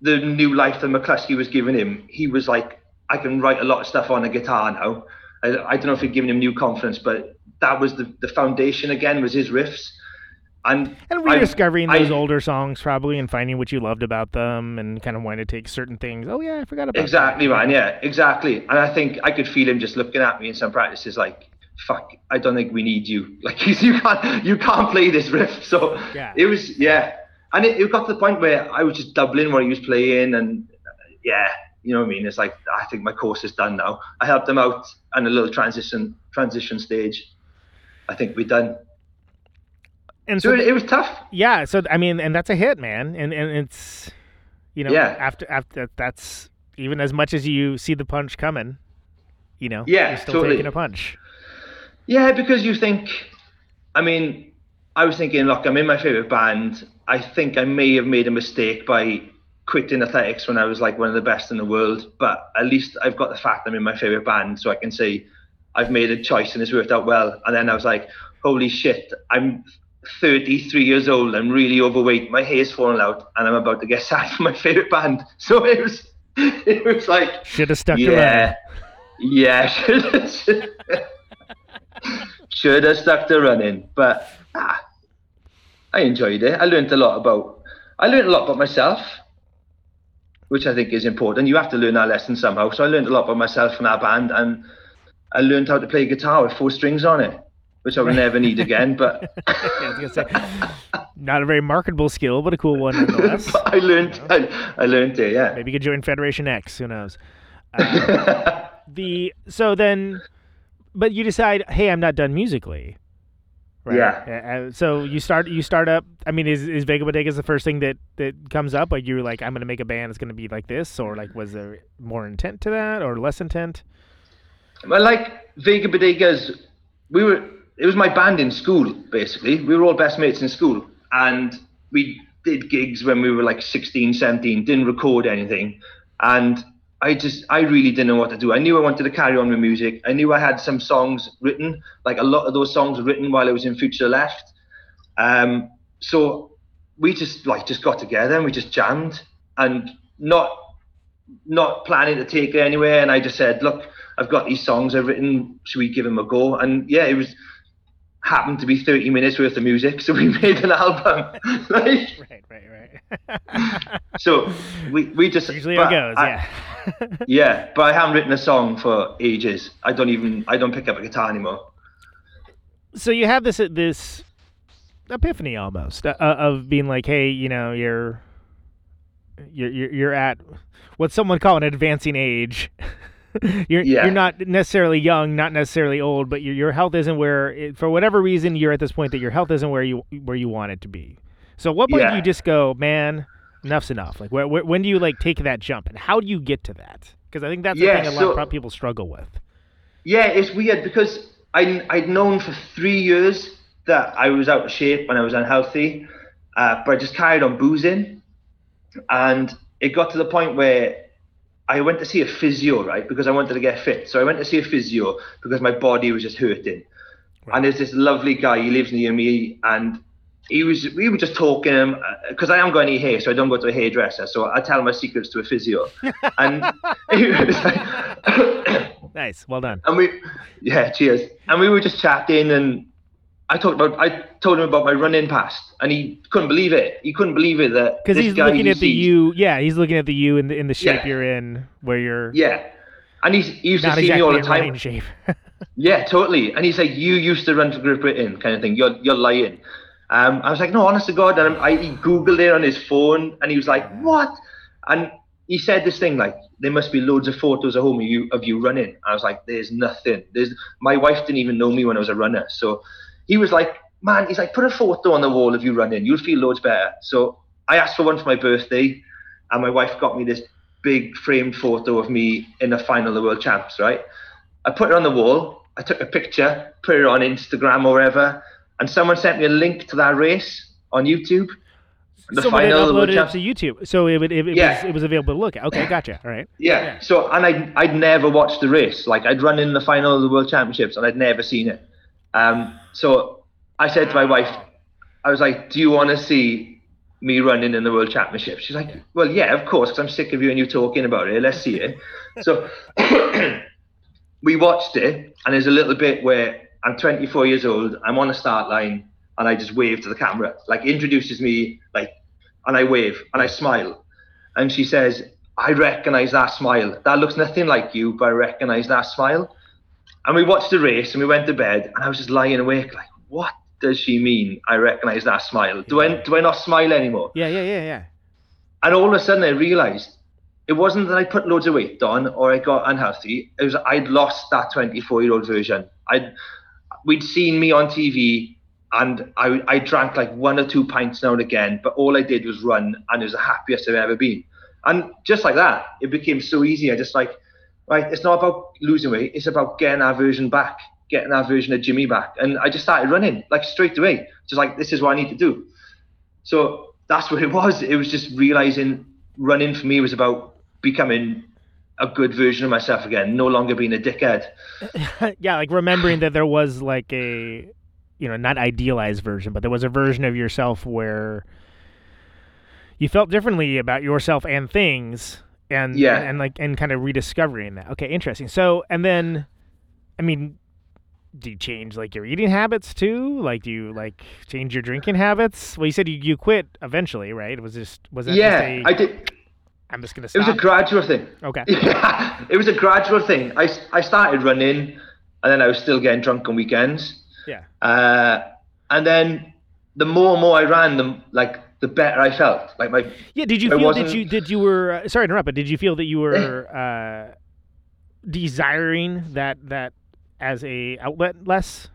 the new life that Mclusky was giving him, he was like, I can write a lot of stuff on a guitar now. I, I don't know if it giving him new confidence, but that was the, the foundation again, was his riffs. And, And rediscovering I- those older songs probably and finding what you loved about them and kind of wanting to take certain things. Oh yeah, I forgot about that. Exactly, man. Yeah, exactly. And I think I could feel him just looking at me in some practices, like, "Fuck, I don't think we need you. Like, you can't, you can't play this riff." So Yeah. it was, yeah. And it, it got to the point where I was just doubling what he was playing, and uh, yeah, you know what I mean. It's like I think my course is done now. I helped him out on a little transition transition stage. I think we're done. And So it, it was tough. yeah, so I mean, and that's a hit, man. And and it's you know Yeah. after after that's even as much as you see the punch coming, You know, Yeah, you're still totally. taking a punch. Yeah, because you think, I mean, I was thinking, look, I'm in my favorite band. I think I may have made a mistake by quitting athletics when I was like one of the best in the world, but at least I've got the fact I'm in my favorite band, so I can say I've made a choice and it's worked out well. And then I was like, holy shit, I'm 33 years old, I'm really overweight, my hair's falling out, and I'm about to get sacked from my favorite band. So it was, it was like, Should have stuck to yeah, yeah, should have, should have stuck to running, but ah, I enjoyed it. I learned a lot about, I learned a lot about myself, which I think is important. You have to learn that lesson somehow. So I learned a lot about myself from that band, and I learned how to play guitar with four strings on it, which I will never need again. But Yeah, I was gonna say, not a very marketable skill, but a cool one nonetheless. I learned, I, I learned it. Yeah. Maybe you could join Federation X. Who knows? Uh, the so then, but you decide, hey, I'm not done musically. Right? Yeah. Uh, so you start you start up. I mean, is is Vega Bodegas the first thing that that comes up? Like you're like, I'm gonna make a band. It's gonna be like this, or like was there more intent to that, or less intent? Well, like Vega Bodegas, we were. It was my band in school, basically. We were all best mates in school, and we did gigs when we were like 16, 17. Didn't record anything, and I just, I really didn't know what to do. I knew I wanted to carry on with music. I knew I had some songs written. Like a lot of those songs were written while I was in Future Left. Um, so we just like just got together and we just jammed, and not not planning to take it anywhere. And I just said, look, I've got these songs I've written. Should we give them a go? And yeah, it was happened to be 30 minutes worth of music, so we made an album. like, Right, right, right. so we we just Usually it goes. I- yeah. yeah, but I haven't written a song for ages. I don't even I don't pick up a guitar anymore. so you have this this epiphany almost uh, of being like, hey, you know, you're you're you're, you're at what someone call an advancing age. you're Yeah. you're not necessarily young, not necessarily old, but your your health isn't where it, for whatever reason you're at this point that your health isn't where you where you want it to be. So what point do you just go, man, enough's enough? Like where, where, when do you like take that jump and how do you get to that? Because I think that's Yeah, the thing a so- lot of people struggle with. Yeah, it's weird because I I'd known for three years that I was out of shape and I was unhealthy, uh, but I just carried on boozing, and it got to the point where I went to see a physio, right? Because I wanted to get fit. So I went to see a physio because my body was just hurting. And there's this lovely guy. He lives near me, and he was. We were just talking uh, because I haven't got any hair, so I don't go to a hairdresser. So I tell my secrets to a physio, and he was like. Nice, well done. and we yeah cheers and we were just chatting and i talked about i told him about my running past and he couldn't believe it. He couldn't believe it that Because he's looking at the sees- you, yeah, he's looking at the you in the in the shape Yeah. you're in, where you're yeah. And he's, he used to see exactly me all the time. shape. yeah totally. And he's like you used to run for Great Britain kind of thing. You're, you're lying. Um, i was like no honest to god. And I, he googled it on his phone and he was like what? And he said this thing like there must be loads of photos at home of you of you running. I was like there's nothing. There's my wife didn't even know me when i was a runner. So he was like man he's like put a photo on the wall of you running you'll feel loads better so i asked for one for my birthday and my wife got me this big framed photo of me in the final of the world champs right I put it on the wall. I took a picture, put it on Instagram or wherever, and someone sent me a link to that race on YouTube. The Someone final of the World uploaded it Champs. to YouTube, so it, would- it, it, Yeah. was, it was available to look at. Okay, gotcha. All right. Yeah. So, and I'd, I'd never watched the race. Like, I'd run in the final of the World Championships and I'd never seen it. Um, so I said to my wife, I was like, do you want to see me running in the World Championship?" She's like, well, yeah, of course, because I'm sick of you and you talking about it. Let's see it. so we watched it, and there's a little bit where I'm 24 years old, I'm on the start line, and I just wave to the camera, like introduces me, like, and I wave and I smile, and she says, "I recognise that smile. That looks nothing like you, but I recognise that smile." And we watched the race, and we went to bed, and I was just lying awake, like, "What does she mean? I recognise that smile. Do I do I not smile anymore?" Yeah, yeah, yeah, yeah. And all of a sudden, I realised it wasn't that I put loads of weight on or I got unhealthy. It was I'd lost that 24 year old version. I'd we'd seen me on TV and I I drank like one or two pints now and again, but all I did was run and it was the happiest I've ever been. And just like that, it became so easy. I just like, right, it's not about losing weight. It's about getting our version back, getting our version of Jimmy back. And I just started running like straight away, just like this is what I need to do. So that's what it was. It was just realizing running for me was about becoming a good version of myself again, no longer being a dickhead. yeah, like remembering that there was like a, you know, not idealized version, but there was a version of yourself where you felt differently about yourself and things, and Yeah. and, and like and kind of rediscovering that. Okay, interesting. So and then, I mean, do you change like your eating habits too? Like, do you like change your drinking habits? Well, you said you, you quit eventually, right? It was just was that yeah, just a, I did. I'm just gonna say It was a gradual thing. okay. Yeah, it was a gradual thing. I, I started running, and then I was still getting drunk on weekends. Yeah. Uh, and then the more and more I ran, the like the better I felt. Like my Yeah, did you I feel that you did you were uh, sorry to interrupt, but did you feel that you were uh, desiring that that as a outlet less?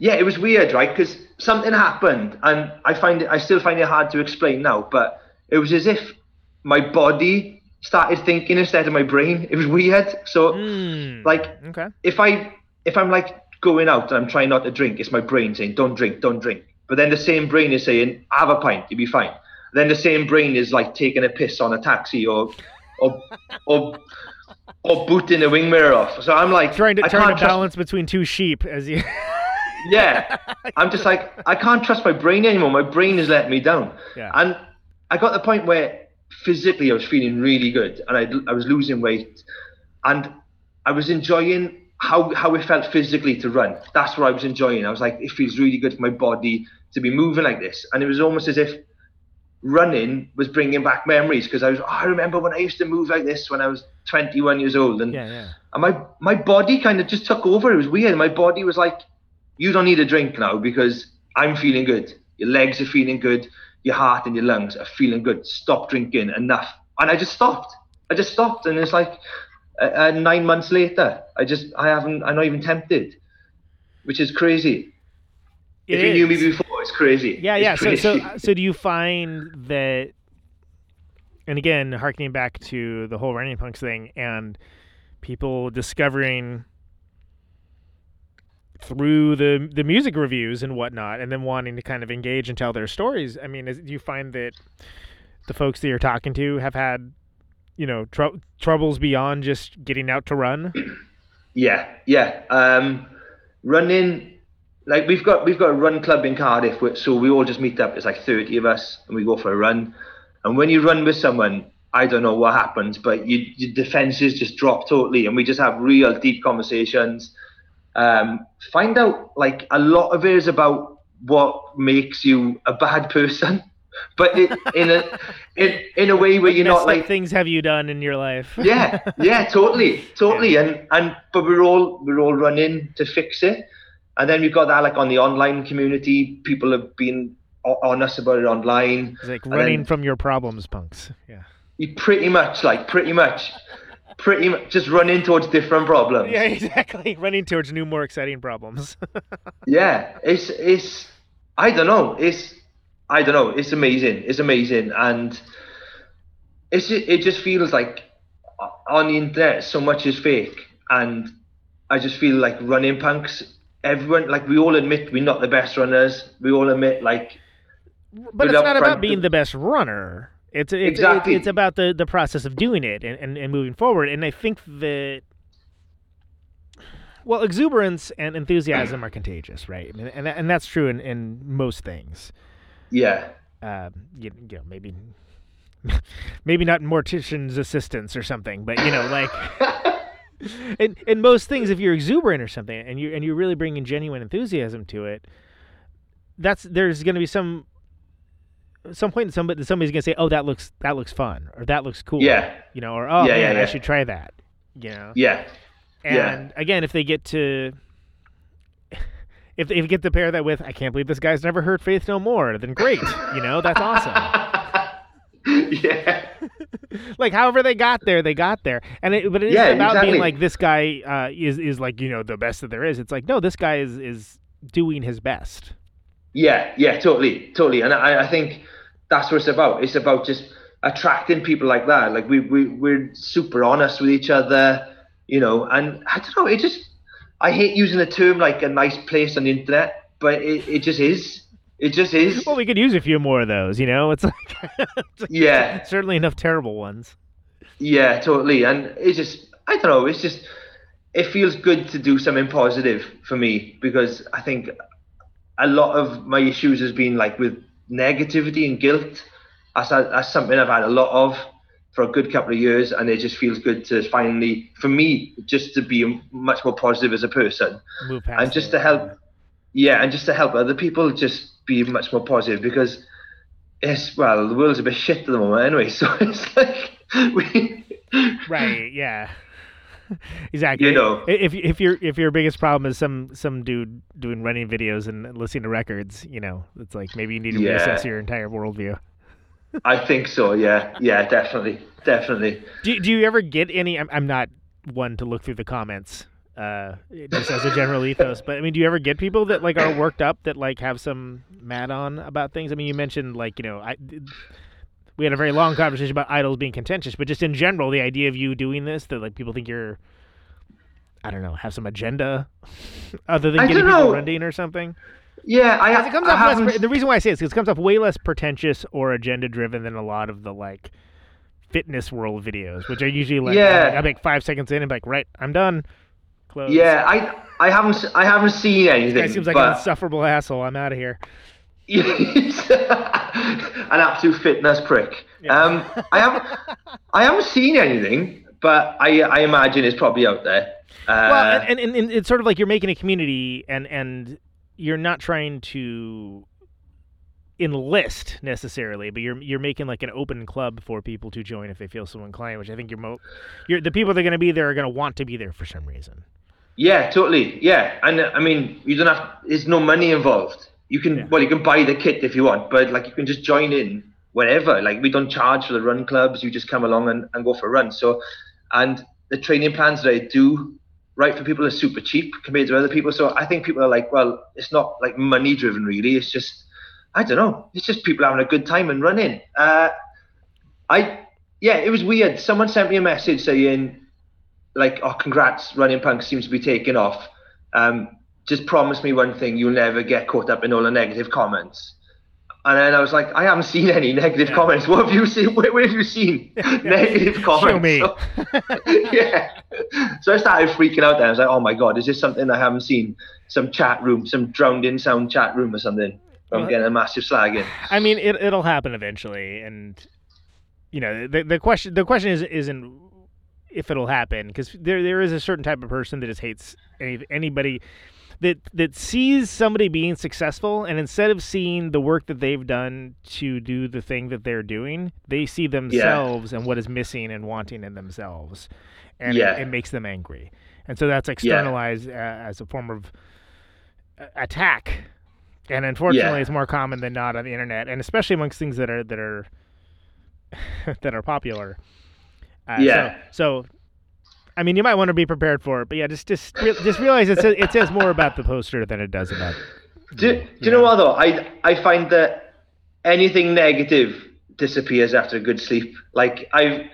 yeah, it was weird, right? Because something happened, and I find it. I still find it hard to explain now, but it was as if my body started thinking instead of my brain. It was weird. So Hmm. like okay. if I if I'm like going out and I'm trying not to drink, it's my brain saying don't drink, don't drink. But then the same brain is saying have a pint, you'll be fine. Then the same brain is like taking a piss on a taxi or or or or booting the wing mirror off. So I'm like Trying to I trying to trust- balance between two sheep as you. yeah. I'm just like, I can't trust my brain anymore. My brain is letting me down. Yeah. And I got the point where physically I was feeling really good and I, I was losing weight and I was enjoying how, how it felt physically to run. That's what I was enjoying. I was like, it feels really good for my body to be moving like this. And it was almost as if running was bringing back memories because I was, oh, I remember when I used to move like this when I was 21 years old. And yeah, yeah. and my my body kind of just took over. It was weird. My body was like, "You don't need a drink now because I'm feeling good. Your legs are feeling good. Your heart and your lungs are feeling good. Stop drinking. Enough." And I just stopped. I just stopped, and it's like uh, uh, nine months later, I just I haven't. I'm not even tempted, which is crazy. It if you knew me before, crazy. Yeah, yeah. So, so, so do you find that? And again, harkening back to the whole running punks thing, and people discovering through the the music reviews and whatnot, and then wanting to kind of engage and tell their stories. I mean, is, do you find that the folks that you're talking to have had, you know, trou troubles beyond just getting out to run? Yeah, yeah. Um, running, like we've got we've got a run club in Cardiff, so we all just meet up. It's like 30 of us, and we go for a run. And when you run with someone, I don't know what happens, but you, your defenses just drop totally, and we just have real deep conversations. Um, find out like a lot of it is about what makes you a bad person, but it, in a in, in a way where you're not like things have you done in your life? yeah, yeah, totally, totally. And and but we're all we're all running to fix it. And then we've got that like on the online community. People have been on us about it online. It's like running then- from your problems, punks. Yeah. You pretty much like pretty much, pretty much just running towards different problems. Yeah, exactly. Running towards new, more exciting problems. yeah it's it's i don't know it's i don't know it's amazing it's amazing and it's it just feels like on the internet so much is fake and i just feel like running punks everyone like we all admit we're not the best runners we all admit like but it's not about being the best runner. It's it's, Exactly. it's, it's about the, the process of doing it and, and, and moving forward. And I think that well, exuberance and enthusiasm are contagious, right? Mean, and and that's true in, in most things. yeah Um, you, you know, maybe maybe not mortician's assistants or something, but you know, like in in most things, if you're exuberant or something, and you and you're really bringing genuine enthusiasm to it, that's there's going to be some some point somebody somebody's going to say, "Oh, that looks that looks fun," or "That looks cool," Yeah. you know, or "Oh Yeah, man, yeah, I should try that," you know. yeah yeah. And again, if they get to if they get to pair that with, I can't believe this guy's never heard Faith No More, then great, you know, that's awesome. yeah like however they got there, they got there. And it, but it isn't Yeah, about exactly. being like this guy uh, is is like you know the best that there is. It's like no, this guy is is doing his best. Yeah, yeah, totally, totally. And I, I think that's what it's about. It's about just attracting people like that. Like we, we we're super honest with each other. you know. And I don't know, it just I hate using the term like a nice place on the internet, but it, it just is. It just is. Well, we could use a few more of those. You know, it's like Yeah, certainly enough terrible ones. yeah, totally. And it just I don't know, it's just it feels good to do something positive for me because I think a lot of my issues has been like with negativity and guilt. That's, that's something I've had a lot of for a good couple of years, and it just feels good to finally, for me, just to be much more positive as a person, Move past and just it. to help, yeah, and just to help other people just be much more positive because it's well, the world's a bit shit at the moment anyway, so it's like we, Right. Yeah. exactly. You know. If if your if your biggest problem is some some dude doing running videos and listening to records, you know, it's like maybe you need to Yeah. reassess your entire worldview. I think so, yeah, yeah, definitely, definitely. Do do you ever get any? I'm I'm not one to look through the comments. Uh, just as a general ethos, but I mean, do you ever get people that like are worked up that like have some mad on about things? I mean, you mentioned like you know, I we had a very long conversation about Idles being contentious, but just in general, the idea of you doing this that like people think you're, I don't know, have some agenda other than I getting people know. running or something. Yeah, I, it comes I off less, the reason why I say it is it comes off way less pretentious or agenda driven than a lot of the like fitness world videos, which are usually like Yeah. I make five seconds in and be like, right, I'm done. Close. Yeah, I I haven't I haven't seen anything. Guy seems like an insufferable asshole. I'm out of here. an absolute fitness prick. Um, I haven't I haven't seen anything, but I I imagine it's probably out there. Uh, well, and, and, and it's sort of like you're making a community, and and you're not trying to enlist necessarily, but you're you're making like an open club for people to join if they feel so inclined. Which I think you're mo- you're the people that are going to be there are going to want to be there for some reason. Yeah, totally. Yeah, and uh, I mean, you don't have. There's no money involved. You can Yeah. well, you can buy the kit if you want, but like you can just join in whenever. Like we don't charge for the run clubs. You just come along and, and go for a run. So, and the training plans that I do. Right for people are super cheap compared to other people. So I think people are like, well, it's not like money driven really. It's just I don't know. It's just people having a good time and running. Uh, I yeah, it was weird. Someone sent me a message saying, like, oh, congrats, running punk seems to be taking off. Um, just promise me one thing: you'll never get caught up in all the negative comments. And then I was like, I haven't seen any negative Yeah. comments. What have you seen? Where, where have you seen negative comments? Show me. So- yeah. So I started freaking out. There, I was like, oh my god, is this something I haven't seen? Some chat room, some drowned in sound chat room or something. I'm Well, getting a massive slag in. I mean, it it'll happen eventually, and you know, the the question the question is isn't if it'll happen because there there is a certain type of person that just hates any anybody that that sees somebody being successful, and instead of seeing the work that they've done to do the thing that they're doing, they see themselves and what is missing and wanting in themselves, and Yeah. it, it makes them angry, and so that's externalized uh, as a form of uh, attack. And unfortunately Yeah. it's more common than not on the internet and especially amongst things that are that are that are popular uh, Yeah. so, so i mean you might want to be prepared for it but yeah just just just realize it says, it says more about the poster than it does about Do, do you know what though? I I find that anything negative disappears after a good sleep. Like I've,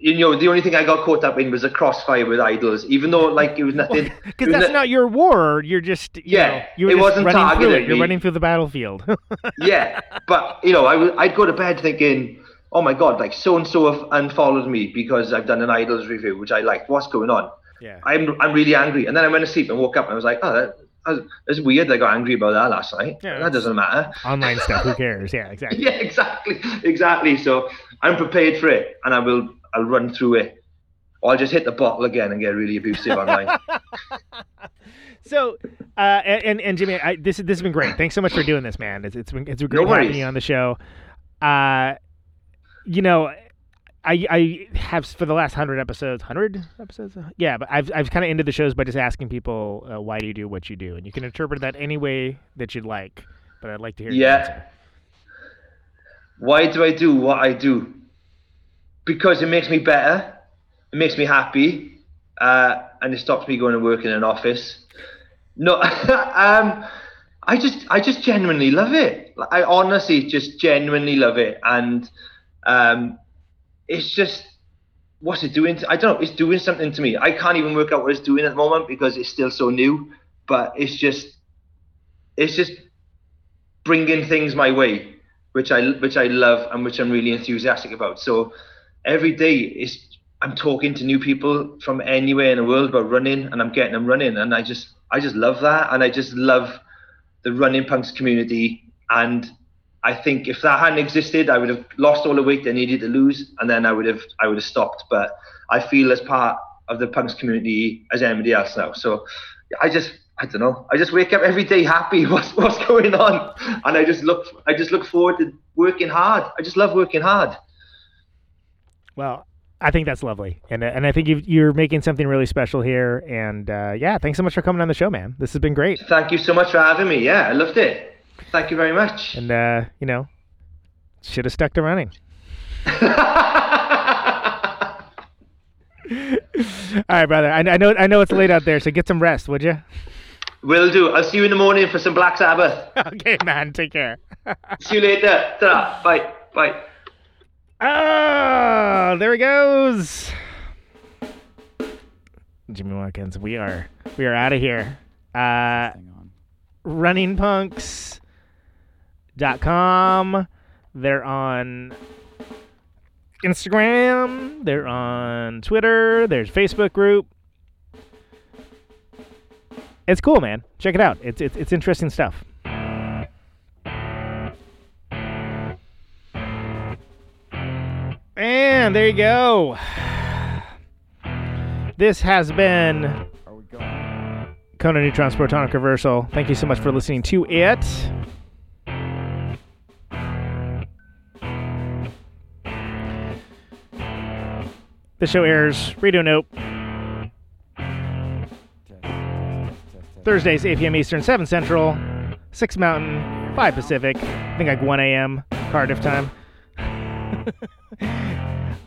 you know, the only thing I got caught up in was a crossfire with Idles, even though like it was nothing. because that's no- not your war you're just you Yeah, know, you're it wasn't running through you're running through the battlefield yeah, but you know, I I'd go to bed thinking, oh my god, like so and so have unfollowed me because I've done an Idles review, which I liked. What's going on? yeah I'm I'm really angry. And then I went to sleep and woke up and I was like, oh, that, that- that's weird. I got angry about that last night. Yeah, that doesn't matter. online stuff who cares yeah exactly Yeah, exactly, exactly. So I'm prepared for it, and I will. I'll run through it. Or I'll just hit the bottle again and get really abusive online. So, uh, and and Jimmy, I, this this has been great. Thanks so much for doing this, man. It's it's been it's been great No having you on the show. Uh, you know, I I have for the last hundred episodes, hundred episodes, yeah. But I've I've kind of ended the shows by just asking people uh, why do you do what you do, and you can interpret that any way that you'd like. But I'd like to hear Yeah. Why do I do what I do? Because it makes me better. It makes me happy, uh, and it stops me going to work in an office. No, um, I just, I just genuinely love it. I honestly just genuinely love it, and um, it's just, what's it doing? To, I don't know. It's doing something to me. I can't even work out what it's doing at the moment because it's still so new. But it's just, it's just bringing things my way, which I which I love and which I'm really enthusiastic about. So every day is I'm talking to new people from anywhere in the world about running, and I'm getting them running, and I just I just love that, and I just love the running punks community. And I think if that hadn't existed, I would have lost all the weight I needed to lose, and then I would have I would have stopped. But I feel as part of the punks community as anybody else now. So I just I don't know. I just wake up every day happy. What's what's going on? And I just look I just look forward to working hard. I just love working hard. Well, I think that's lovely, and and I think you are making something really special here. And uh, yeah, thanks so much for coming on the show, man. This has been great. Thank you so much for having me. Yeah, I loved it. Thank you very much. And uh, you know, should have stuck to running. All right, brother. I, I know I know it's late out there, so get some rest, would you? Will do. I'll see you in the morning for some Black Sabbath. okay, man. Take care. see you later. Ta-ra. Bye. Bye. Oh, there he goes. Jimmy Watkins. We are we are out of here. Uh, runningpunks.com. They're on Instagram. They're on Twitter. There's Facebook group. It's cool, man. Check it out. It's it's, it's interesting stuff. And there you go. This has been Conan Neutron's Protonic Reversal. Thank you so much for listening to it. The show airs Radio Nope Thursdays, 8 p.m. Eastern, 7 Central, 6 Mountain, 5 Pacific. I think like 1 a.m. Cardiff time.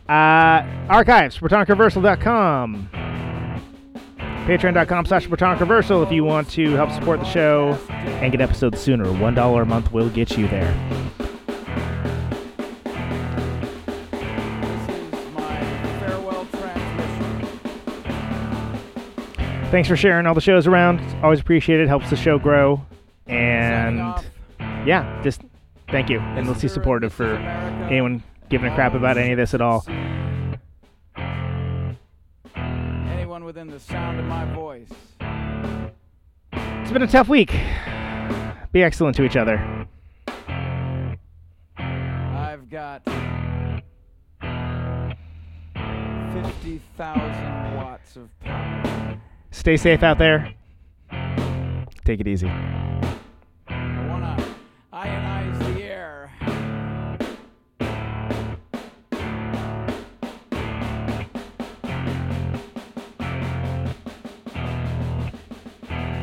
uh, archives, ProtonicReversal.com. Patreon.com slash Reversal if you want to help support the show and get episodes sooner. $1 a month will get you there. Thanks for sharing all the shows around. Always appreciate it. Helps the show grow. And yeah, just thank you. And let's be supportive for anyone giving a crap about any of this at all. Anyone within the sound of my voice. It's been a tough week. Be excellent to each other. I've got 50,000 watts of power. Stay safe out there. Take it easy. I want to ionize the air.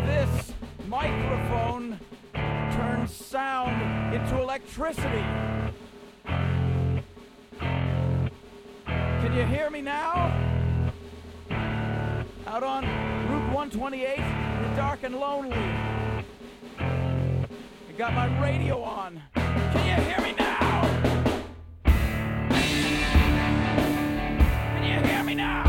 This microphone turns sound into electricity. Can you hear me now? Out on 128, in the dark and lonely. I got my radio on. Can you hear me now? Can you hear me now?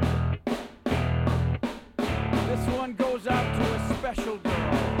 This one goes out to a special girl.